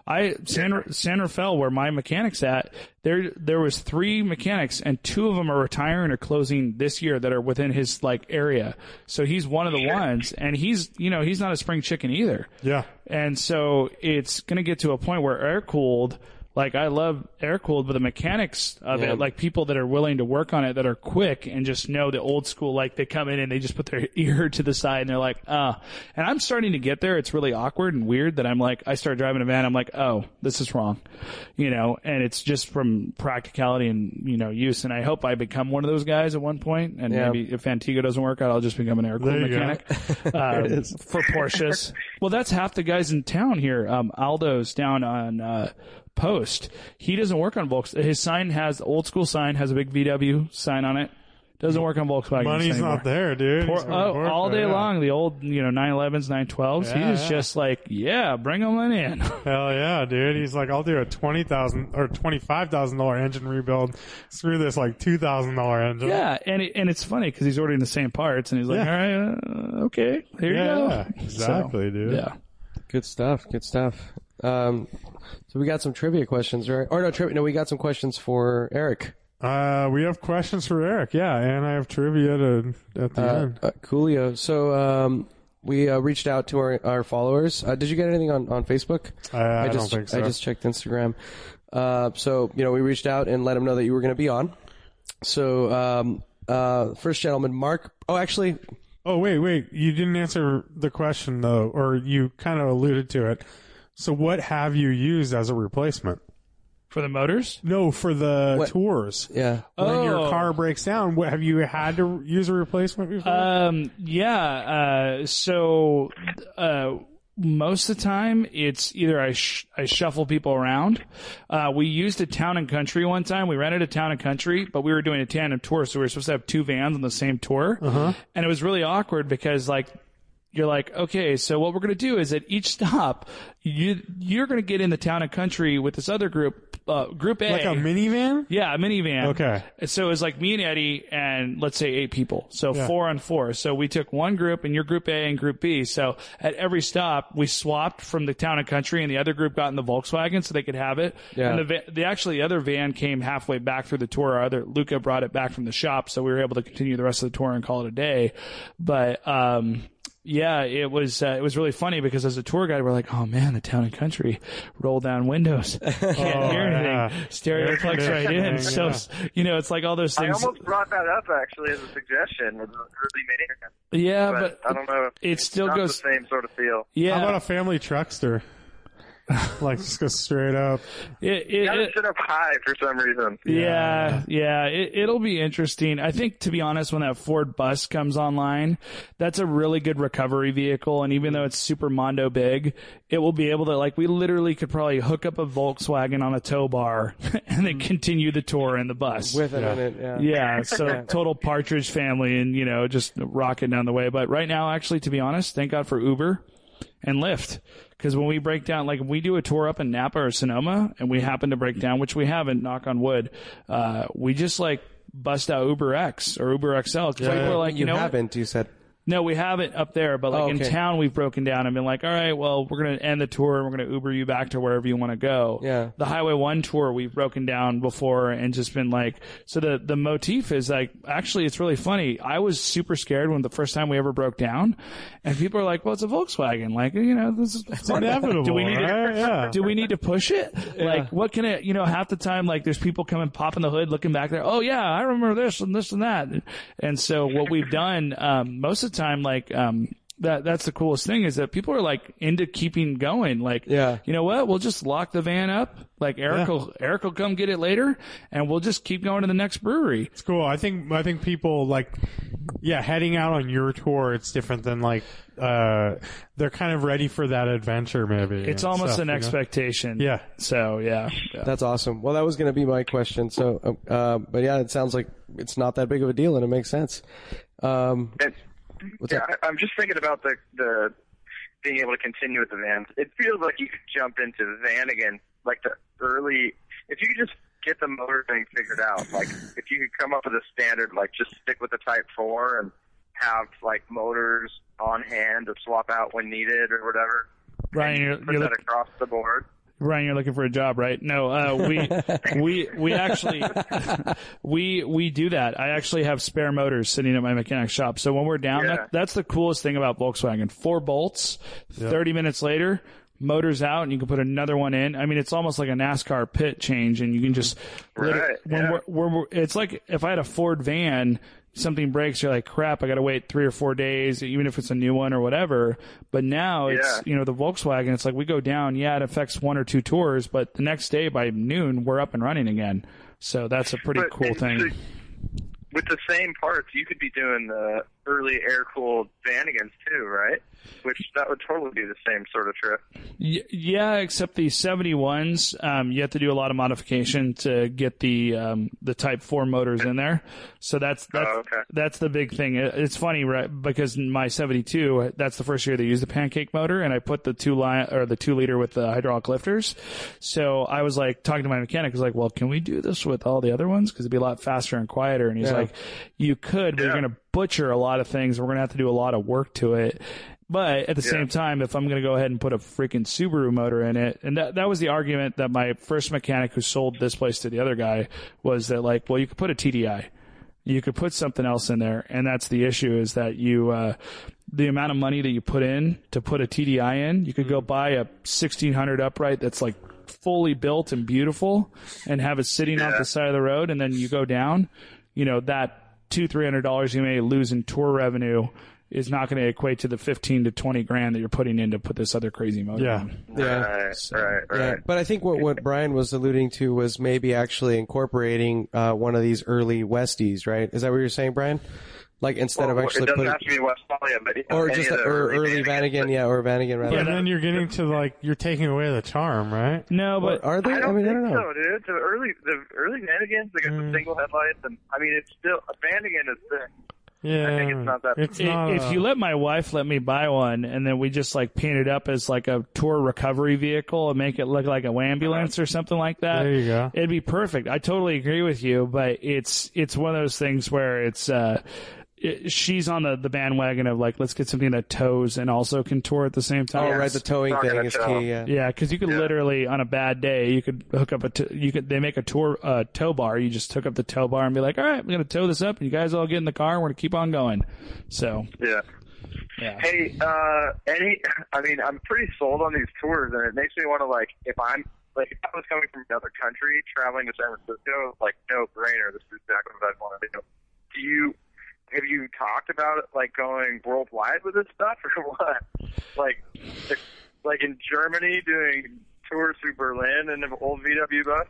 I San San Rafael, where my mechanics at, there there was three mechanics, and two of them are retiring or closing this year that are within his like area. So he's one of the ones, and he's you know he's not a spring chicken either. Yeah. And so it's going to get to a point where air cooled, like I love air cooled, but the mechanics of Yeah. it, like people that are willing to work on it that are quick and just know the old school, like they come in and they just put their ear to the side and they're like, ah. And I'm starting to get there. It's really awkward and weird that I'm like, I start driving a van. I'm like, oh, this is wrong, you know, and it's just from practicality and, you know, use. And I hope I become one of those guys at one point. And Yeah. maybe if Vantigo doesn't work out, I'll just become an air cooled There you go. mechanic um, for Porsches. well, that's half the guys in town here. Um, Aldo's down on uh, Post. He doesn't work on Volks. His sign has old school sign has a big VW sign on it. Doesn't work on Volkswagen. Money's anymore. not there, dude. Por- oh, Porsche, all day yeah. long, the old you know 911s, 912s. Yeah, he's yeah. just like, yeah, bring them in. Hell yeah, dude. He's like, I'll do a twenty thousand or twenty five thousand dollar engine rebuild. Screw this like two thousand dollar engine. yeah, and it, and it's funny because he's ordering the same parts, and he's like, Yeah. all right, uh, okay, here Yeah, you go. yeah, exactly, So, dude. Yeah. good stuff. Good stuff. Um, so we got some trivia questions, right? Or no, trivia. No, we got some questions for Eric. Uh, we have questions for Eric. Yeah, and I have trivia to, at the Uh, end. uh, Coolio. So um, we uh, reached out to our, our followers. Uh, did you get anything on, on Facebook? Uh, I, just, don't think so. I just checked Instagram. Uh, so you know, we reached out and let them know that you were going to be on. So um, uh, first gentleman, Mark. Oh, actually, Oh wait, wait. You didn't answer the question though, or you kind of alluded to it. So what have you used as a replacement? For the motors, No, for the What- tours. yeah. When your Oh. car breaks down, what, have you had to use a replacement before? Um, yeah. Uh, so, uh, most of the time it's either I sh- I shuffle people around. Uh, we used a town and country one time. We rented a town and country, but we were doing a tandem tour, so we were supposed to have two vans on the same tour, and it was really awkward because like you're like, okay, so what we're going to do is at each stop, you you're going to get in the town and country with this other group, uh, group A, Like a minivan? yeah, a minivan. Okay. So it was like me and Eddie and let's say eight people. So Yeah. four on four. So we took one group and your group A and group B. So at every stop, we swapped from the town and country and the other group got in the Volkswagen so they could have it. Yeah. And the, va- the actually the other van came halfway back through the tour. Our other Luca brought it back from the shop. So we were able to continue the rest of the tour and call it a day. But, um, yeah, it was uh, it was really funny because as a tour guide, we're like, oh man, the town and country, roll down windows, can't hear anything, yeah. stereo Air plugs right in. conditioning, So you know, it's like all those things. I things. almost brought that up actually as a suggestion with the early minivan, yeah, but, but, I don't know. it still not goes. the same sort of feel. Yeah, How about a family truckster? like just go straight up. it, You it, gotta it- sit up high for some reason. Yeah, yeah, it, it'll be interesting. I think, to be honest, when that Ford bus comes online, that's a really good recovery vehicle. And even though it's super mondo big, it will be able to, like, we literally could probably hook up a Volkswagen on a tow bar and then mm-hmm. continue the tour in the bus. with it in it. Yeah. yeah, so total partridge family and, you know, just rocking down the way. But right now, actually, to be honest, thank God for Uber and Lyft. Because when we break down, like we do a tour up in Napa or Sonoma and we happen to break down, which we haven't, knock on wood, uh, we just like bust out Uber X or Uber XL. Because people are like, you, you know, haven't. You said No, we haven't up there, but like Oh, in town, we've broken down and been like, all right, well, we're going to end the tour and we're going to Uber you back to wherever you want to go. Yeah. The Highway 1 tour, we've broken down before and just been like, so the, the motif is like, actually, it's really funny. I was super scared when the first time we ever broke down and people are like, well, it's a Volkswagen. Like, you know, this is It's inevitable. Do we need to. Yeah. do we need to push it? Like, what can it, you know, half the time, like, there's people coming, popping the hood, looking back there. Oh, yeah, I remember this and this and that. And so what we've done, um, most of the time, like, um, that, that's the coolest thing is that people are like into keeping going. Like, Yeah. you know what? We'll just lock the van up. Like Eric Yeah. will, Eric will come get it later and we'll just keep going to the next brewery. It's cool. I think I think people like yeah, heading out on your tour it's different than like uh they're kind of ready for that adventure maybe. It's almost stuff, an you know? expectation. Yeah. So yeah. yeah. that's awesome. Well, that was going to be my question. So, uh, uh, but yeah, it sounds like it's not that big of a deal, and it makes sense. Um, And, What's yeah, up? I, I'm just thinking about the the being able to continue with the vans. It feels like you could jump into the van again, like the early. If you could just get the motor thing figured out, like if you could come up with a standard, like just stick with the Type Four and have like motors on hand to swap out when needed or whatever. Ryan, you're, Put you're that look- across the board. Ryan, you're looking for a job, right? No, uh, we, we, we actually, we, we do that. I actually have spare motors sitting at my mechanic shop. So when we're down, Yeah. that, that's the coolest thing about Volkswagen. Four bolts, 30 minutes later, motors out and you can put another one in. I mean, it's almost like a NASCAR pit change and you can just, lit- Right, when yeah. we're, we're, we're- it's like if I had a Ford van, something breaks, you're like, crap, I gotta wait three or four days, even if it's a new one or whatever. But now it's, Yeah. you know, the Volkswagen, it's like we go down, yeah, it affects one or two tours, but the next day by noon, we're up and running again. So that's a pretty But cool thing. so with the same parts, you could be doing the early air cooled Vanagons too, right? Which that would totally be the same sort of trip. Yeah, except the 71s, um, you have to do a lot of modification to get the, um, the Type 4 motors in there. So that's, that's, Oh, okay. that's the big thing. It's funny, right? Because my 72, that's the first year they used the pancake motor and I put the two line, or the two liter with the hydraulic lifters. So I was like, talking to my mechanic, I was like, well, can we do this with all the other ones? Cause it'd be a lot faster and quieter. And he's Yeah. like, you could, but you're going to butcher a lot of things. We're going to have to do a lot of work to it. But at the same time, if I'm going to go ahead and put a freaking Subaru motor in it, and that, that was the argument that my first mechanic who sold this place to the other guy was that like, well, you could put a TDI. You could put something else in there. And that's the issue is that you, uh, the amount of money that you put in to put a TDI in, you could go buy a 1600 upright that's like fully built and beautiful and have it sitting off the side of the road. And then you go down, you know, that two, three hundred dollars you may lose in tour revenue is not going to equate to the 15 to 20 grand that you're putting in to put this other crazy motor Yeah. in. Yeah. Right, right, right. Yeah, but I think what, what Brian was alluding to was maybe actually incorporating uh, one of these early Westies, right? Is that what you're saying, Brian? Like instead Well, of actually it doesn't putting, have to be Westfalia, but or just of the or early Vanagon, yeah, or Vanagon rather. and then you're getting to like you're taking away the charm, right? No, but are they? I I, don't mean, I don't know. so, dude. The early, the early Vanagons, they got Mm. the single headlights, and I mean, it's still a Vanagon is thick. Yeah, I think it's not that- It's i- not. if a- you let my wife let me buy one and then we just like paint it up as like a tour recovery vehicle and make it look like a ambulance or something like that, there you go. it'd be perfect. I totally agree with you, but it's it's one of those things where it's uh it, she's on the the bandwagon of like let's get something that tows and also can tour at the same time. Oh, right, the towing Not thing is tell. key. Yeah. Yeah, because you could literally on a bad day you could hook up a t- you could they make a tour uh, tow bar. You just hook up the tow bar and be like, all right, we're gonna tow this up, and you guys all get in the car and we're gonna keep on going. So Yeah. yeah, Hey, uh, any, I mean, I'm pretty sold on these tours, and it makes me want to like, if I'm like, if I was coming from another country traveling to San Francisco, like, no brainer. This is exactly what I'd want to do. Do you? Have you talked about it, like going worldwide with this stuff, or what? Like, like in Germany, doing tours through Berlin and the old VW bus.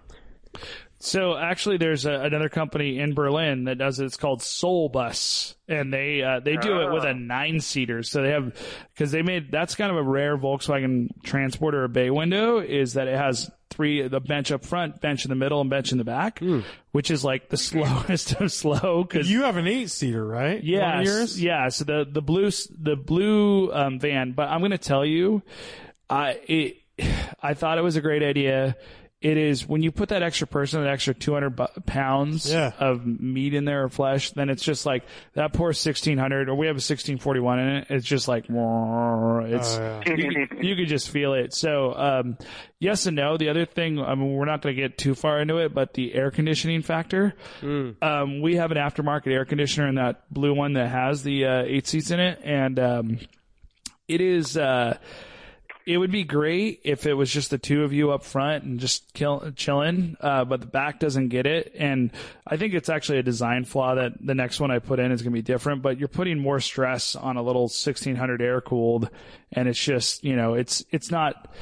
So actually, there's a, another company in Berlin that does it. It's called Soul Bus, and they uh, they do it with a Oh. nine seater. So they have because they made that's kind of a rare Volkswagen Transporter or bay window is that it has three the bench up front, bench in the middle, and bench in the back, which is like the slowest of slow because you have an eight seater, right? Yeah, yours? yeah. So the the blue the blue um, van, but I'm going to tell you, I it I thought it was a great idea. It is when you put that extra person, that extra 200 bu- pounds Yeah. of meat in there or flesh, then it's just like that poor 1600, or we have a 1641 in it. It's just like, it's, Oh, yeah. you, could, you could just feel it. So, um, yes and no. The other thing, I mean, we're not going to get too far into it, but the air conditioning factor. Um, we have an aftermarket air conditioner in that blue one that has the uh, eight seats in it, and um, it is. Uh, it would be great if it was just the two of you up front and just kill, chilling, uh, but the back doesn't get it. And I think it's actually a design flaw that the next one I put in is going to be different, but you're putting more stress on a little 1600 air cooled. And it's just, you know, it's, it's not,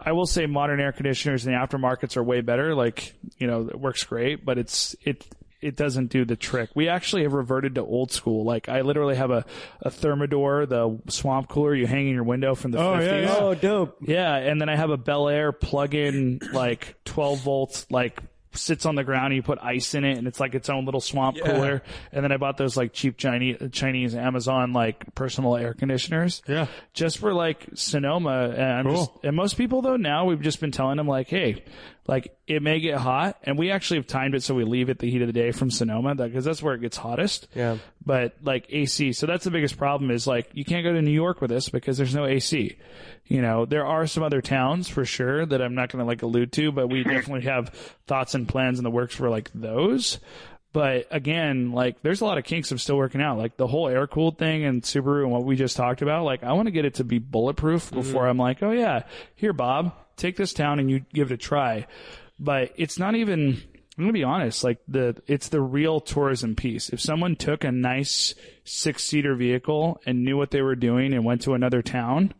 I will say modern air conditioners in the aftermarkets are way better. Like, you know, it works great, but it's, it, it doesn't do the trick. We actually have reverted to old school. Like I literally have a, a Thermador, the swamp cooler you hang in your window from the Oh, 50s. yeah, yeah. Oh, dope. Yeah, and then I have a Bel Air plug-in, like 12 volts, like sits on the ground. And you put ice in it, and it's like its own little swamp cooler. And then I bought those like cheap Chinese Chinese Amazon like personal air conditioners. Yeah. just for like Sonoma. And I'm Cool. just, and most people though now we've just been telling them like, hey, like it may get hot, and we actually have timed it so we leave it the heat of the day from Sonoma because that's where it gets hottest Yeah. but like AC. So that's the biggest problem is like you can't go to New York with this because there's no AC. You know, there are some other towns for sure that I'm not going to like allude to, but we definitely have thoughts and plans in the works for like those. But again, like there's a lot of kinks I'm still working out. Like the whole air cooled thing and Subaru and what we just talked about. Like I want to get it to be bulletproof before mm-hmm. I'm like, oh yeah, here Bob, take this town and you give it a try. But it's not even. I'm gonna be honest. Like the, it's the real tourism piece. If someone took a nice six seater vehicle and knew what they were doing and went to another town,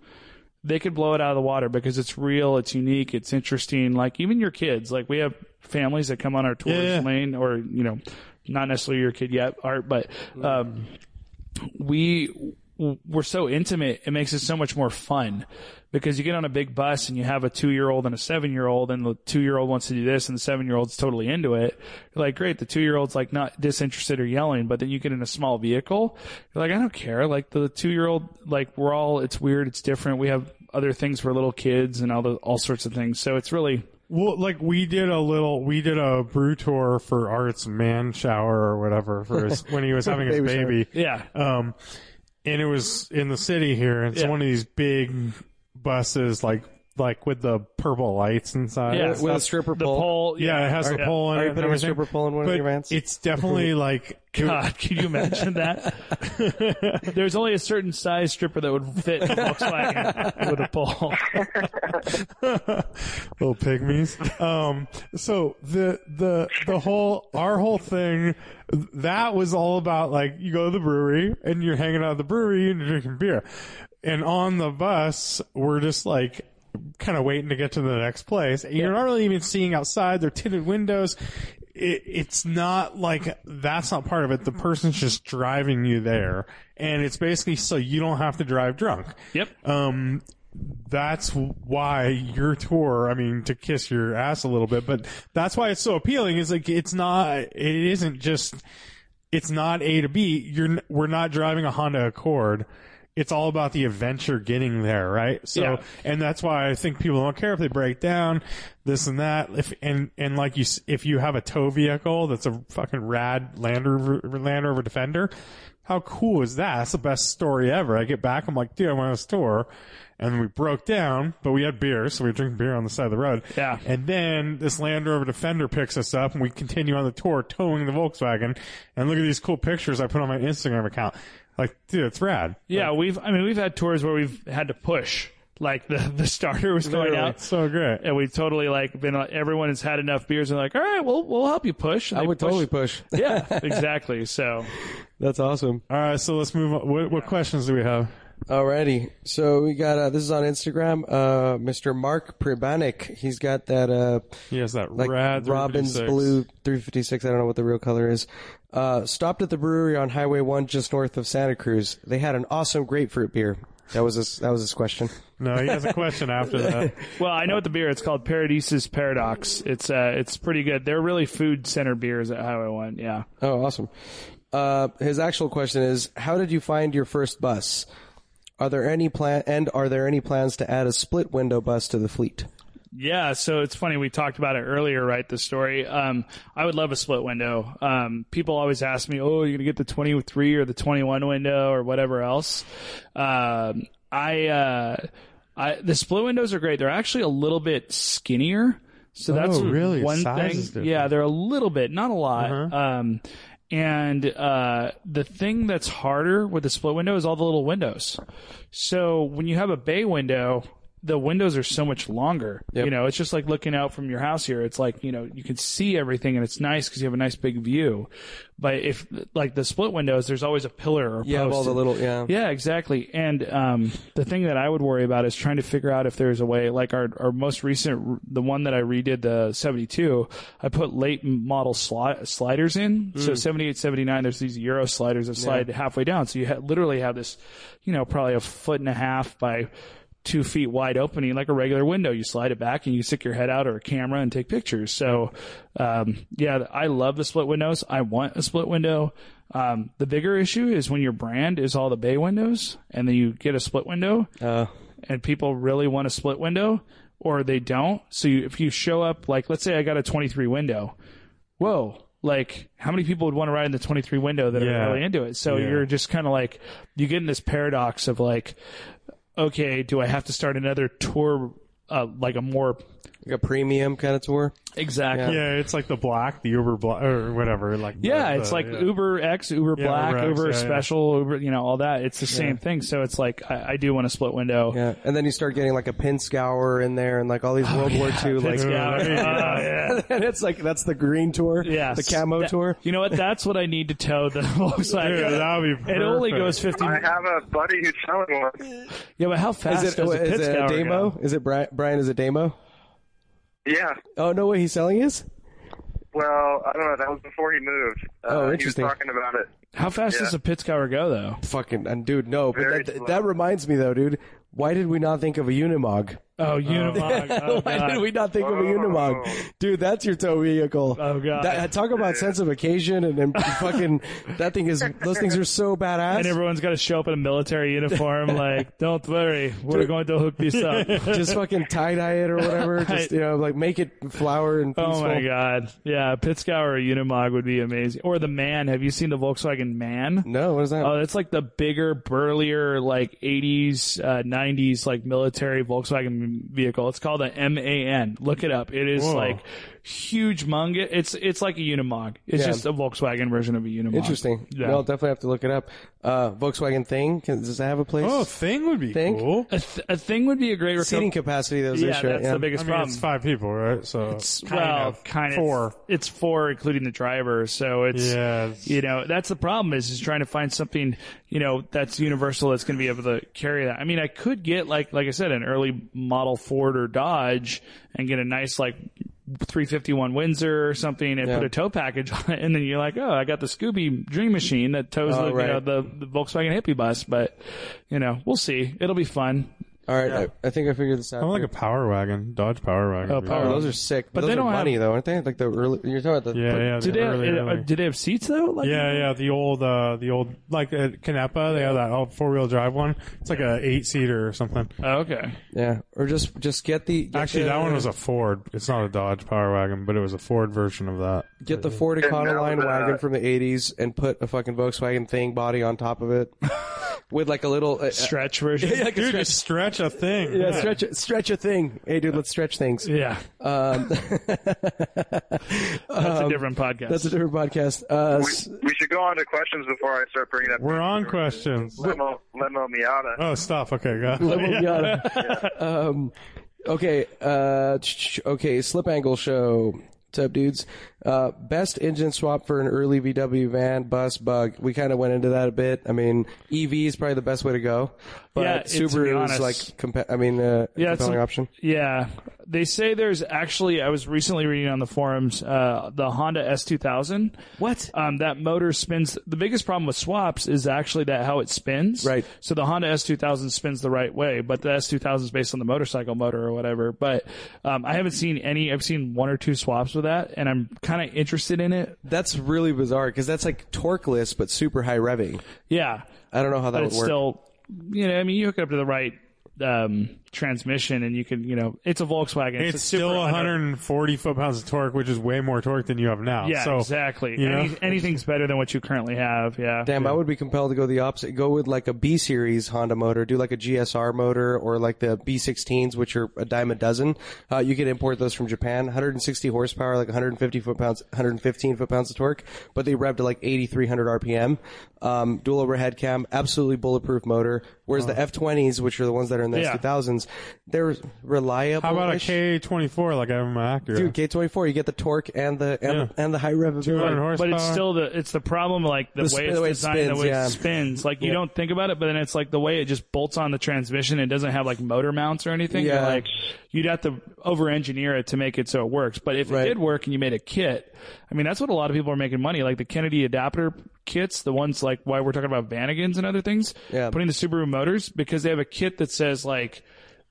they could blow it out of the water because it's real, it's unique, it's interesting. Like even your kids, like we have families that come on our tours Yeah, yeah. lane or, you know, not necessarily your kid yet, Art, but, um, we, we're so intimate. It makes it so much more fun because you get on a big bus and you have a two year old and a seven year old and the two year old wants to do this and the seven year old's totally into it. You're like, great. The two year old's like not disinterested or yelling, but then you get in a small vehicle. You're like, I don't care. Like the two year old, like we're all, it's weird. It's different. We have other things for little kids and all the, all sorts of things. So it's really, Well, like we did a little, we did a brew tour for Art's man shower or whatever for his, when he was having his Baby shower. baby. yeah. Um, and it was in the city here. and It's Yeah. one of these big buses, like like with the purple lights inside. Yeah. With a stuff. stripper The pole. pole. yeah, it has the Yeah. pole in Are it. you and putting a everything. stripper pole in one of But your vans? It's definitely like God, can you imagine that? There's only a certain size stripper that would fit a Volkswagen with a pole. little pygmies. Um, so the the the whole our whole thing that was all about like you go to the brewery and you're hanging out at the brewery and you're drinking beer, and on the bus we're just like kind of waiting to get to the next place. And You're not really even seeing outside. They're tinted windows. it, it's not like that's not part of it. The person's just driving you there, and it's basically so you don't have to drive drunk. Yep. Um, that's why your tour, I mean, to kiss your ass a little bit, but that's why it's so appealing is like, it's not, it isn't just, it's not A to B. You're, we're not driving a Honda Accord. It's all about the adventure getting there, right? So, Yeah. and that's why I think people don't care if they break down this and that. If, and, and like you, if you have a tow vehicle that's a fucking rad Land Rover, Land Rover Defender, how cool is that? That's the best story ever. I get back, I'm like, dude, I went on this tour and we broke down, but we had beer, so we were drinking beer on the side of the road. Yeah. And then this Land Rover Defender picks us up and we continue on the tour towing the Volkswagen. And look at these cool pictures I put on my Instagram account. Like, dude, it's rad. Yeah, we've. I mean, we've had tours where we've had to push. Like the the starter was going out, so great. and we've totally like been. like, Everyone has had enough beers and like, all right, we'll we'll help you push. And I would push- totally push. Yeah, exactly. So That's awesome. All right, so let's move on. What, what questions do we have? Alrighty. So we got, uh, this is on Instagram, uh, Mr. Mark Pribanik. He's got that, uh, He has that like rad Robin's Blue 356. I don't know what the real color is. Uh, stopped at the brewery on Highway 1 just north of Santa Cruz. They had an awesome grapefruit beer. That was his, that was his question. No, he has a question after that. Well, I know what the beer. It's called Paradisus Paradox. It's uh, it's pretty good. They're really food center beers at Highway One. Yeah. Oh, awesome. Uh, his actual question is, how did you find your first bus? Are there any plan, and are there any plans to add a split window bus to the fleet? Yeah, so it's funny we talked about it earlier, right? The story. Um, I would love a split window. Um, people always ask me, "Oh, you're gonna get the 23 or the 21 window or whatever else." Um, I, uh, I the split windows are great. They're actually a little bit skinnier, so that's Oh, really? one Size thing. Yeah, they're a little bit, not a lot. Uh-huh. Um, and uh, the thing that's harder with the split window is all the little windows. So when you have a bay window, the windows are so much longer. You know, it's just like looking out from your house here. It's like, you know, you can see everything and it's nice because you have a nice big view. But if, like the split windows, there's always a pillar or post. all the little, yeah. Yeah, exactly. And um, the thing that I would worry about is trying to figure out if there's a way, like our, our most recent, the one that I redid, the 72, I put late model sli- sliders in. So 78, 79, there's these Euro sliders that slide halfway down. So you ha- literally have this, you know, probably a foot and a half by two feet wide opening like a regular window. You slide it back and you stick your head out or a camera and take pictures. So, um, yeah, I love the split windows. I want a split window. Um, the bigger issue is when your brand is all the bay windows and then you get a split window Uh, and people really want a split window or they don't. So you, if you show up, like, let's say I got a 23 window. Whoa. Like, how many people would want to ride in the 23 window that Yeah. are really into it? So Yeah. you're just kind of like, you get in this paradox of like, okay, do I have to start another tour, uh, like a more like a premium kind of tour. exactly? Yeah, it's like the black, the Uber black, or whatever. Like Yeah, the- it's the- like yeah. Uber X, Uber Yeah, Black, Uber Uber, X, yeah, yeah. Special, Uber, you know, all that. It's the same thing. So it's like I, I do want a split window. Yeah, and then you start getting like a Pinzgauer in there and like all these oh, World War II like. Yeah, there you go. oh, yeah. and it's like that's the green tour, Yeah, the camo That- tour. You know what? That's what I need to tow the Volkswagen. Dude, that would be perfect. it only goes 50. I have a buddy who's selling one. Yeah, but how fast Is it, does a is pit it a scour demo? go? Is it Brian? Brian is it demo? Yeah. Oh no way, he's selling his. Well, I don't know. That was before he moved. Uh, Oh, He was interesting. talking about it. How fast Yeah. does a Pinzgauer go, though? Fucking and dude, no. But Very that, slow. that reminds me though, dude. Why did we not think of a Unimog? Oh, Unimog. Oh, Why God. did we not think of a Unimog? Dude, that's your tow vehicle. Oh, God. That, talk about sense of occasion and, and fucking that thing is. Those things are so badass. And everyone's got to show up in a military uniform. like, don't worry, we're going to hook this up. just fucking tie dye it or whatever. Just you know, like make it flower and peaceful. Oh my god! Yeah, Pinzgauer or Unimog would be amazing. Or the Man. Have you seen the Volkswagen Man? No, what is that? Oh, it's like the bigger, burlier, like 80s, uh, 90s, like military Volkswagen vehicle. It's called a MAN. Look it up. It is Whoa. like huge munga. It's, it's like a Unimog. It's Yeah. just a Volkswagen version of a Unimog. Interesting. Yeah. No, I'll definitely have to look it up. Uh, Volkswagen thing. Can, does that have a place? Oh, thing would be Think? cool. A, th- a thing would be a great Seating capacity. That was Yeah, issue. that's yeah. the I biggest mean, problem. it's five people, right? So It's- kind well, of kind of four. It's four, including the driver. So it's Yeah, it's- you know that's the problem is is trying to find something you know that's universal that's going to be able to carry that. I mean, I could get like like I said, an early model Ford or Dodge and get a nice like 351 Windsor or something and Yeah. put a tow package on it, and then you're like, oh, I got the Scooby Dream Machine that tows Oh, the, right. you know, the the Volkswagen Hippie bus. But you know, we'll see. It'll be fun. All right, I, I think I figured this out. I'm like a power wagon, Dodge Power Wagon. Oh, Power Oh, those are sick. But But those they are don't have- money though, aren't they? Like the early. You're talking about the. Yeah, yeah. Do the they early, have, uh, early. do they have seats though? Like, Yeah, yeah, the old, uh, the old, like at Canepa, they have that all four wheel drive one. It's like a eight seater or something. Oh, okay. Yeah, or just just get the. Get Actually, the, that one was a Ford. It's not a Dodge Power Wagon, but it was a Ford version of that. Get the Ford Econoline was, uh, wagon from the '80s and put a fucking Volkswagen thing body on top of it, with like a little. Uh, Stretch version. yeah, like a Dude, stretch, just stretch a thing. yeah, stretch a- stretch a thing. Hey, dude, let's stretch things. Yeah. Um, That's a different podcast. that's a different podcast. Uh, We, we should go on to questions before I start bringing up. We're on questions. Lemo, Lemo Miata. Oh, stop. Okay, go. Yada. um, okay, uh, ch- ch- okay, Slip Angle Show. What's up, dudes? Uh, best engine swap for an early VW van, bus, bug. We kind of went into that a bit. I mean, EV is probably the best way to go, but Yeah, Subaru is like, compa- I mean, uh, Yeah, compelling a- option. Yeah, they say there's actually. I was recently reading on the forums uh, the Honda S2000. What? Um, that motor spins. The biggest problem with swaps is actually that how it spins. Right. So the Honda S2000 spins the right way, but the S2000 is based on the motorcycle motor or whatever. But um, I haven't seen any. I've seen one or two swaps with that, and I'm kind of interested in it. That's really bizarre because that's like torqueless but super high revving. Yeah, I don't know how that but would it's work. still. You know, I mean, you hook it up to the right um, transmission, and you can. You know, it's a Volkswagen. It's, It's a super still under- 140 foot pounds of torque, which is way more torque than you have now. Yeah, so, exactly. you know? Any, anything's better than what you currently have. Yeah. Damn, I would be compelled to go the opposite. Go with like a B series Honda motor, do like a GSR motor or like the B16s, which are a dime a dozen. Uh, you can import those from Japan. 160 horsepower, like 150 foot pounds, 115 foot pounds of torque, but they rev to like 8,300 RPM. Um, dual overhead cam, absolutely bulletproof motor. Whereas the F20s, which are the ones that are in the Yeah. S2000s, they're reliable. How about a K24 like I have in my Acura? Dude, K24, you get the torque and the and, Yeah. the, and the high 200 horsepower. But it's still the it's the problem like the, The way sp- it's the way it designed, spins, the way yeah. it spins. Like you Yeah. don't think about it, but then it's like the way it just bolts on the transmission. It doesn't have like motor mounts or anything. You're Yeah. like you'd have to over engineer it to make it so it works. But if Right. it did work and you made a kit, I mean that's what a lot of people are making money. Like the Kennedy adapter kits, the ones like why we're talking about Vanagons and other things. Yeah. Putting the Subaru motors because they have a kit that says like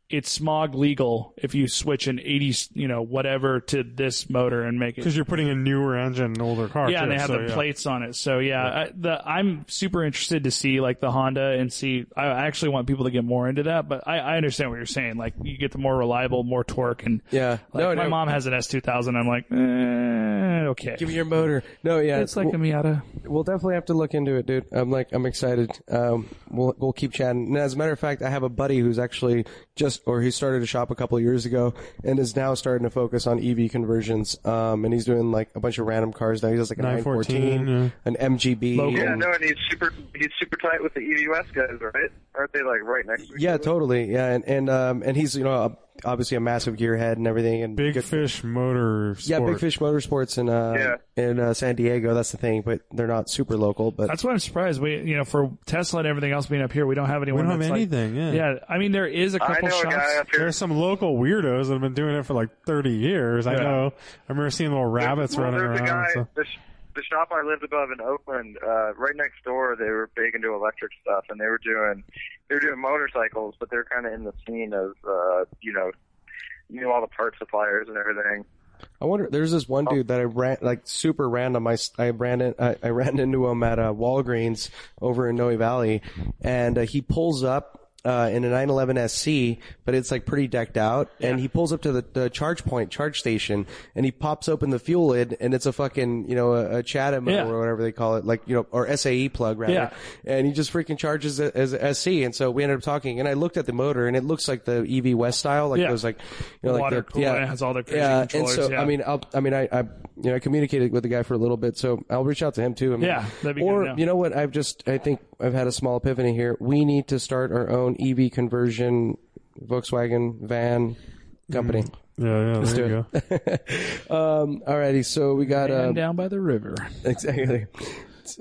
it's smog legal if you switch an 80, you know, whatever to this motor and make it because you're putting a newer engine in an older car. yeah, too, and they have so, the yeah. plates on it. So yeah, I, the, I'm super interested to see like the Honda and see. I actually want people to get more into that, but I, I understand what you're saying. Like you get the more reliable, more torque, and Yeah. Like, No, my no. mom has an S2000. I'm like, eh, okay. Give me your motor. No, yeah. it's like a Miata. We'll definitely have to look into it, dude. I'm like, I'm excited. Um, we'll we'll keep chatting. And as a matter of fact, I have a buddy who's actually just, or he started a shop a couple of years ago and is now starting to focus on EV conversions. Um, and he's doing like a bunch of random cars now. He does like a 914, 914, an MGB. Local. Yeah, no, and he's super. He's super tight with the EV West guys, right? Aren't they like right next to each Yeah, other? totally. Yeah, and and um, and he's you know a, obviously a massive gearhead and everything. And Big good- Fish Motor. Yeah, Big Fish Motorsports in uh Yeah. in uh, San Diego. That's the thing, but they're not super local. But That's why I'm surprised. We, you know, for Tesla and everything else being up here, we don't have We anyone. don't have that's like- anything. yeah. yeah, I mean, there is a couple shops. guy up. There's some local weirdos that have been doing it for like 30 years. I know. I remember seeing little rabbits well, running around. A guy, and stuff. The, shop I lived above in Oakland, uh, right next door, they were big into electric stuff, and they were doing they were doing motorcycles, but they're kind of in the scene of uh, you know, knew all the part suppliers and everything. I wonder. There's this one dude that I ran like super random. I, I ran in, I, I ran into him at uh, Walgreens over in Noe Valley, and uh, he pulls up. Uh, in a 911 SC, but it's like pretty decked out, and he pulls up to the, the charge point, charge station, and he pops open the fuel lid, and it's a fucking, you know, a, a CHAdeMO Yeah. or whatever they call it, like, you know, or SAE plug rather. Yeah. And he just freaking charges it as a SC, and so we ended up talking, and I looked at the motor, and it looks like the EV West style, like Yeah. those like, you know, like Water the, yeah, it has all the crazy yeah, and so yeah. I mean, I'll, I mean, I, I, you know, I communicated with the guy for a little bit, so I'll reach out to him too. I mean, Yeah, that'd be or to know. you know what? I've just, I think I've had a small epiphany here. We need to start our own EV conversion Volkswagen van company. Yeah, yeah. There do you it. go. Um, alrighty, so we got uh, down by the river. exactly,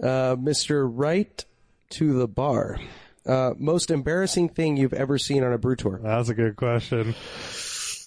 uh, Mr. Right to the bar. Uh, most embarrassing thing you've ever seen on a brew tour? That's a good question.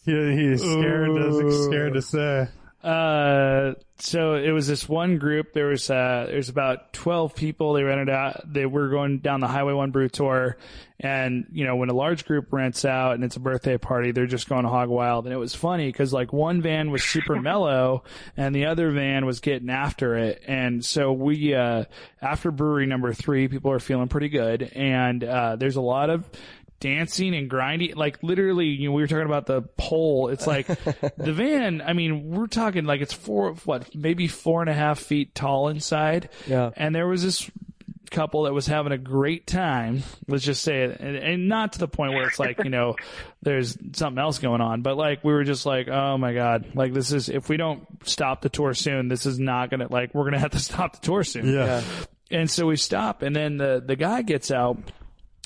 He, he's scared. To, he's scared to say. Uh, so it was this one group. There was uh, there's about twelve people. They rented out. They were going down the Highway One Brew tour, and you know when a large group rents out and it's a birthday party, they're just going hog wild. And it was funny because like one van was super mellow, and the other van was getting after it. And so we uh, after brewery number three, people are feeling pretty good, and uh, there's a lot of dancing and grinding. Like literally, you know, we were talking about the pole. It's like the van. I mean, we're talking like it's four, what, maybe four and a half feet tall inside. Yeah. And there was this couple that was having a great time. Let's just say it, and, and not to the point where it's like you know, there's something else going on, but like we were just like, oh my god, like this is if we don't stop the tour soon, this is not gonna like we're gonna have to stop the tour soon. Yeah. And so we stop, and then the the guy gets out,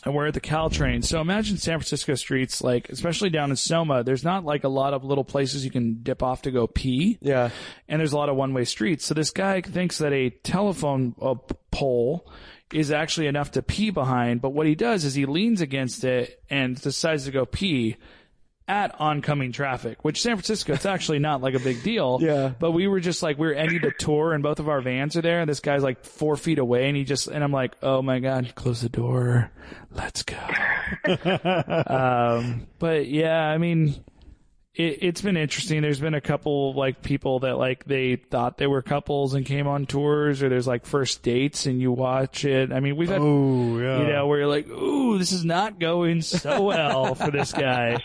and we're at the Caltrain. So imagine San Francisco streets, like especially down in Soma. There's not like a lot of little places you can dip off to go pee, Yeah. and there's a lot of one way streets. So this guy thinks that a telephone uh, pole is actually enough to pee behind, but what he does is he leans against it and decides to go pee at oncoming traffic, which San Francisco, it's actually not like a big deal. Yeah. But we were just like, we were ending the tour and both of our vans are there and this guy's like four feet away and he just, and I'm like, oh my God, close the door. Let's go. um, but yeah, I mean, it, it's been interesting. There's been a couple like people that like they thought they were couples and came on tours, or there's like first dates and you watch it. I mean, we've had Oh yeah. you know, where you're like, ooh, this is not going so well for this guy.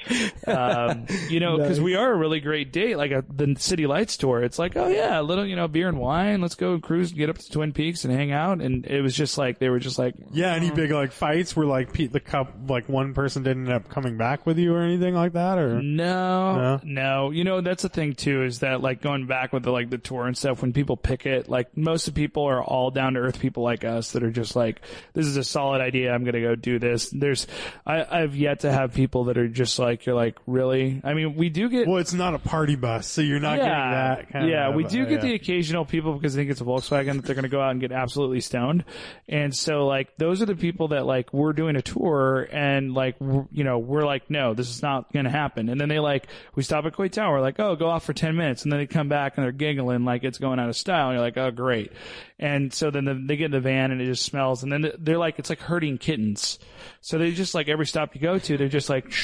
Um, you know, because we are a really great date, like a, the City Lights tour. It's like, oh yeah, a little, you know, beer and wine. Let's go cruise and get up to Twin Peaks and hang out. And it was just like, they were just like, Yeah, any big like fights where like Pete the cup like one person didn't end up coming back with you or anything like that or No, No? no, You know, that's the thing too, is that like going back with the, like the tour and stuff, when people pick it, like most of the people are all down to earth people like us that are just like, this is a solid idea. I'm going to go do this. There's, I, I've yet to have people that are just like, you're like, really? I mean, we do get, well, it's not a party bus, so you're not getting that kind of yeah, of we do uh, get yeah. the occasional people because they think it's a Volkswagen that they're going to go out and get absolutely stoned. And so like those are the people that like we're doing a tour and like you know we're like no this is not going to happen. And then they like we stop at Coit Tower like oh go off for 10 minutes and then they come back and they're giggling like it's going out of style. And you're like oh great. And so then the, they get in the van and it just smells and then they're like it's like herding kittens. So they just like every stop you go to they're just like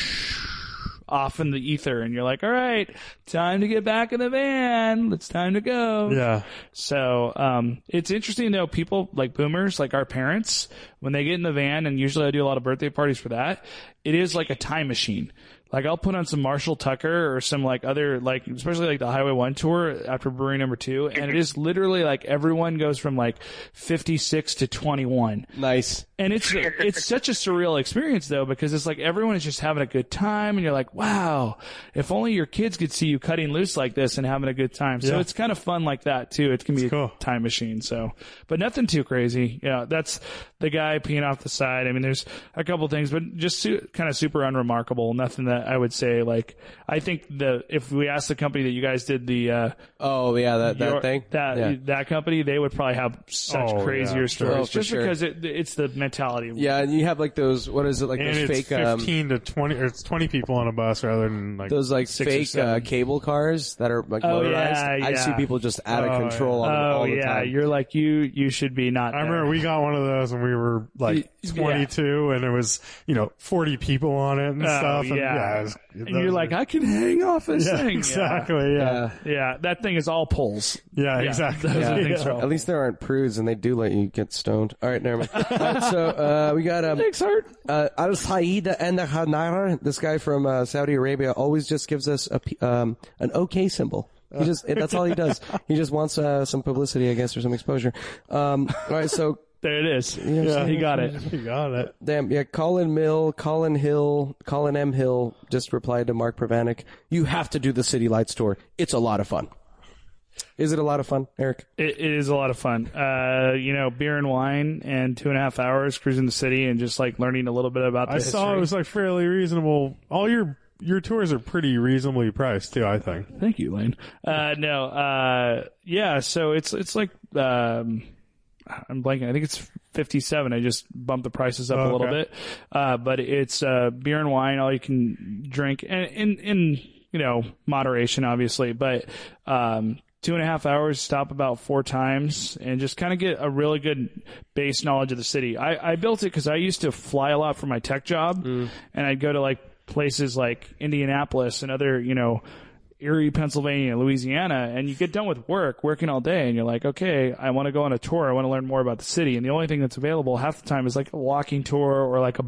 off in the ether and you're like all right time to get back in the van it's time to go Yeah. so um, it's interesting though. People like boomers, like our parents, when they get in the van, and usually I do a lot of birthday parties for that. It is like a time machine. Like I'll put on some Marshall Tucker or some like other like especially like the Highway One tour after Brewery Number Two, and it is literally like everyone goes from like fifty six to twenty one. Nice. And it's it's such a surreal experience though because it's like everyone is just having a good time and you're like, wow, if only your kids could see you cutting loose like this and having a good time. So Yeah. it's kind of fun like that too. It can be cool. a time machine. So, but nothing too crazy. Yeah, that's the guy peeing off the side. I mean, there's a couple things, but just su- kind of super unremarkable. Nothing that I would say like. I think the if we asked the company that you guys did the uh, Oh yeah, that that your- thing. that yeah. that company, they would probably have such Oh, crazier yeah. stories Oh, just sure. because it, it's the mentality. Yeah, and you have like those. What is it like? And those it's fake. Um, fifteen to twenty, or it's twenty people on a bus rather than like those like Six fake uh, cable cars that are like Oh, motorized. yeah, I see people just out of Oh, control on Oh all the yeah, time. you're like you. You should be not. I there. remember we got one of those when we were like Yeah. 22 and there was, you know, 40 people on it and Oh, stuff. And yeah. It was- and you're were- like, I can hang off this yeah, thing. exactly. Yeah. yeah. Yeah, that thing is all poles. Yeah, Yeah, exactly. those are Yeah. are At least there aren't prudes, and they do let you get stoned. All right, never mind. All right, so uh, we got um, Thanks, Hart. uh, Al Said and Hanara. This guy from uh, Saudi Arabia always just gives us a p- um, an okay symbol. He just that's all he does. He just wants uh, some publicity, I guess, or some exposure. Um, all right, so There it is. Yeah. he got it. You got it. Damn, yeah, Colin Mill, Colin Hill, Colin M. Hill just replied to Mark Pravanik. You have to do the City Lights tour. It's a lot of fun. Is it a lot of fun, Eric? It, it is a lot of fun. Uh, you know, beer and wine and two and a half hours cruising the city and just like learning a little bit about the I saw it was like fairly reasonable. All your your tours are pretty reasonably priced too, I think. Thank you, Lane. Uh, no, uh, yeah. So it's it's like um, I'm blanking. I think it's 57. I just bumped the prices up Oh, a little okay. bit, uh, but it's uh, beer and wine, all you can drink, and in in you know, moderation, obviously, but, um, two and a half hours, stop about four times and just kind of get a really good base knowledge of the city. I, I built it because I used to fly a lot for my tech job and I'd go to like places like Indianapolis and other, you know, Erie, Pennsylvania, Louisiana, and you get done with work, working all day, and you're like, okay, I want to go on a tour. I want to learn more about the city. And the only thing that's available half the time is like a walking tour or like a,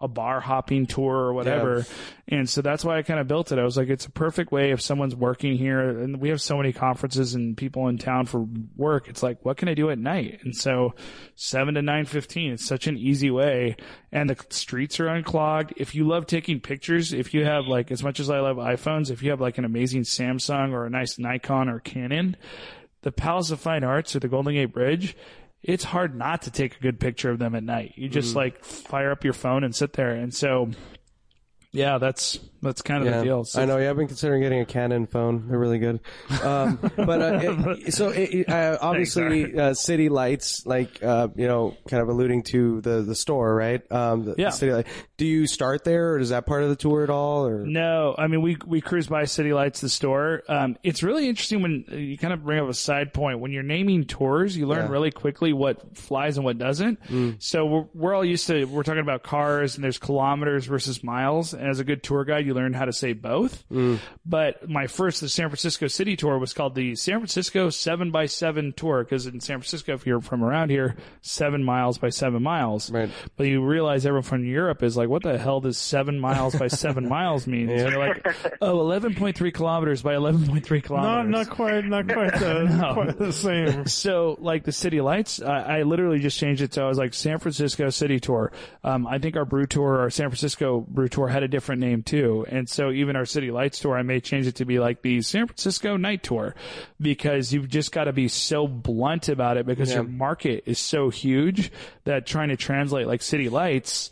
a bar hopping tour or whatever. And so that's why I kind of built it. I was like, it's a perfect way if someone's working here and we have so many conferences and people in town for work. It's like, what can I do at night? And so seven to nine fifteen, it's such an easy way. And the streets are unclogged. If you love taking pictures, if you have like, as much as I love iPhones, if you have like an amazing Samsung or a nice Nikon or Canon, the Palace of Fine Arts or the Golden Gate Bridge, it's hard not to take a good picture of them at night. You just like fire up your phone and sit there. And so, yeah, that's that's kind of the deal. So I know. Yeah, I've been considering getting a Canon phone. They're really good. Um, but uh, it, so it, uh, obviously, uh, city lights, like uh, you know, kind of alluding to the the store, right? Um, the, the Yeah. city light. Do you start there, or is that part of the tour at all? Or No, I mean we we cruise by City Lights, the store. Um, it's really interesting when uh, you kind of bring up a side point when you're naming tours. You learn Yeah. really quickly what flies and what doesn't. So we're, we're all used to we're talking about cars and there's kilometers versus miles. And as a good tour guide, you learn how to say both. But my first the San Francisco City tour was called the San Francisco Seven by Seven tour because in San Francisco, if you're from around here, seven miles by seven miles. Right. But you realize everyone from Europe is like, what the hell does seven miles by seven miles mean? And you're like, oh, 11.3 kilometers by 11.3 Not kilometers. not quite not quite the quite the same. So, like the city lights, I, I literally just changed it So I was like San Francisco City Tour. Um, I think our brew tour, our San Francisco brew tour, had a different name too, and so even our city lights tour, I may change it to be like the San Francisco Night Tour, because you've just got to be so blunt about it because your market is so huge that trying to translate like city lights.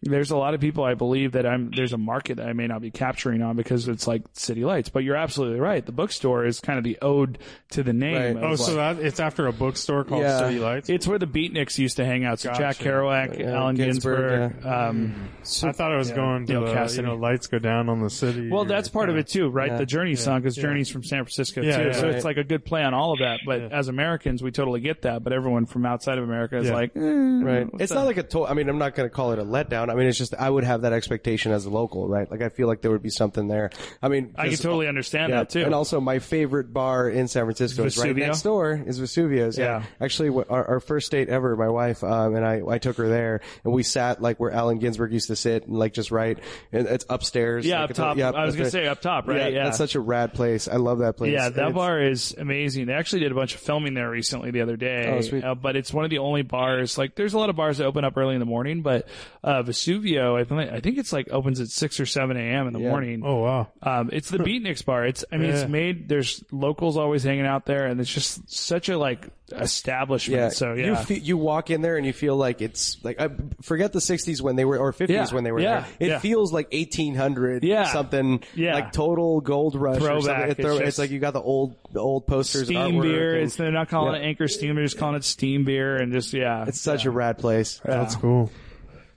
There's a lot of people I believe that I'm there's a market that I may not be capturing on because it's like city lights. But you're absolutely right. The bookstore is kind of the ode to the name. Right. of, Oh, so that it's after a bookstore called Yeah. City Lights. it's where the beatniks used to hang out. So Jack Gotcha. Kerouac, Yeah, Allen Ginsberg, Ginsberg. Um, I thought I was going to Neil the, you know lights go down on the city. well, or- that's part of it too, right? Yeah. The Journey song, because Journey's from San Francisco Yeah, too. yeah, so right. it's like a good play on all of that. But as Americans, we totally get that. But everyone from outside of America is Yeah. like, eh, Right. It's that? not like a to- I mean, I'm not going to call it a letdown. I mean, it's just I would have that expectation as a local, right? Like I feel like there would be something there. I mean, I can totally understand yeah. that too. And also, my favorite bar in San Francisco is right next door. Is Vesuvio's? Yeah. Yeah. Actually, our, our first date ever, my wife um, and I, I took her there, and we sat like where Allen Ginsberg used to sit, and like just right, and it's upstairs. yeah, like, up top. I was gonna say up top, right? Yeah, that's such a rad place. I love that place. Yeah, that it's- bar is amazing. They actually did a bunch of filming there recently the other day. Oh, sweet. Uh, but it's one of the only bars. Like, there's a lot of bars that open up early in the morning, but uh, Vesuvio, I think, I think it's like opens at six or seven a.m. in the Yeah. morning. Oh wow. Um, it's the Beatniks bar. It's, I mean, Yeah. it's made, there's locals always hanging out there and it's just such a like establishment. Yeah. So You yeah. fe- you walk in there and you feel like it's like I forget the 60s when they were or 50s Yeah. when they were Yeah. there. It Yeah. feels like 1800 Yeah. something Yeah. like total gold rush Throwback. something. It It's throw- it's, just- like you got the old the old posters steam artwork beer. and It's, they're not calling Yeah. it Anchor Steam. They're just calling it steam beer and just, yeah. it's such a rad place. That's cool.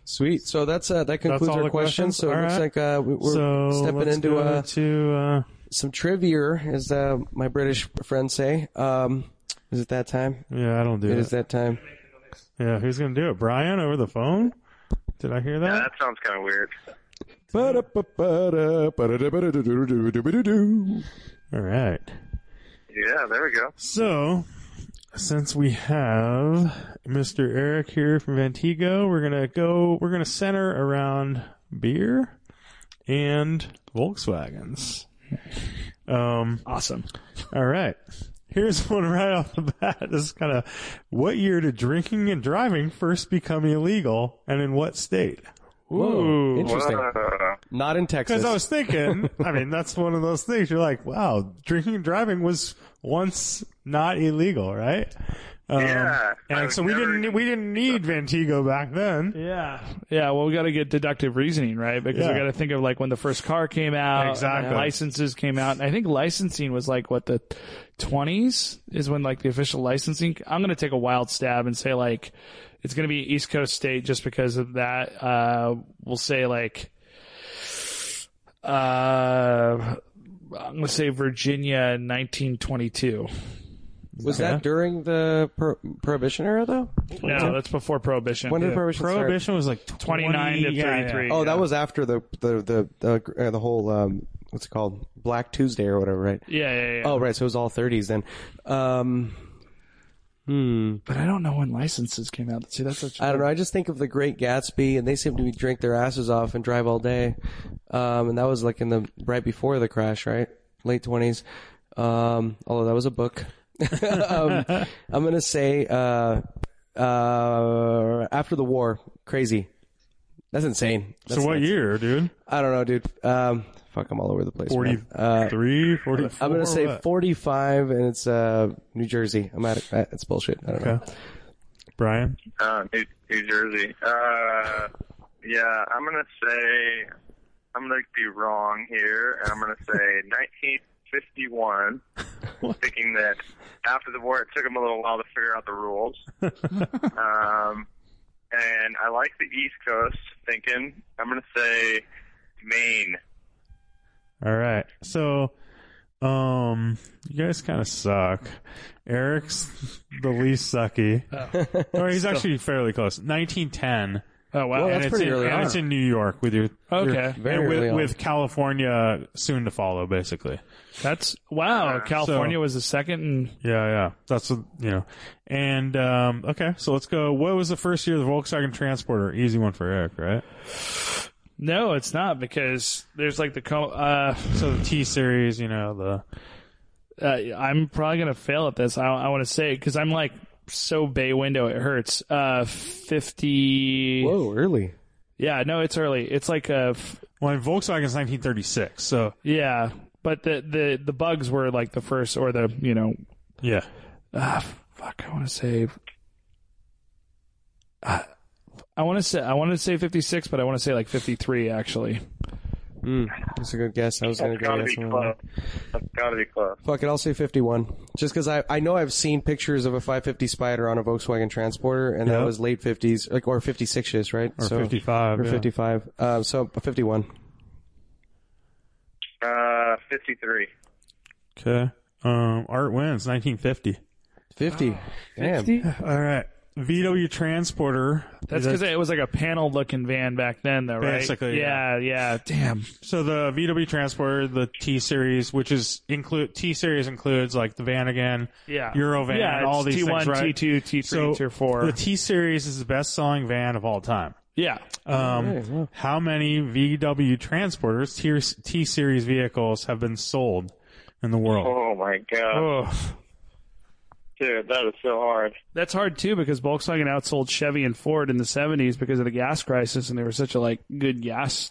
Sweet. So that's uh, that concludes all our the questions. questions? So it looks right. like uh, we- we're so stepping into go uh, to uh, some trivia, as uh, my British friends say. Um, is it that time? yeah, I don't do It it. is that time. Yeah, who's gonna do it? Brian over the phone? Did I hear Yeah, that? that sounds kind of weird. All right. Yeah, there we go. So, since we have Mr. Eric here from Vantigo, we're gonna go. We're gonna center around beer and Volkswagens. Um. awesome. All right. Here's one right off the bat. This is kind of what year did drinking and driving first become illegal, and in what state? Ooh. Interesting. Not in Texas. Because I was thinking, I mean, that's one of those things. You're like, wow, drinking and driving was once not illegal, right? Um, Yeah, and so we never- didn't we didn't need Vantigo back then. Yeah. Yeah. Well, we got to get deductive reasoning, right? Because we got to think of like when the first car came out, Exactly. and licenses came out. And I think licensing was like what the 20s is when like the official licensing. I'm going to take a wild stab and say like it's going to be East Coast state just because of that. Uh, we'll say like, uh, I'm gonna say Virginia, 1922. Was that during the pro- Prohibition era, though? No, that's before Prohibition. When did Yeah. Prohibition start? Prohibition was like 29 to 20 yeah, yeah. 33. Oh, that was after the the the the, uh, the whole um, what's it called Black Tuesday or whatever, right? Yeah, yeah, yeah. Oh, right. So it was all 30s then. Um, hmm. but I don't know when licenses came out. See, that's such. I don't know. I just think of the Great Gatsby, and they seem to be drink their asses off and drive all day. Um, and that was like in the right before the crash, right? Late 20s. Um, although that was a book. um, I'm gonna say uh, uh, after the war. Crazy. That's insane. That's So what nuts. year, dude? I don't know, dude. Um, fuck, I'm all over the place. man. Uh, 44? I'm gonna say 45, and it's uh, New Jersey. I'm at it. It's bullshit. I don't know. Brian? Uh, New, New Jersey. Uh, yeah, I'm gonna say I'm gonna be wrong here, and I'm gonna say 1951. thinking that after the war, it took them a little while to figure out the rules. um, and I like the East Coast. Thinking I'm gonna say Maine. All right. So, um, you guys kind of suck. Eric's the least sucky. or he's actually fairly close. 1910. Oh wow. Well, and that's it's pretty in, early and on. it's in New York with your Okay. Very and early with, on. with California soon to follow, basically. That's wow. California was the second. And, Yeah, yeah. That's what, you know. And um, okay, so let's go. What was the first year of the Volkswagen Transporter? Easy one for Eric, right? no, it's not because there's like the co- uh, So the T series, you know, the uh I'm probably gonna fail at this. I, I want to say because I'm like so bay window it hurts. Uh, fifty. Whoa, early. Yeah, no, it's early. It's like a f- well, and Volkswagen's 1936. So yeah, but the the the bugs were like the first or the you know yeah, ah fuck. I want to say. Uh, I want to say I want to say 56, but I want to say like 53 actually. Mm, that's a good guess. I was gonna That's go gotta guess be one. close. That's gotta be close. Fuck it, I'll say 51. Just because I, I know I've seen pictures of a 550 Spider on a Volkswagen Transporter, and that Yep. was late 50s, like or 56ish, right? or 55. Or yeah. 55. Uh, so 51. Uh, 53. Okay. Um, Art wins 1950. 50. Damn. All right. VW Transporter. That's Is because it was like a panel looking van back then, though, right? Basically, yeah, yeah. Damn. So the VW Transporter, the T series, which is include T series includes like the van again, Yeah. Eurovan, yeah, all it's these T1, things, right? T2, T3, So T4. the T series is the best selling van of all time. yeah. Um, how many VW transporters, T series vehicles, have been sold in the world? Oh my god, Oh. Dude, that is so hard. That's hard too because Volkswagen outsold Chevy and Ford in the 70s because of the gas crisis and they were such a like good gas.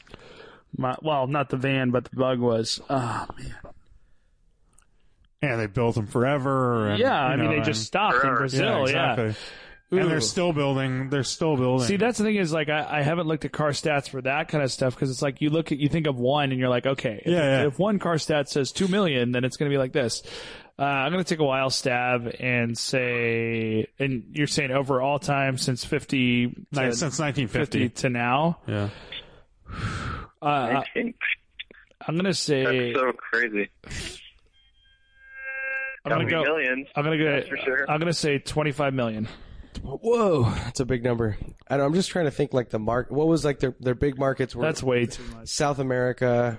mo- Well, not the van, but the bug was. Oh, man. And they built them forever. And, Yeah, I you mean, know, they just stopped in Brazil. yeah, exactly. And they're still building. They're still building. See, that's the thing is like I, I haven't looked at car stats for that kind of stuff because it's like you look at you think of one and you're like okay if, Yeah, yeah. if one car stat says two million then it's going to be like this. Uh, I'm going to take a wild stab and say, and you're saying over all time since 50 to, since 1950. 50 to now. Yeah. Uh, That's I'm going to say That's so crazy. I'm going to go. millions. I'm going to go. For sure. I'm going to say 25 million. Whoa, that's a big number. I don't, I'm just trying to think like the mark. What was like their their big markets were That's way too much. South America,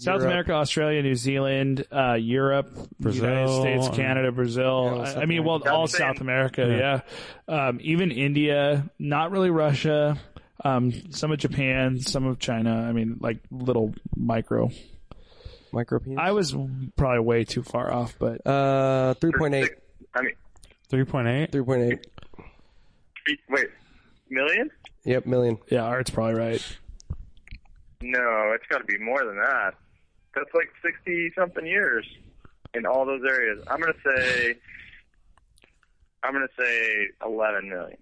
South Europe. America, Australia, New Zealand, uh, Europe, Brazil, United States, uh, Canada, Brazil. Yeah, I, I mean, well, all same. South America, yeah. Um, even India, not really Russia. Um, some of Japan, some of China. I mean, like little micro. micro penis. I was probably way too far off, but Uh, 3.8. I mean, 3.8. 3.8. wait, million? Yep, million. yeah, Art's probably right. No, it's got to be more than that. That's like sixty something years in all those areas. I'm gonna say, I'm gonna say eleven million.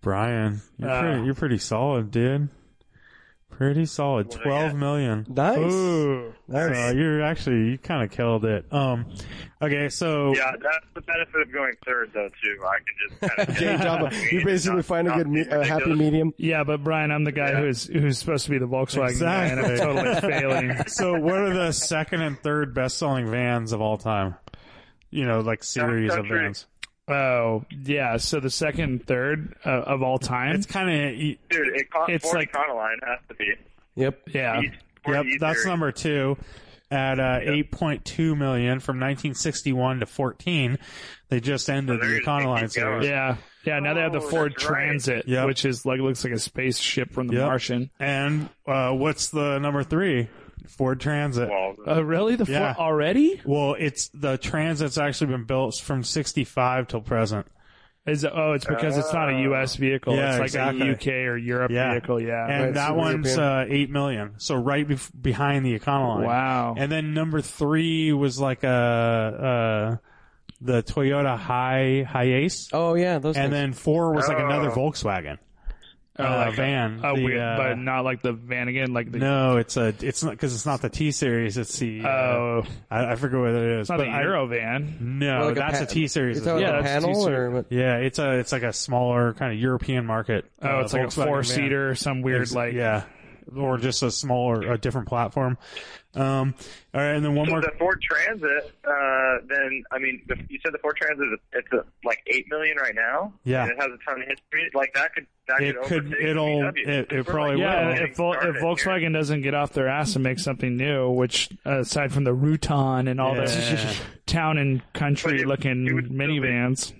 Brian, you're, Uh, pretty, you're pretty solid, dude. Pretty solid. Twelve million. Nice. Ooh. So you're actually you kind of killed it. Um, okay, so Yeah, that's the benefit of going third, though. Too, I can just kind of Jay Java, you basically find a good, me- a happy medium. Yeah, but Brian, I'm the guy who's who's supposed to be the Volkswagen guy, and I'm Exactly. totally failing. so what are the second and third best selling vans of all time? You know, like series of Country. vans. Oh, yeah. So the second, and third uh, of all time. It's kind of Dude, it con- It's like- Econoline has to be. Yep. yeah. Ford Yep, E that's series. number two at uh, 8.2 million from 1961 to 14. They just ended they're the Econoline keep series. Yeah. Yeah. Now they have the Oh, Ford that's right. Transit, Yep. which is like looks like a spaceship from the Yep. Martian. And uh, what's the number three? Ford Transit. Well, Oh, really? The Yeah. Ford already? Well, it's the Transit's actually been built from 65 till present. Is it, oh, it's because it's not a U.S. vehicle. Yeah, it's like exactly. a UK or Europe Yeah. vehicle. Yeah. And Right, that one's uh, 8 million. So right bef- behind the Econoline. Wow. And then number three was like a, uh, the Toyota Hi Hiace. Oh yeah, those. And things. then four was like Oh. another Volkswagen. Oh, uh, like a- van. Oh, The, weird, uh, but not like the Vanagon, like the. No, it's a, it's not, cause it's not the T series, it's the, uh, Oh, I, I forget what it is. it's not but a I- Eurovan. No, like that's pa- a T series. You're as talking well. Yeah, about that's panel two-seater. or what? Yeah, it's a, it's like a smaller kind of European market. Oh, uh, it's like a four seater, some weird like. yeah, or just a smaller, a different platform. Um, all right, and then one so more. the Ford Transit, uh, then I mean, the, you said the Ford Transit, it's a, like eight million right now. Yeah. and it has a ton of history. Like that could that It could- overtake it'll- it- it We're, probably Yeah, will. getting if, if started here. Volkswagen doesn't get off their ass and make something new, which uh, aside from the Routan and all Yeah. the town and country But it- looking it would still be- minivans,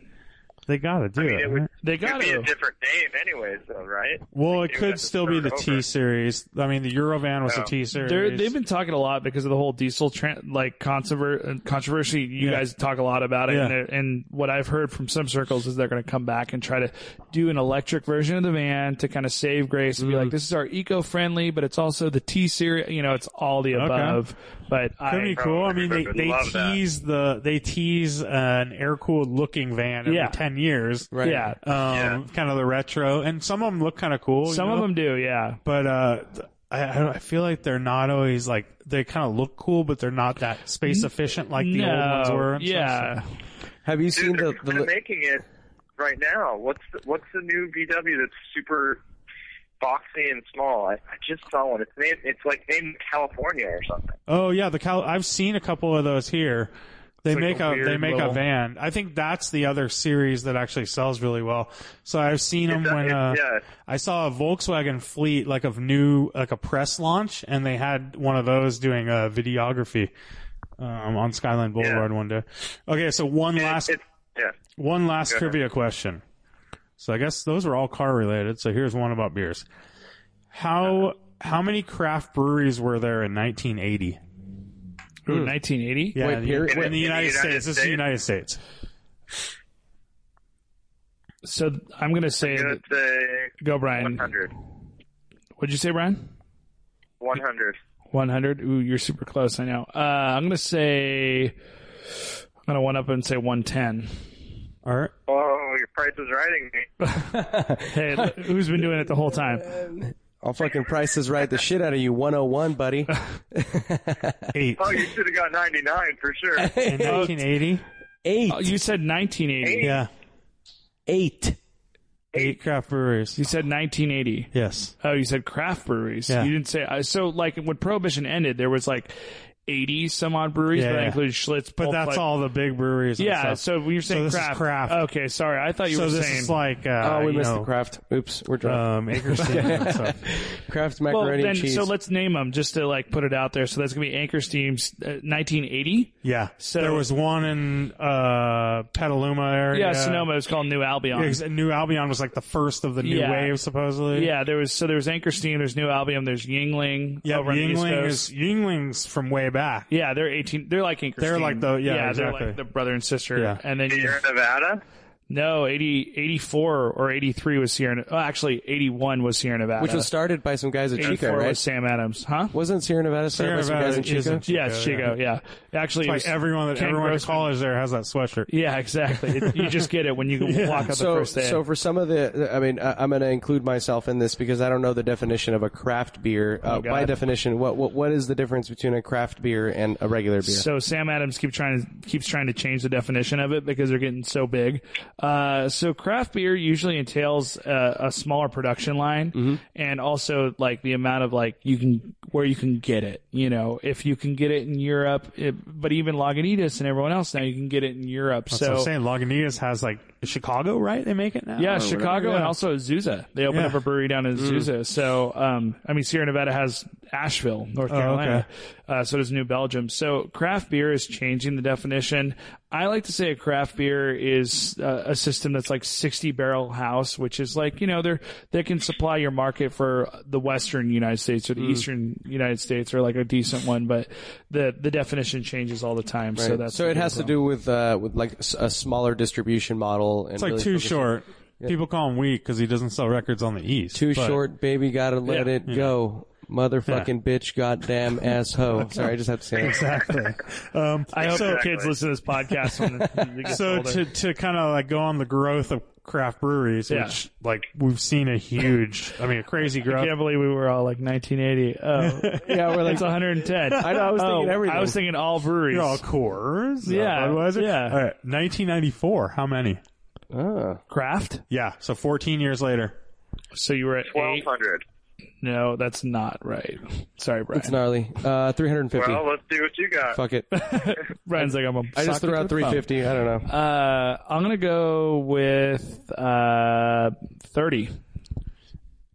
They gotta do I mean, it. it would- right? they It gotta be a different name, anyways, though, right? Well, it It could still be the start T series. I mean, the Eurovan was Oh. the T series. They're, they've been talking a lot because of the whole diesel tra- like controversy. You Yeah. guys talk a lot about it, Yeah. and, and what I've heard from some circles is they're going to come back and try to do an electric version of the van to kind of save grace and be Mm. like, this is our eco-friendly, but it's also the T series. You know, it's all the above. Okay. But Could be I, cool. I mean, they, they would love that. tease the they tease uh, an air cooled looking van every Yeah. ten years. Right. yeah, Um, kind of the retro, and some of them look kind of cool. you some of them do. Yeah, but uh, I, I feel like they're not always like they kind of look cool, but they're not that space efficient like the no, old ones were. and stuff, yeah. so- Have you seen Dude, they're, the they're the? making it right now. What's the, what's the new VW that's super boxy and small? I, I just saw one. It's named, it's like in California or something. Oh yeah, the Cal- I've seen a couple of those here. They like make a a, they make little- a van. I think that's the other series that actually sells really well. So I've seen them when it's- uh, yeah. I saw a Volkswagen fleet like of new like a press launch, and they had one of those doing a videography um, on Skyline Boulevard one day. Okay, so one last It's, yeah. one last Go ahead. trivia question. So I guess those were all car related. So here's one about beers. How how many craft breweries were there in 1980? Ooh, 1980. Yeah, Wait, in the- period? in, In the the United, United States. This is the United States. So I'm going to say, that, go Brian. 100. What'd you say, Brian? 100. 100. Ooh, you're super close. I know. Uh, I'm going to say, I'm going to one up and say 110. All right. Oh, your price is riding me. Hey, who's been doing it the whole time? I'll fucking price is right the shit out of you. 101, buddy. Eight. Oh, you should have got 99 for sure. In 1980? Eight. Oh, you said 1980. Yeah. Eight. Eight craft breweries. You said 1980. Yes. Oh, you said craft breweries. Yeah. You didn't say uh, so. Like when Prohibition ended, there was like 80 some odd breweries, Yeah, but that yeah. included Schlitz. But Pulp, that's like- all the big breweries. and Yeah. stuff. So when you're saying this is craft, craft. Okay, sorry. I thought you so were this saying. is like, uh, Oh, we missed know, the craft. Oops, we're drunk. um, Anchor Steam and stuff. craft well, macaroni then and cheese. so let's name them just to like put it out there. So that's gonna be Anchor Steam's uh, 1980. Yeah. So- there was one in uh, Petaluma area. Yeah, Sonoma. It was called New Albion. Yeah, 'cause New Albion was like the first of the new Yeah. wave, supposedly. Yeah, there was so there was Anchor Steam. There's New Albion. There's Yuengling. Yeah, over the East Yuengling Coast. is Yuengling's from way back. Yeah, they're 18. They're like Anchor They're Steam. like the- yeah, they're exactly. like the brother and sister. Yeah. And then you, You're in Nevada? No, 80, 84 or 83 was Sierra, oh, actually 81 was Sierra Nevada. Which was started by some guys at 84 Chico, right? was Sam Adams, huh? Wasn't Sierra Nevada started Sierra by some guys Nevada at Chico? isn't Chico. Yeah, it's Chico, yeah. Actually, it Like everyone that Ken everyone at Grossman. college there has that sweatshirt. Yeah, exactly. It- you just get it when you walk up the So, first day. so for some of the, I mean, I, I'm going to include myself in this because I don't know the definition of a craft beer. Uh, Oh, God. by definition, what, what what is the difference between a craft beer and a regular beer? So Sam Adams keep trying to keeps trying to change the definition of it because they're getting so big. Uh, so craft beer usually entails uh, a smaller production line Mm-hmm. and also like the amount of like you can where you can get it. You know, if you can get it in Europe, it, but even Lagunitas and everyone else now you can get it in Europe. So, so I'm saying Lagunitas has like Chicago, right? They make it now. Yeah, Chicago whatever? and also Azusa. They opened Yeah. up a brewery down in Azusa. So, um, I mean, Sierra Nevada has Asheville, North Oh, Carolina. Uh, so does New Belgium. So craft beer is changing the definition. I like to say a craft beer is uh, a system that's like 60 barrel house, which is like, you know, they're, they can supply your market for the Western United States or the Eastern United States or like a decent one, but the, the definition changes all the time. So that's so it big has to do with uh, with like a smaller distribution model. And It's like really too focusing- short. People call him weak because he doesn't sell records on the East. Too but- short, baby. Gotta let Yeah. it go. Motherfucking bitch, goddamn asshole. Sorry, I just have to say that. Exactly. Um, I hope so, the kids listen to this podcast when they get so older. to to kind of like go on the growth of craft breweries, Yeah. which like we've seen a huge, I mean, a crazy growth. I growth. can't believe we were all like 1980. Oh, Yeah, we're like it's 110. I know, I was thinking oh, everything. I was thinking all breweries. You're all Coors, uh, Yeah, Budweiser. yeah. All right, 1994. How many? Ah. Craft. Yeah, so 14 years later. So you were at eight. 1200. No, that's not right. Sorry, Brian. It's gnarly. Uh, 350. Well, let's see what you got. Fuck it. Brian's like I'm a. I just threw out 350. I don't know. Uh, I'm gonna go with uh 30.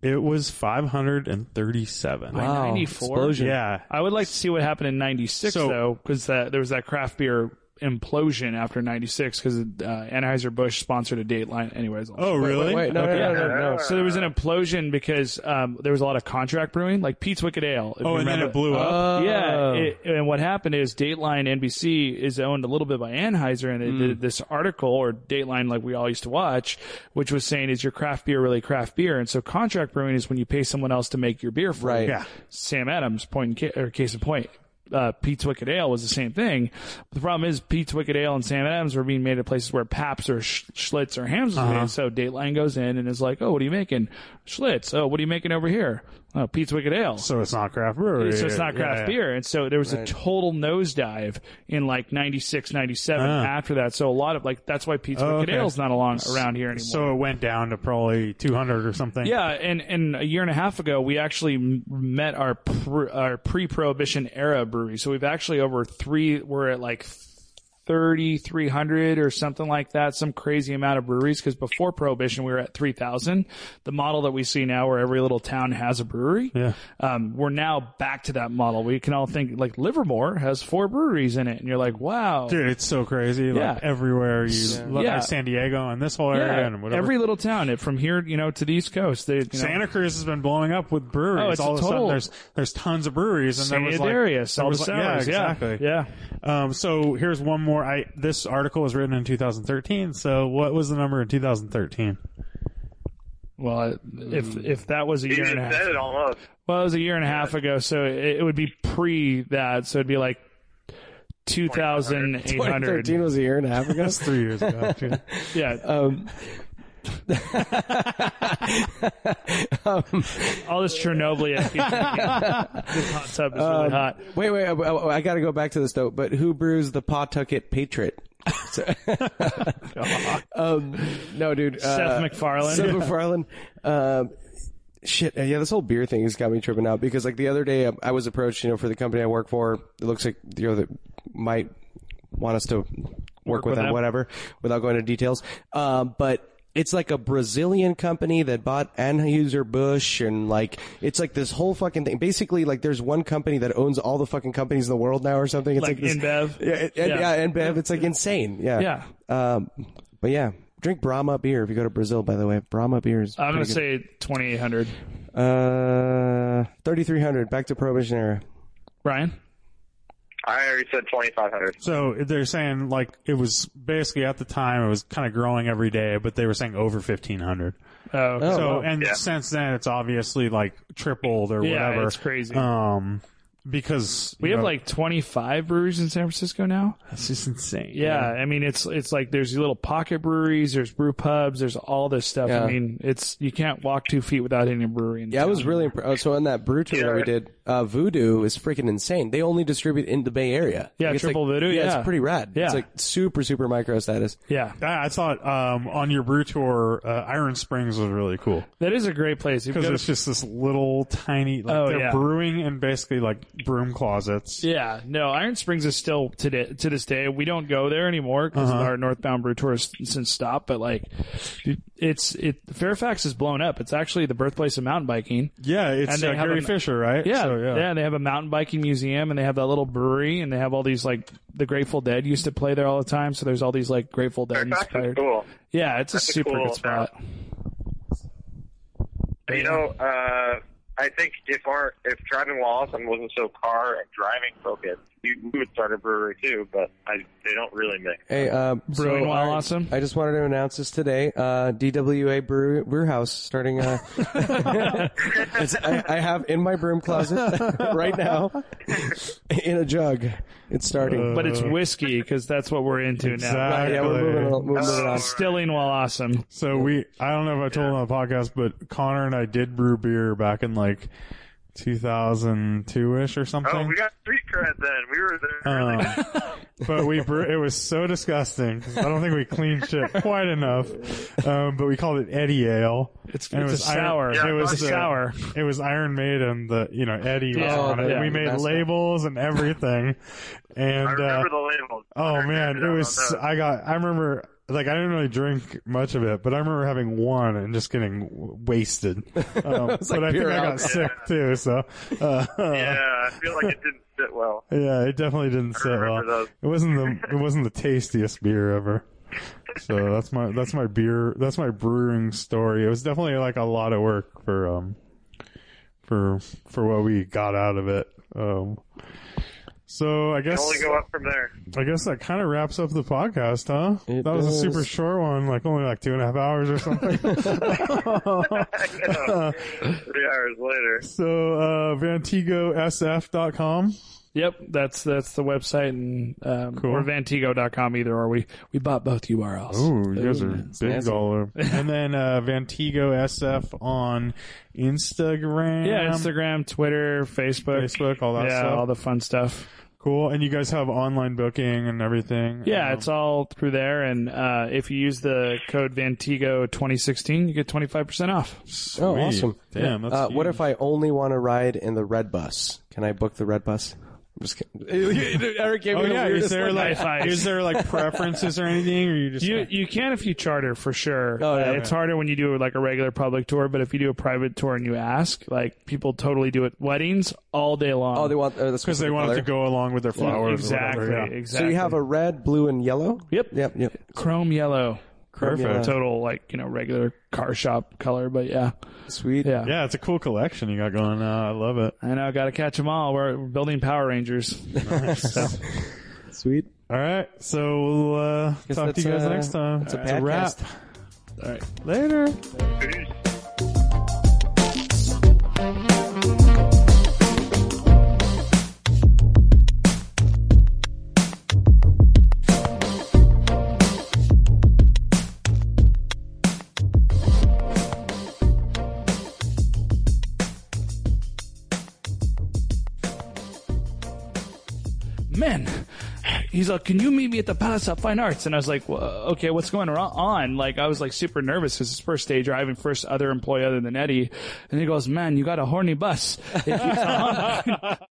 It was 537. Wow. 94? Explosion. Yeah. I would like to see what happened in '96 So- though, because there was that craft beer implosion after '96 because uh, Anheuser Busch sponsored a Dateline. Anyways, Oh, really? Wait, no, Okay. no, no, no, no. So there was an implosion because um, there was a lot of contract brewing, like Pete's Wicked Ale. Oh, you and then it blew up. Oh. Yeah, it, and what happened is Dateline NBC is owned a little bit by Anheuser, and they Hmm. did this article or Dateline, like we all used to watch, which was saying, "Is your craft beer really craft beer?" And so contract brewing is when you pay someone else to make your beer for Right. you. Yeah. Sam Adams, point in ca- or case in point. Uh, Pete's Wicked Ale was the same thing. The problem is Pete's Wicked Ale and Sam Adams were being made at places where Pabst or Sch- Schlitz or Hamm's was Uh-huh. made. So Dateline goes in and is like, "Oh, what are you making? Schlitz. Oh, what are you making over here? Oh, Pete's Wicked Ale." so it's not craft brewery. so it's not craft Yeah, yeah. beer. And so there was a total nosedive in like 96, 97 Ah. after that. So a lot of like, that's why Pete's Oh, Wicked okay. Ale's not along around here anymore. So it went down to probably 200 or something. yeah, and, and a year and a half ago, we actually met our pr- our pre-prohibition era brewery. So we've actually over three, we're at like 3,300 or something like that, some crazy amount of breweries. Because before prohibition, we were at 3,000. The model that we see now, where every little town has a brewery, Yeah. um, we're now back to that model. We can all think like Livermore has four breweries in it, and you're like, wow, Dude, it's so crazy. Yeah. Like everywhere you look Yeah. at San Diego and this whole area yeah, and whatever. every little town, it, from here, you know, to the East Coast, they, you know, Santa Cruz has been blowing up with breweries. Oh, it's All a of a sudden, total- there's there's tons of breweries, and there was like Darius, there all was the like- yeah, sours, yeah, exactly. yeah. Um, so here's one more. I this article was written in 2013. So what was the number in 2013? Well, if if that was a year and a half, said it almost. well, it was a year and a half ago, so it, it would be pre that, so it'd be like two thousand eight hundred. 2013 was a year and a half ago. That's three years ago. Yeah, Um, all this Chernobyl. This hot tub is really Um, hot. wait, wait. I, I, I got to go back to this though. But who brews the Pawtucket Patriot? So- um, no, dude. uh, Seth MacFarlane. Seth MacFarlane. Um, shit. uh, Yeah, this whole beer thing has got me tripping out because like the other day I, I was approached, you know, for the company I work for. It looks like you know that might want us to work, Work with with them, them. whatever, without going into details. Um, but it's like a Brazilian company that bought Anheuser Busch and like it's like this whole fucking thing. Basically, like there's one company that owns all the fucking companies in the world now or something. It's Like like, this, InBev? Yeah, it- Yeah. yeah, InBev. It's like insane. Yeah. Yeah. Um, but yeah, drink Brahma beer if you go to Brazil. By the way, Brahma beer is. I'm gonna say twenty eight hundred. uh, thirty three hundred. Back to Prohibition era. Brian, I already said 2,500. So they're saying like it was basically at the time it was kind of growing every day, but they were saying over 1500. Oh, Oh, so wow. and Yeah. since then it's obviously like tripled or yeah, whatever. it's crazy. Um, because we have know, like 25 breweries in San Francisco now. that's just insane. Yeah, I mean it's it's like there's little pocket breweries, there's brew pubs, there's all this stuff. Yeah. I mean, it's you can't walk two feet without hitting a brewery. In Yeah, I was town. really impressed. So on that brew tour that we did, uh, Voodoo is freaking insane. They only distribute in the Bay Area. Yeah, Like, Triple like, Voodoo, Yeah, yeah. it's pretty rad. Yeah. It's like super, super micro status. yeah. I I thought um, on your brew tour, uh, Iron Springs was really cool That is a great place. Because it's to- just this little tiny. Like, Oh, they're yeah. brewing and basically like broom closets. yeah, no, Iron Springs is still today to this day. We don't go there anymore because Uh-huh. our northbound brew tour has since stopped. But like, it's it Fairfax is blown up. It's actually the birthplace of mountain biking. Yeah, it's And they uh, have Gary an- Fisher, right? Yeah, So, yeah, They have a mountain biking museum, and they have that little brewery, and they have all these like the Grateful Dead used to play there all the time. So there's all these like Grateful Dead Fairfax is inspired. cool. Yeah, it's a That's a super cool good spot. You know, uh, I think if our if driving while awesome wasn't so car and driving focused, we, we would start a brewery too. But I, they don't really mix. Hey, uh, Brewing so while awesome. I just wanted to announce this today. Uh, DWA Brew, Brew House starting. Uh, it's, I, I have in my broom closet right now in a jug. It's starting. But it's whiskey because that's what we're into now. Exactly. yeah, we're moving, on- we're on. Stilling while awesome. So we, I don't know if I told on the podcast, but Connor and I did brew beer back in like 2002-ish or something. Oh, we got street cred then. We were there. Um, but we brew, it was so disgusting. I don't think we cleaned shit quite enough. Um, but we called it Eddie Ale. It's, And it was a Iron- sour. Yeah, it was it's a the- sour. It was Iron Maiden, the you know Eddie was Yeah. on it. Oh, we made that's- labels and everything. And I uh, remember the labels. Oh man, it was. I got. I remember. Like I didn't really drink much of it, but I remember having one and just getting w- wasted. Um, like but I think pure I got alcohol. sick too. So, uh, yeah, I feel like it didn't sit well. yeah, it definitely didn't sit well. remember those. It wasn't the. It wasn't the tastiest beer ever. So that's my that's my beer that's my brewing story. It was definitely like a lot of work for um for for what we got out of it. Um, so I Can guess only go up from there. I guess that kind of wraps up the podcast, huh? It that was a super short one, like only like two and a half hours or something. Three hours later. so, uh, VantigoSF.com. Yep, that's that's the website and um, Cool. or Vantigo.com either or we we bought both URLs. Ooh, you guys are it's big nasty. all over. And then, uh, Vantigo SF on Instagram. Yeah, Instagram, Twitter, Facebook, Facebook, all that yeah, stuff. all the fun stuff. Cool. And you guys have online booking and everything. Yeah, Um, it's all through there, and uh, if you use the code Vantigo 2016, you get 25 percent off. Oh, awesome. Damn, that's Uh, what if I only want to ride in the red bus? Can I book the red bus? I'm just kidding. Eric gave Oh me the yeah, is there look. like is there like preferences or anything, or you just You you can if you charter for sure. Oh, yeah. Uh, it's harder when you do like a regular public tour, but if you do a private tour and you ask, like people totally do it. Weddings all day long. Oh, they want uh, because they specific want it to go along with their flowers? exactly, Or whatever, yeah. exactly. So you have a red, blue, and yellow. yep, Yep, yep. chrome yellow, Perfect. Yeah. total like you know regular car shop color, but yeah, Sweet. yeah. Yeah, it's a cool collection you got going. Uh, I love it. I know, got to catch them all. We're, we're building Power Rangers. So, Sweet. All right, so we'll uh, talk to you guys that's, uh, next time. that's a It's a wrap. all right. Later. Peace. He's like, can you meet me at the Palace of Fine Arts? And I was like, well, okay, what's going on? Like, I was like super nervous because it's first day driving, first other employee other than Eddie. And he goes, man, you got a horny bus. It keeps on.